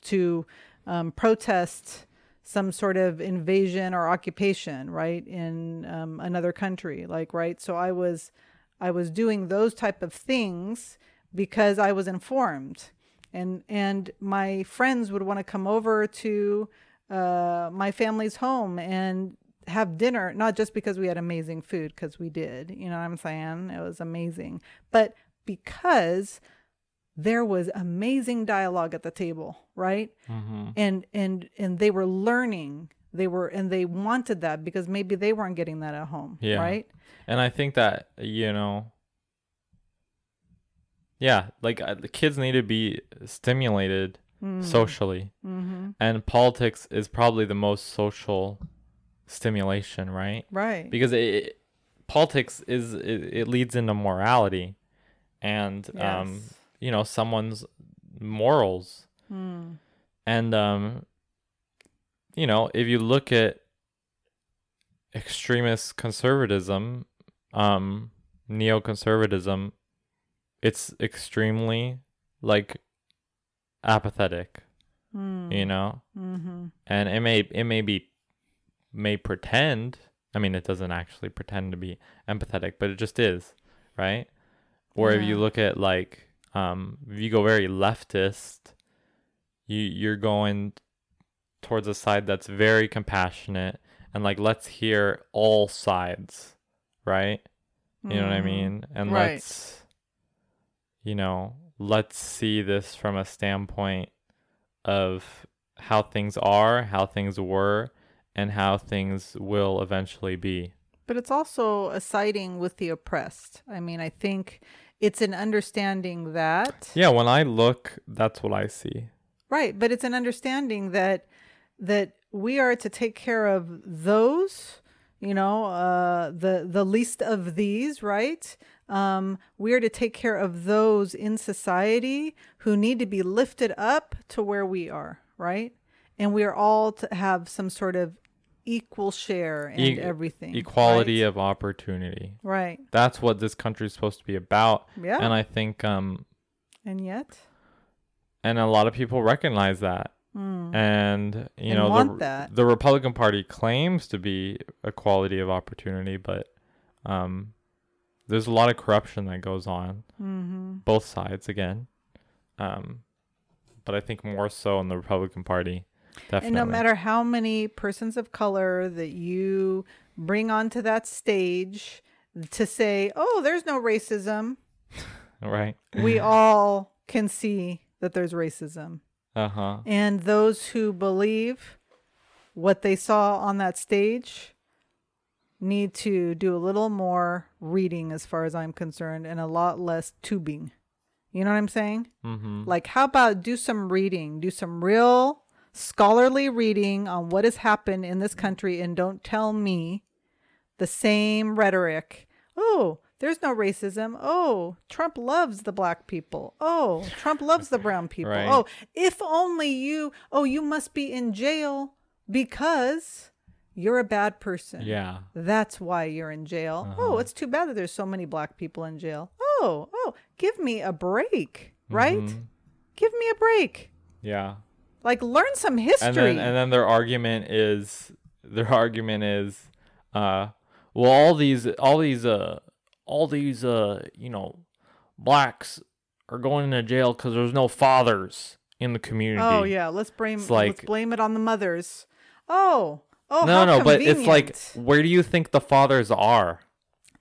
Speaker 2: to um, protest some sort of invasion or occupation, right, in um, another country, like right. So I was I was doing those type of things because I was informed. and and my friends would want to come over to uh, my family's home and have dinner not just because we had amazing food because we did you know what i'm saying it was amazing but because there was amazing dialogue at the table right
Speaker 1: Mm-hmm.
Speaker 2: and and and they were learning they were and they wanted that because maybe they weren't getting that at home
Speaker 1: Yeah.
Speaker 2: right
Speaker 1: And I think that, you know, yeah, like uh, the kids need to be stimulated
Speaker 2: Mm.
Speaker 1: socially.
Speaker 2: mm-hmm.
Speaker 1: And politics is probably the most social stimulation, right?
Speaker 2: right
Speaker 1: Because it, it- politics is it, it leads into morality and um
Speaker 2: Yes.
Speaker 1: You know someone's morals
Speaker 2: Mm.
Speaker 1: and um you know if you look at extremist conservatism um neoconservatism it's extremely like apathetic
Speaker 2: Mm.
Speaker 1: you know
Speaker 2: mm-hmm.
Speaker 1: and it may it may be may pretend i mean it doesn't actually pretend to be empathetic but it just is right or if you look at like um if you go very leftist you you're going towards a side that's very compassionate and like let's hear all sides right you know what i
Speaker 2: Mhm.
Speaker 1: mean and
Speaker 2: Right.
Speaker 1: let's you know let's see this from a standpoint of how things are how things were and how things will eventually be
Speaker 2: But it's also a siding with the oppressed. I mean, I think it's an understanding that
Speaker 1: yeah when i look that's what i see
Speaker 2: right, but it's an understanding that that we are to take care of those, you know, uh, the the least of these, right? Um, we are to take care of those in society who need to be lifted up to where we are, right? And we are all to have some sort of equal share and
Speaker 1: E-
Speaker 2: everything.
Speaker 1: equality
Speaker 2: right?
Speaker 1: of opportunity
Speaker 2: right.
Speaker 1: that's what this country is supposed to be about
Speaker 2: Yeah.
Speaker 1: and i think um
Speaker 2: And yet,
Speaker 1: and a lot of people recognize that
Speaker 2: mm,
Speaker 1: and you
Speaker 2: And
Speaker 1: know the,
Speaker 2: that.
Speaker 1: the republican party claims to be equality of opportunity but um there's a lot of corruption that goes on
Speaker 2: hmm
Speaker 1: both sides again um but i think more so in the republican party definitely
Speaker 2: and no matter how many persons of color that you bring onto that stage to say, "Oh, there's no racism," [laughs]
Speaker 1: right
Speaker 2: we all can see that there's racism.
Speaker 1: uh-huh
Speaker 2: And those who believe what they saw on that stage need to do a little more reading, as far as I'm concerned, and a lot less tubing. You know what I'm saying?
Speaker 1: mm-hmm
Speaker 2: Like, how about do some reading, do some real scholarly reading on what has happened in this country, and don't tell me the same rhetoric. Oh, there's no racism. Oh, Trump loves the black people. Oh, Trump loves the brown [laughs] people.
Speaker 1: Right.
Speaker 2: Oh, if only you, oh, you must be in jail because you're a bad person.
Speaker 1: yeah
Speaker 2: That's why you're in jail. Oh, it's too bad that there's so many black people in jail. Oh, oh, give me a break, right?
Speaker 1: Mhm.
Speaker 2: Give me a break.
Speaker 1: yeah
Speaker 2: Like learn some history.
Speaker 1: and then and then their argument is their argument is uh well all these all these uh all these uh you know blacks are going into jail because there's no fathers in the community
Speaker 2: oh yeah, let's blame
Speaker 1: It's
Speaker 2: let's blame it on the mothers. Oh, oh
Speaker 1: no no but it's like where do you think the fathers are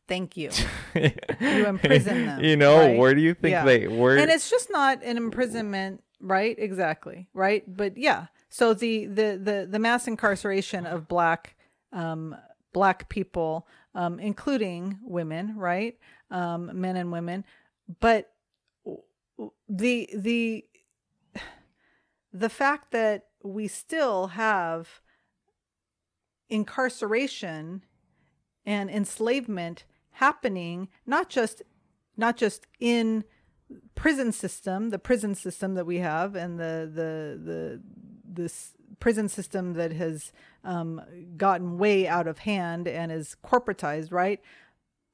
Speaker 2: thank you. [laughs] You imprison them,
Speaker 1: you know
Speaker 2: right?
Speaker 1: where do you think
Speaker 2: Yeah.
Speaker 1: they where
Speaker 2: and it's just not an imprisonment right? Exactly. Right? But yeah. So the the the, the mass incarceration of black um black people um including women right? Um men and women. But the the the fact that we still have incarceration and enslavement happening not just not just in prison system, the prison system that we have, and the the the this prison system that has um, gotten way out of hand and is corporatized, right?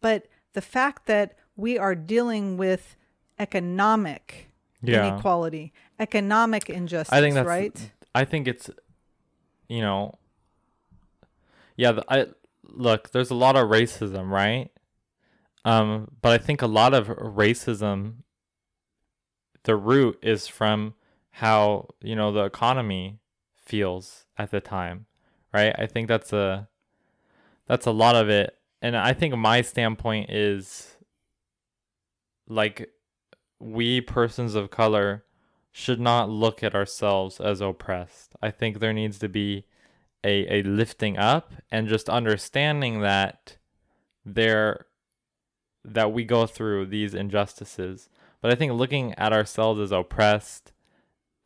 Speaker 2: But the fact that we are dealing with economic
Speaker 1: Yeah.
Speaker 2: inequality, economic injustice,
Speaker 1: I think that's
Speaker 2: right.
Speaker 1: I think it's you know yeah, the, I look, there's a lot of racism, right? Um but I think a lot of racism the root is from how you know the economy feels at the time, right? I think that's a that's a lot of it, and I think my standpoint is like we persons of color should not look at ourselves as oppressed. I think there needs to be a, a lifting up and just understanding that there that we go through these injustices. But I think looking at ourselves as oppressed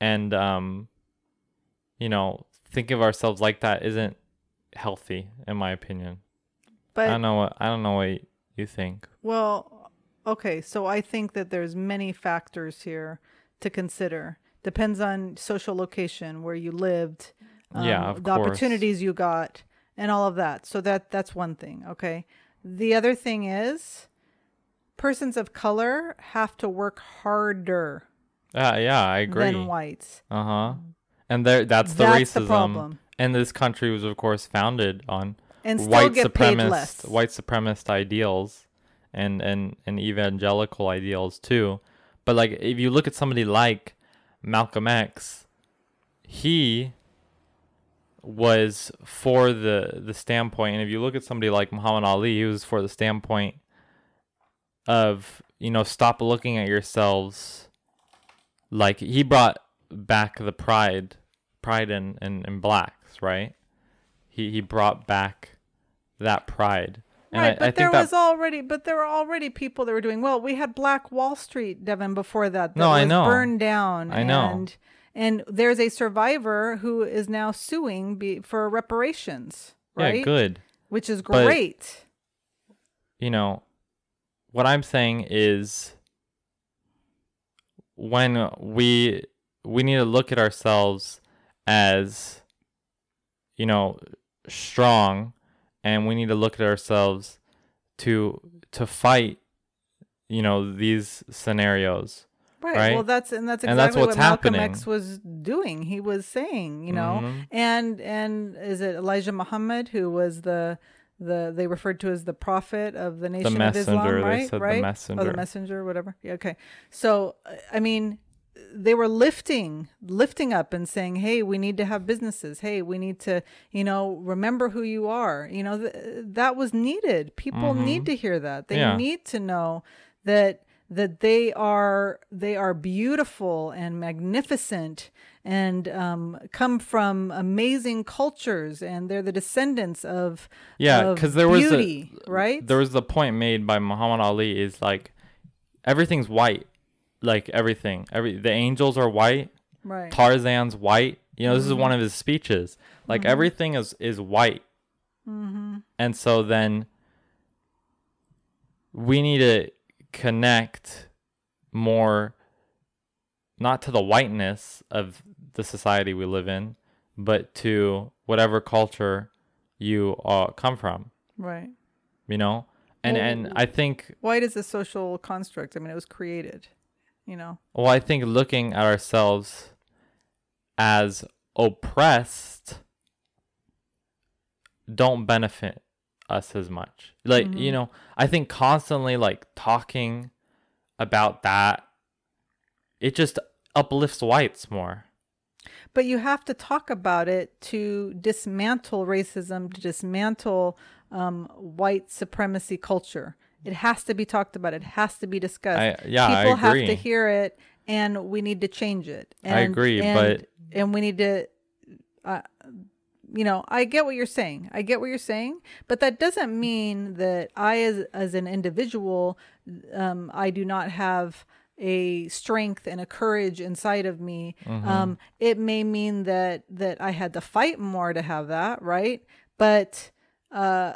Speaker 1: and um you know, think of ourselves like that isn't healthy in my opinion.
Speaker 2: But
Speaker 1: I don't know what I don't know what you think.
Speaker 2: Well, okay, so I think that there's many factors here to consider. Depends on social location, where you lived, um,
Speaker 1: Yeah, of
Speaker 2: the
Speaker 1: course.
Speaker 2: opportunities you got, and all of that. So that that's one thing. Okay. The other thing is, persons of color have to work harder
Speaker 1: Yeah, yeah, I agree.
Speaker 2: than whites.
Speaker 1: Uh huh. And there, that's the
Speaker 2: That's the
Speaker 1: racism.
Speaker 2: problem.
Speaker 1: And this country was, of course, founded on white supremacist, white supremacist ideals, and and and evangelical ideals too. But like, if you look at somebody like Malcolm X, he was for the the standpoint, and if you look at somebody like Muhammad Ali, he was for the standpoint of you know stop looking at yourselves like he brought back the pride pride in in, in blacks right he he brought back that pride and
Speaker 2: right,
Speaker 1: I,
Speaker 2: but
Speaker 1: I
Speaker 2: there
Speaker 1: think that
Speaker 2: was already, but there were already people that were doing well. We had Black Wall Street, Devin, before that. that
Speaker 1: No, I know.
Speaker 2: Burned down.
Speaker 1: I know.
Speaker 2: And, and there's a survivor who is now suing be, for reparations, right?
Speaker 1: yeah good
Speaker 2: Which is
Speaker 1: But-
Speaker 2: great.
Speaker 1: you know what i'm saying is when we we need to look at ourselves as you know strong and we need to look at ourselves to to fight you know these scenarios
Speaker 2: Right.
Speaker 1: right?
Speaker 2: Well, that's and that's exactly
Speaker 1: And that's
Speaker 2: what Malcolm
Speaker 1: happening.
Speaker 2: X was doing. He was saying, you know,
Speaker 1: Mhm.
Speaker 2: and and is it Elijah Muhammad who was the the they referred to as the prophet of the nation of Islam,
Speaker 1: messenger, they
Speaker 2: right?
Speaker 1: the
Speaker 2: right? Oh,
Speaker 1: messenger.
Speaker 2: the messenger, whatever. Yeah, okay. So I mean, they were lifting lifting up and saying, "Hey, we need to have businesses. Hey, we need to, you know, remember who you are." You know, th- that was needed. People need to hear that. They
Speaker 1: Mm-hmm. Yeah.
Speaker 2: need to know that that they are they are beautiful and magnificent and um, come from amazing cultures and they're the descendants of
Speaker 1: Yeah, because there was a,
Speaker 2: beauty, right?
Speaker 1: There was the point made by Muhammad Ali is like everything's white, like everything. Every the angels are white.
Speaker 2: right.
Speaker 1: Tarzan's white. You know, this is
Speaker 2: Mm-hmm.
Speaker 1: one of his speeches. Like everything is is white.
Speaker 2: Mm-hmm.
Speaker 1: And so then we need to connect more not to the whiteness of the society we live in, but to whatever culture you uh, come from,
Speaker 2: right.
Speaker 1: you know? And
Speaker 2: Well-
Speaker 1: and I think
Speaker 2: White is a social construct. I mean, it was created, you know.
Speaker 1: well, I think looking at ourselves as oppressed don't benefit us as much. Like,
Speaker 2: Mm-hmm.
Speaker 1: you know, I think constantly like talking about that it just uplifts whites more.
Speaker 2: But you have to talk about it to dismantle racism, to dismantle um, white supremacy culture. It has to be talked about. It has to be discussed.
Speaker 1: I- yeah,
Speaker 2: People have to hear it, and we need to change it. And,
Speaker 1: I agree,
Speaker 2: and,
Speaker 1: but-
Speaker 2: and we need to, uh, you know, I get what you're saying. I get what you're saying, but that doesn't mean that I, as as an individual, um, I do not have a strength and a courage inside of me.
Speaker 1: Mm-hmm.
Speaker 2: Um, it may mean that that I had to fight more to have that, right? But uh,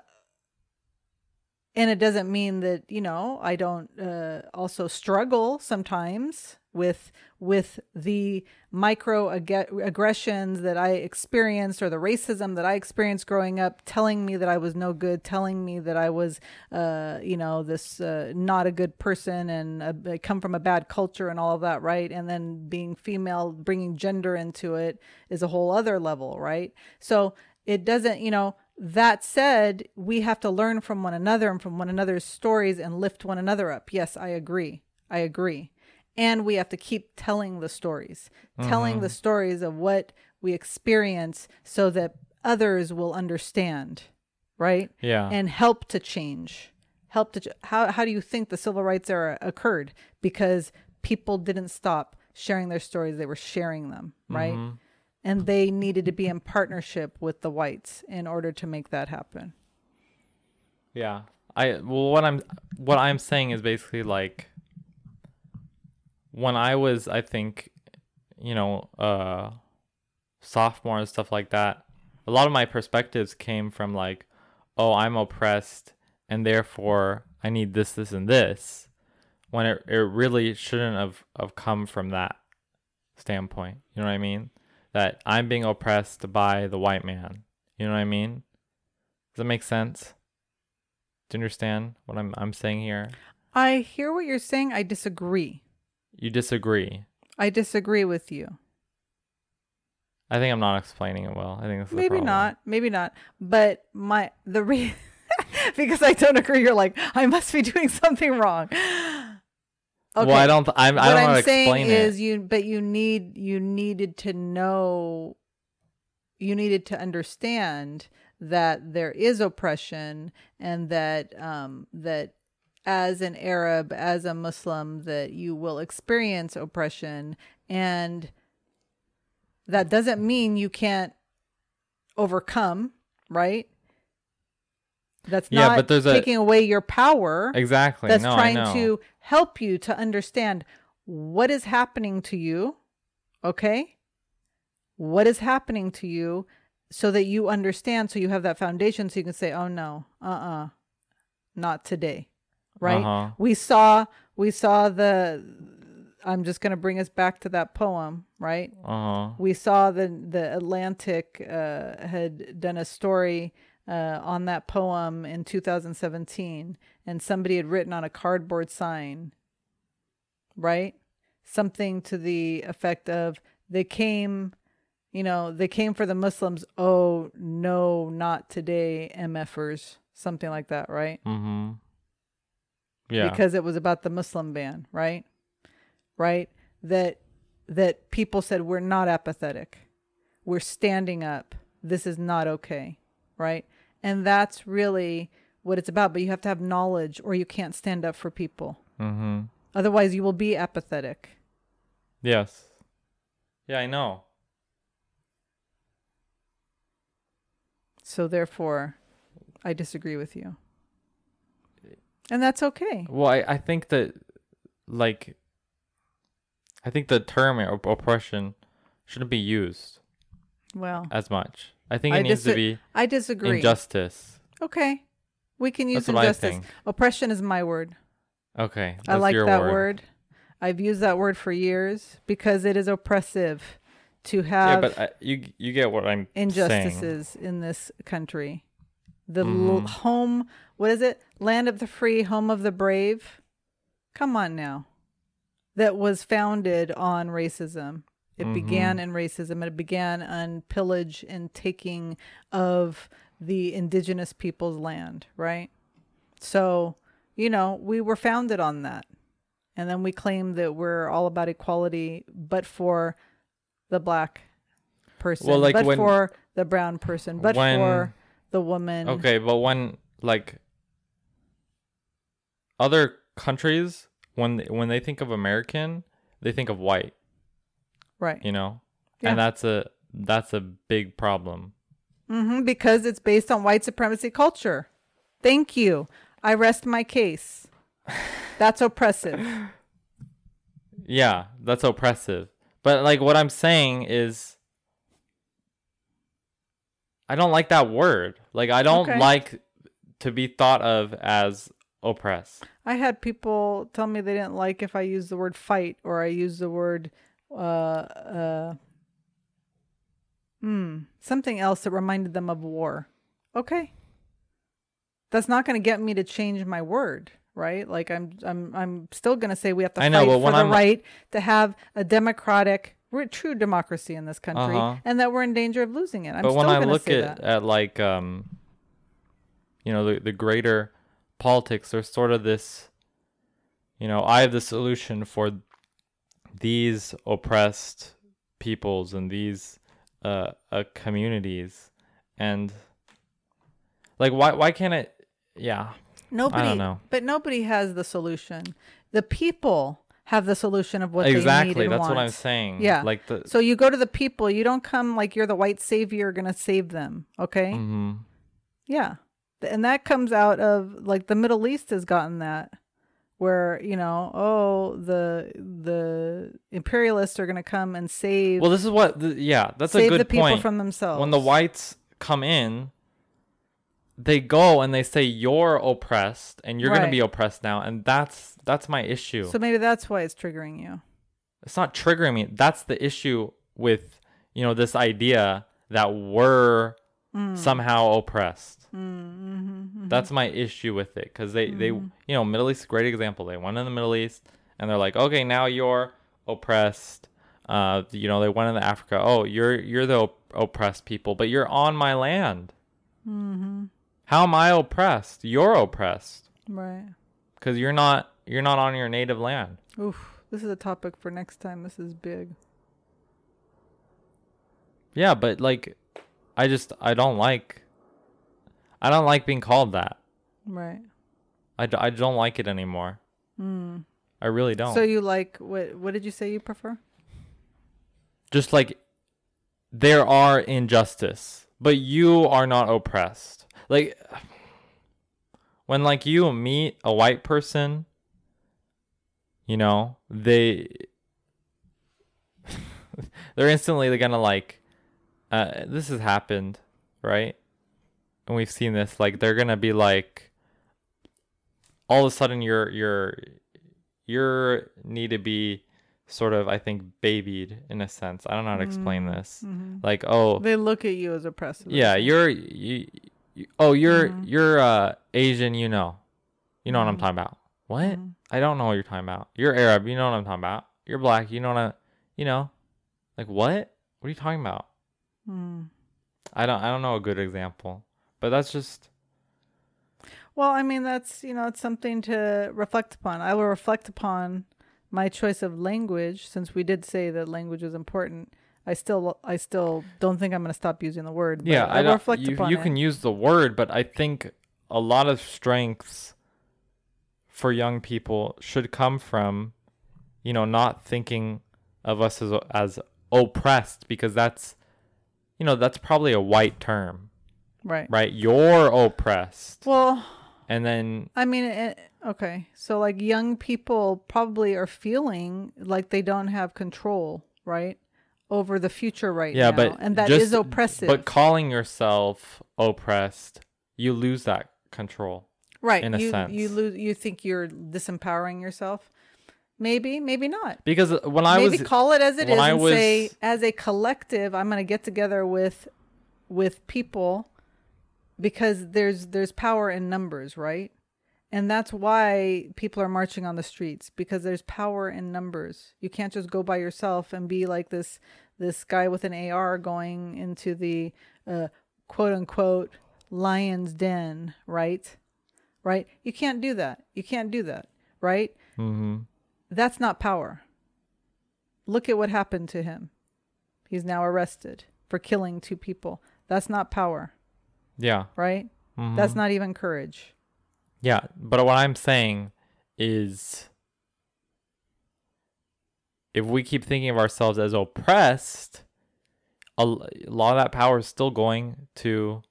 Speaker 2: and it doesn't mean that you know I don't uh, also struggle sometimes with with the micro ag- aggressions that I experienced or the racism that I experienced growing up, telling me that I was no good, telling me that I was, uh, you know, this uh, not a good person and uh, come from a bad culture and all of that, right? And then being female, bringing gender into it is a whole other level, right? So it doesn't, you know. That said, we have to learn from one another and from one another's stories and lift one another up. Yes, I agree. I agree. And we have to keep telling the stories, telling the stories of what we experience so that others will understand, right?
Speaker 1: Yeah.
Speaker 2: And help to change. Help to ch- how how do you think the civil rights era occurred? Because people didn't stop sharing their stories, they were sharing them, right?
Speaker 1: Mhm.
Speaker 2: And they needed to be in partnership with the whites in order to make that happen.
Speaker 1: Yeah. I well what I'm what I'm saying is basically like when I was I think you know uh sophomore and stuff like that a lot of my perspectives came from like oh I'm oppressed and therefore I need this this and this when it, it really shouldn't have, have come from that standpoint you know what I mean that I'm being oppressed by the white man you know what I mean does that make sense do you understand what I'm I'm saying here?
Speaker 2: I hear what you're saying. I disagree.
Speaker 1: You disagree.
Speaker 2: I disagree with you.
Speaker 1: I think I'm not explaining it well. I think
Speaker 2: maybe not. Maybe not. But my the re [laughs] because I don't agree. You're like I must be doing [laughs] something wrong. Okay.
Speaker 1: Well, I don't. I'm. I
Speaker 2: what
Speaker 1: don't know
Speaker 2: I'm saying is
Speaker 1: it.
Speaker 2: you, but you need you needed to know. You needed to understand that there is oppression and that um, that as an Arab, as a Muslim, that you will experience oppression, and that doesn't mean you can't overcome, right? That's
Speaker 1: Yeah,
Speaker 2: not
Speaker 1: but there's a-
Speaker 2: taking away your power
Speaker 1: Exactly.
Speaker 2: that's
Speaker 1: no,
Speaker 2: trying to help you to understand what is happening to you. Okay? What is happening to you so that you understand, so you have that foundation, so you can say, oh no, uh uh not today. Right?
Speaker 1: Uh-huh.
Speaker 2: We saw, we saw the, I'm just going to bring us back to that poem, right?
Speaker 1: Uh huh.
Speaker 2: we saw the the Atlantic uh, had done a story uh, on that poem in 2017, and somebody had written on a cardboard sign, right? Something to the effect of they came, you know, they came for the Muslims. Oh no, not today, MFers, something like that, right?
Speaker 1: Mm-hmm. Yeah.
Speaker 2: because it was about the Muslim ban, right? Right? That that people said we're not apathetic. We're standing up. This is not okay, right? And that's really what it's about, but you have to have knowledge or you can't stand up for people.
Speaker 1: mm-hmm.
Speaker 2: Otherwise, you will be apathetic.
Speaker 1: Yes. Yeah, I know.
Speaker 2: So therefore, I disagree with you. And that's okay.
Speaker 1: Well, I, I think that, like, I think the term op- oppression shouldn't be used
Speaker 2: Well,
Speaker 1: as much. I think it
Speaker 2: I
Speaker 1: needs to be
Speaker 2: I disagree.
Speaker 1: injustice.
Speaker 2: okay. We can use
Speaker 1: That's
Speaker 2: injustice. Oppression is my word.
Speaker 1: Okay.
Speaker 2: I like that
Speaker 1: word.
Speaker 2: word. I've used that word for years because it is oppressive to have.
Speaker 1: Yeah, but I, you you get what I'm saying.
Speaker 2: injustices in this country. The l-
Speaker 1: Mhm.
Speaker 2: home, what is it? Land of the free, home of the brave. Come on now. That was founded on racism. It
Speaker 1: Mhm.
Speaker 2: began in racism. and It began on pillage and taking of the indigenous people's land, right? So, you know, we were founded on that. And then we claim that we're all about equality, but for the black person,
Speaker 1: Well, like
Speaker 2: but
Speaker 1: when-
Speaker 2: for the brown person, but
Speaker 1: when-
Speaker 2: for the woman.
Speaker 1: Okay, but when like other countries when when they think of American, they think of white,
Speaker 2: Right.
Speaker 1: you know?
Speaker 2: Yeah.
Speaker 1: And that's a that's a big problem.
Speaker 2: hmm because it's based on white supremacy culture. Thank you. I rest my case. [laughs] That's oppressive.
Speaker 1: Yeah, that's oppressive. But like what I'm saying is I don't like that word. Like I don't
Speaker 2: Okay.
Speaker 1: like to be thought of as oppressed.
Speaker 2: I had people tell me they didn't like if I used the word fight or I used the word uh uh hmm, something else that reminded them of war. Okay. That's not going to get me to change my word, right? Like I'm I'm I'm still going to say we have to
Speaker 1: I know,
Speaker 2: fight for the
Speaker 1: I'm-
Speaker 2: right to have a democratic re- true democracy in this country
Speaker 1: Uh-huh.
Speaker 2: and that we're in danger of losing it. I'm
Speaker 1: but
Speaker 2: still
Speaker 1: when I look at,
Speaker 2: that.
Speaker 1: at like um you know the, the greater politics there's sort of this you know i have the solution for these oppressed peoples and these uh, uh communities and like why why can't it yeah
Speaker 2: Nobody, I don't
Speaker 1: know.
Speaker 2: but nobody has the solution. The people have the solution of what
Speaker 1: exactly that's what i'm saying
Speaker 2: Yeah.
Speaker 1: like the
Speaker 2: So you go to the people. You don't come like you're the white savior gonna save them. Okay.
Speaker 1: Mhm.
Speaker 2: Yeah. And that comes out of like the Middle East has gotten that where, you know, oh, the the imperialists are going to come and save
Speaker 1: well this is what the, yeah that's a
Speaker 2: save
Speaker 1: good
Speaker 2: the people
Speaker 1: point
Speaker 2: from themselves.
Speaker 1: when the whites come in they go and they say you're oppressed and you're going
Speaker 2: Right.
Speaker 1: to be oppressed now and that's that's my issue
Speaker 2: So maybe that's why it's triggering you.
Speaker 1: it's not triggering me that's the issue with you know this idea that we're
Speaker 2: Mm.
Speaker 1: somehow oppressed
Speaker 2: Mm-hmm.
Speaker 1: that's my issue with it because they they you know middle east is a great example they went in the middle east and they're like okay now you're oppressed uh you know they went into africa oh you're you're the op- oppressed people but you're on my land
Speaker 2: Mm-hmm.
Speaker 1: How am i oppressed you're oppressed
Speaker 2: Right.
Speaker 1: because you're not you're not on your native land
Speaker 2: Oof. This is a topic for next time. This is big.
Speaker 1: yeah but like i just i don't like i don't like being called that
Speaker 2: Right.
Speaker 1: i, d- I don't like it anymore
Speaker 2: Mm.
Speaker 1: i really don't
Speaker 2: So you like what what did you say you prefer?
Speaker 1: just like there are injustice but you are not oppressed like when like you meet a white person you know they [laughs] they're instantly gonna like uh, this has happened right and we've seen this like they're gonna be like all of a sudden you're you're you're need to be sort of i think babied in a sense i don't know how to explain this
Speaker 2: Mm-hmm.
Speaker 1: like oh
Speaker 2: They look at you as oppressive.
Speaker 1: yeah you're you, you oh you're
Speaker 2: Mhm.
Speaker 1: you're uh asian you know you know what i'm
Speaker 2: Mhm.
Speaker 1: talking about what
Speaker 2: Mhm.
Speaker 1: i don't know what you're talking about you're arab you know what i'm talking about you're black you know what i you know like what what are you talking about
Speaker 2: Mm.
Speaker 1: i don't i don't know a good example but that's just
Speaker 2: Well, I mean, that's, you know, it's something to reflect upon. I will reflect upon my choice of language since we did say that language is important. I still, I still don't think I'm going to stop using the word. but
Speaker 1: yeah
Speaker 2: I,
Speaker 1: i,
Speaker 2: reflect
Speaker 1: you,
Speaker 2: upon
Speaker 1: you
Speaker 2: it.
Speaker 1: can use the word but i think a lot of strengths for young people should come from you know not thinking of us as as oppressed because that's you know that's probably a white term
Speaker 2: right.
Speaker 1: right you're oppressed
Speaker 2: Well,
Speaker 1: and then
Speaker 2: I mean, it, okay. So, like, young people probably are feeling like they don't have control, right? Over the future right
Speaker 1: yeah
Speaker 2: now.
Speaker 1: but
Speaker 2: and that is
Speaker 1: just-
Speaker 2: oppressive.
Speaker 1: but calling yourself oppressed you lose that control
Speaker 2: right.
Speaker 1: in a
Speaker 2: you,
Speaker 1: sense.
Speaker 2: You, lose, you think you're disempowering yourself. Maybe, maybe not.
Speaker 1: because when i was
Speaker 2: maybe
Speaker 1: was
Speaker 2: call it as it is
Speaker 1: I
Speaker 2: and say as a collective i'm going to get together with with people because there's there's power in numbers right and that's why people are marching on the streets because there's power in numbers you can't just go by yourself and be like this this guy with an ar going into the uh, quote unquote lion's den right right you can't do that you can't do that right
Speaker 1: hmm
Speaker 2: that's not power. Look at what happened to him. He's now arrested for killing two people. That's not power,
Speaker 1: yeah
Speaker 2: right?
Speaker 1: mhm.
Speaker 2: That's not even courage.
Speaker 1: Yeah, but what I'm saying is if we keep thinking of ourselves as oppressed, a, lot of that power is still going to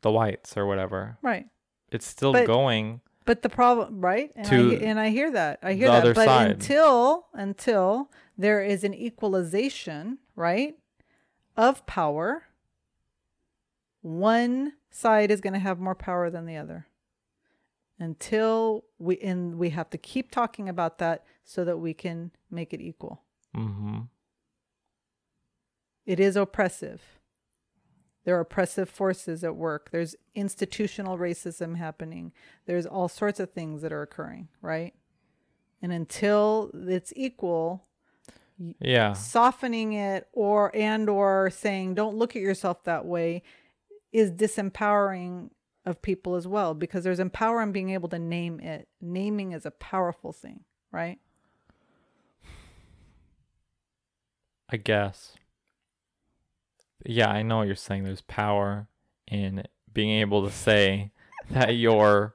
Speaker 1: the whites or whatever.
Speaker 2: Right.
Speaker 1: It's still
Speaker 2: But-
Speaker 1: going.
Speaker 2: But the problem, right? And, I,
Speaker 1: To
Speaker 2: he- and I hear that. I hear that. but
Speaker 1: side.
Speaker 2: until until there is an equalization, right, of power, one side is going to have more power than the other. Until we and we have to keep talking about that so that we can make it equal.
Speaker 1: hmm
Speaker 2: It is oppressive. There are oppressive forces at work. There's institutional racism happening. There's all sorts of things that are occurring, right? And until it's equal,
Speaker 1: Yeah.
Speaker 2: softening it or and or saying don't look at yourself that way is disempowering of people as well because there's empower in being able to name it. Naming is a powerful thing, right?
Speaker 1: I guess. Yeah, I know what you're saying. There's power in being able to say [laughs] that you're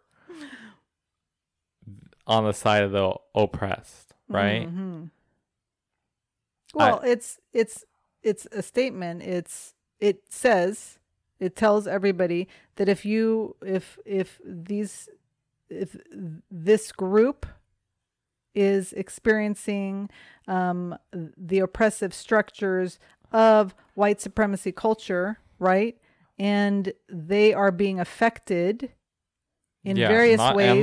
Speaker 1: on the side of the oppressed, right?
Speaker 2: Mhm. Well, it's it's it's a statement. It's it says it tells everybody that if you if if these if this group is experiencing um, the oppressive structures of white supremacy culture, right? And they are being affected in
Speaker 1: Yeah,
Speaker 2: various
Speaker 1: not-
Speaker 2: ways,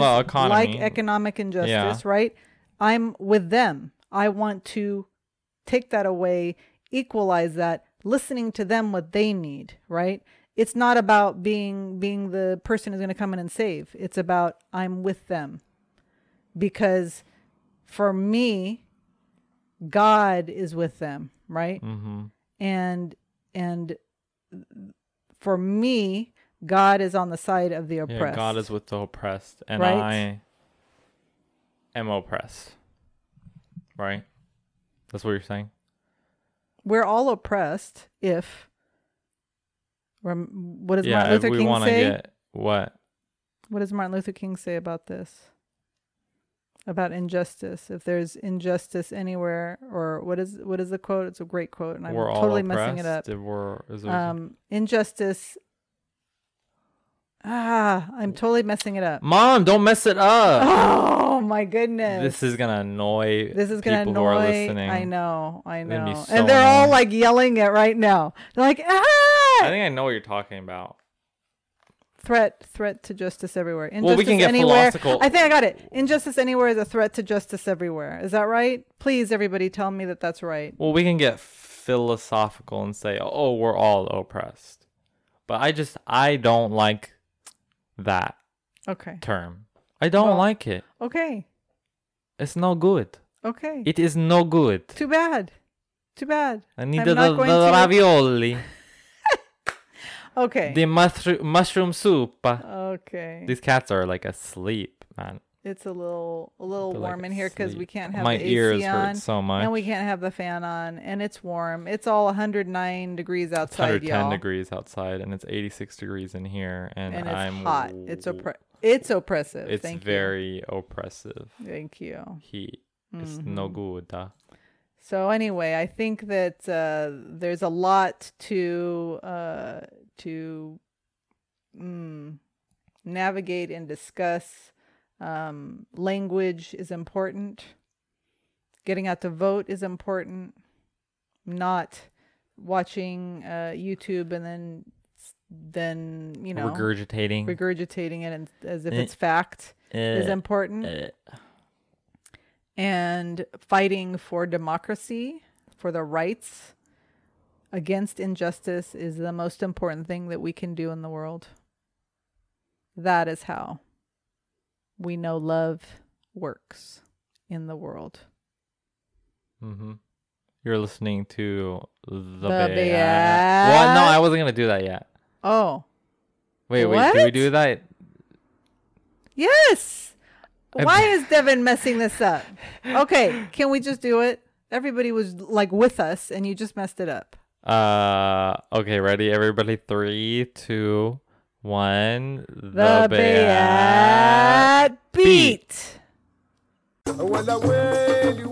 Speaker 2: like economic injustice, right? I'm with them. I want to take that away, equalize that, listening to them what they need, right? It's not about being being the person who's going to come in and save. It's about I'm with them. Because for me, God is with them, right?
Speaker 1: Mm-hmm.
Speaker 2: and and for me god is on the side of the
Speaker 1: Yeah,
Speaker 2: oppressed
Speaker 1: God is with the oppressed, and
Speaker 2: Right?
Speaker 1: I am oppressed. Right? That's what you're saying.
Speaker 2: we're all oppressed if what does
Speaker 1: yeah,
Speaker 2: martin luther king say
Speaker 1: get what
Speaker 2: what does martin luther king say about this about injustice if there's injustice anywhere or what is what is the quote it's a great quote and i'm
Speaker 1: we're
Speaker 2: totally
Speaker 1: all
Speaker 2: messing it up
Speaker 1: we're
Speaker 2: um injustice ah i'm totally messing it up
Speaker 1: Mom, don't mess it up.
Speaker 2: oh my goodness
Speaker 1: This is gonna annoy
Speaker 2: This is gonna
Speaker 1: people who are
Speaker 2: annoy.
Speaker 1: listening.
Speaker 2: I know, I
Speaker 1: It's gonna be
Speaker 2: know,
Speaker 1: so
Speaker 2: and they're all like yelling it right now. They're like, ah!
Speaker 1: I think I know what you're talking about.
Speaker 2: threat, threat to justice everywhere. Injustice
Speaker 1: Well, we can get
Speaker 2: anywhere.
Speaker 1: philosophical.
Speaker 2: I think I got it. Injustice anywhere is a threat to justice everywhere. Is that right? Please, everybody, tell me that that's right.
Speaker 1: Well, we can get philosophical and say, "Oh, we're all oppressed," but I just I don't like that
Speaker 2: Okay.
Speaker 1: term. I don't
Speaker 2: Well-
Speaker 1: like it.
Speaker 2: Okay.
Speaker 1: It's no good.
Speaker 2: Okay.
Speaker 1: It is no good.
Speaker 2: Too bad. Too bad.
Speaker 1: I need
Speaker 2: I'm
Speaker 1: the, the, the ravioli,
Speaker 2: Okay.
Speaker 1: the mushroom mushroom soup.
Speaker 2: okay.
Speaker 1: These cats are like asleep, man.
Speaker 2: it's a little a little
Speaker 1: They're, like,
Speaker 2: warm in here because we can't have
Speaker 1: My
Speaker 2: the AC
Speaker 1: ears
Speaker 2: on.
Speaker 1: hurt so much.
Speaker 2: And we can't have the fan on, and it's warm. It's all 109 degrees
Speaker 1: It's
Speaker 2: outside,
Speaker 1: 110
Speaker 2: y'all,
Speaker 1: degrees outside, and it's 86 degrees in here, and,
Speaker 2: and it's
Speaker 1: I'm
Speaker 2: hot. It's oppre- It's oppressive.
Speaker 1: It's
Speaker 2: Thank
Speaker 1: very oppressive.
Speaker 2: Thank you.
Speaker 1: heat. It's no
Speaker 2: Mhm.
Speaker 1: good. uh.
Speaker 2: So anyway, I think that uh, there's a lot to uh, to mm, navigate and discuss. Um, language is important. Getting out to vote is important. Not watching uh, YouTube and then then you know
Speaker 1: regurgitating.
Speaker 2: regurgitating it and, as if
Speaker 1: Eh.
Speaker 2: it's fact is
Speaker 1: Eh,
Speaker 2: important
Speaker 1: eh.
Speaker 2: and fighting for democracy, for the rights against injustice is the most important thing that we can do in the world. That is how we know love works in the world.
Speaker 1: Mm-hmm. You're listening to the,
Speaker 2: The.
Speaker 1: Beat. What? No, I wasn't gonna do that yet.
Speaker 2: Oh,
Speaker 1: Wait, wait. Did we do that?
Speaker 2: yes. Why is Devin messing this up? [laughs] Okay, can we just do it? Everybody was like with us and you just messed it up.
Speaker 1: Uh. Okay. Ready, everybody. Three, two, one.
Speaker 2: The,
Speaker 1: Beat.
Speaker 2: Beat beat.
Speaker 3: Well, well, you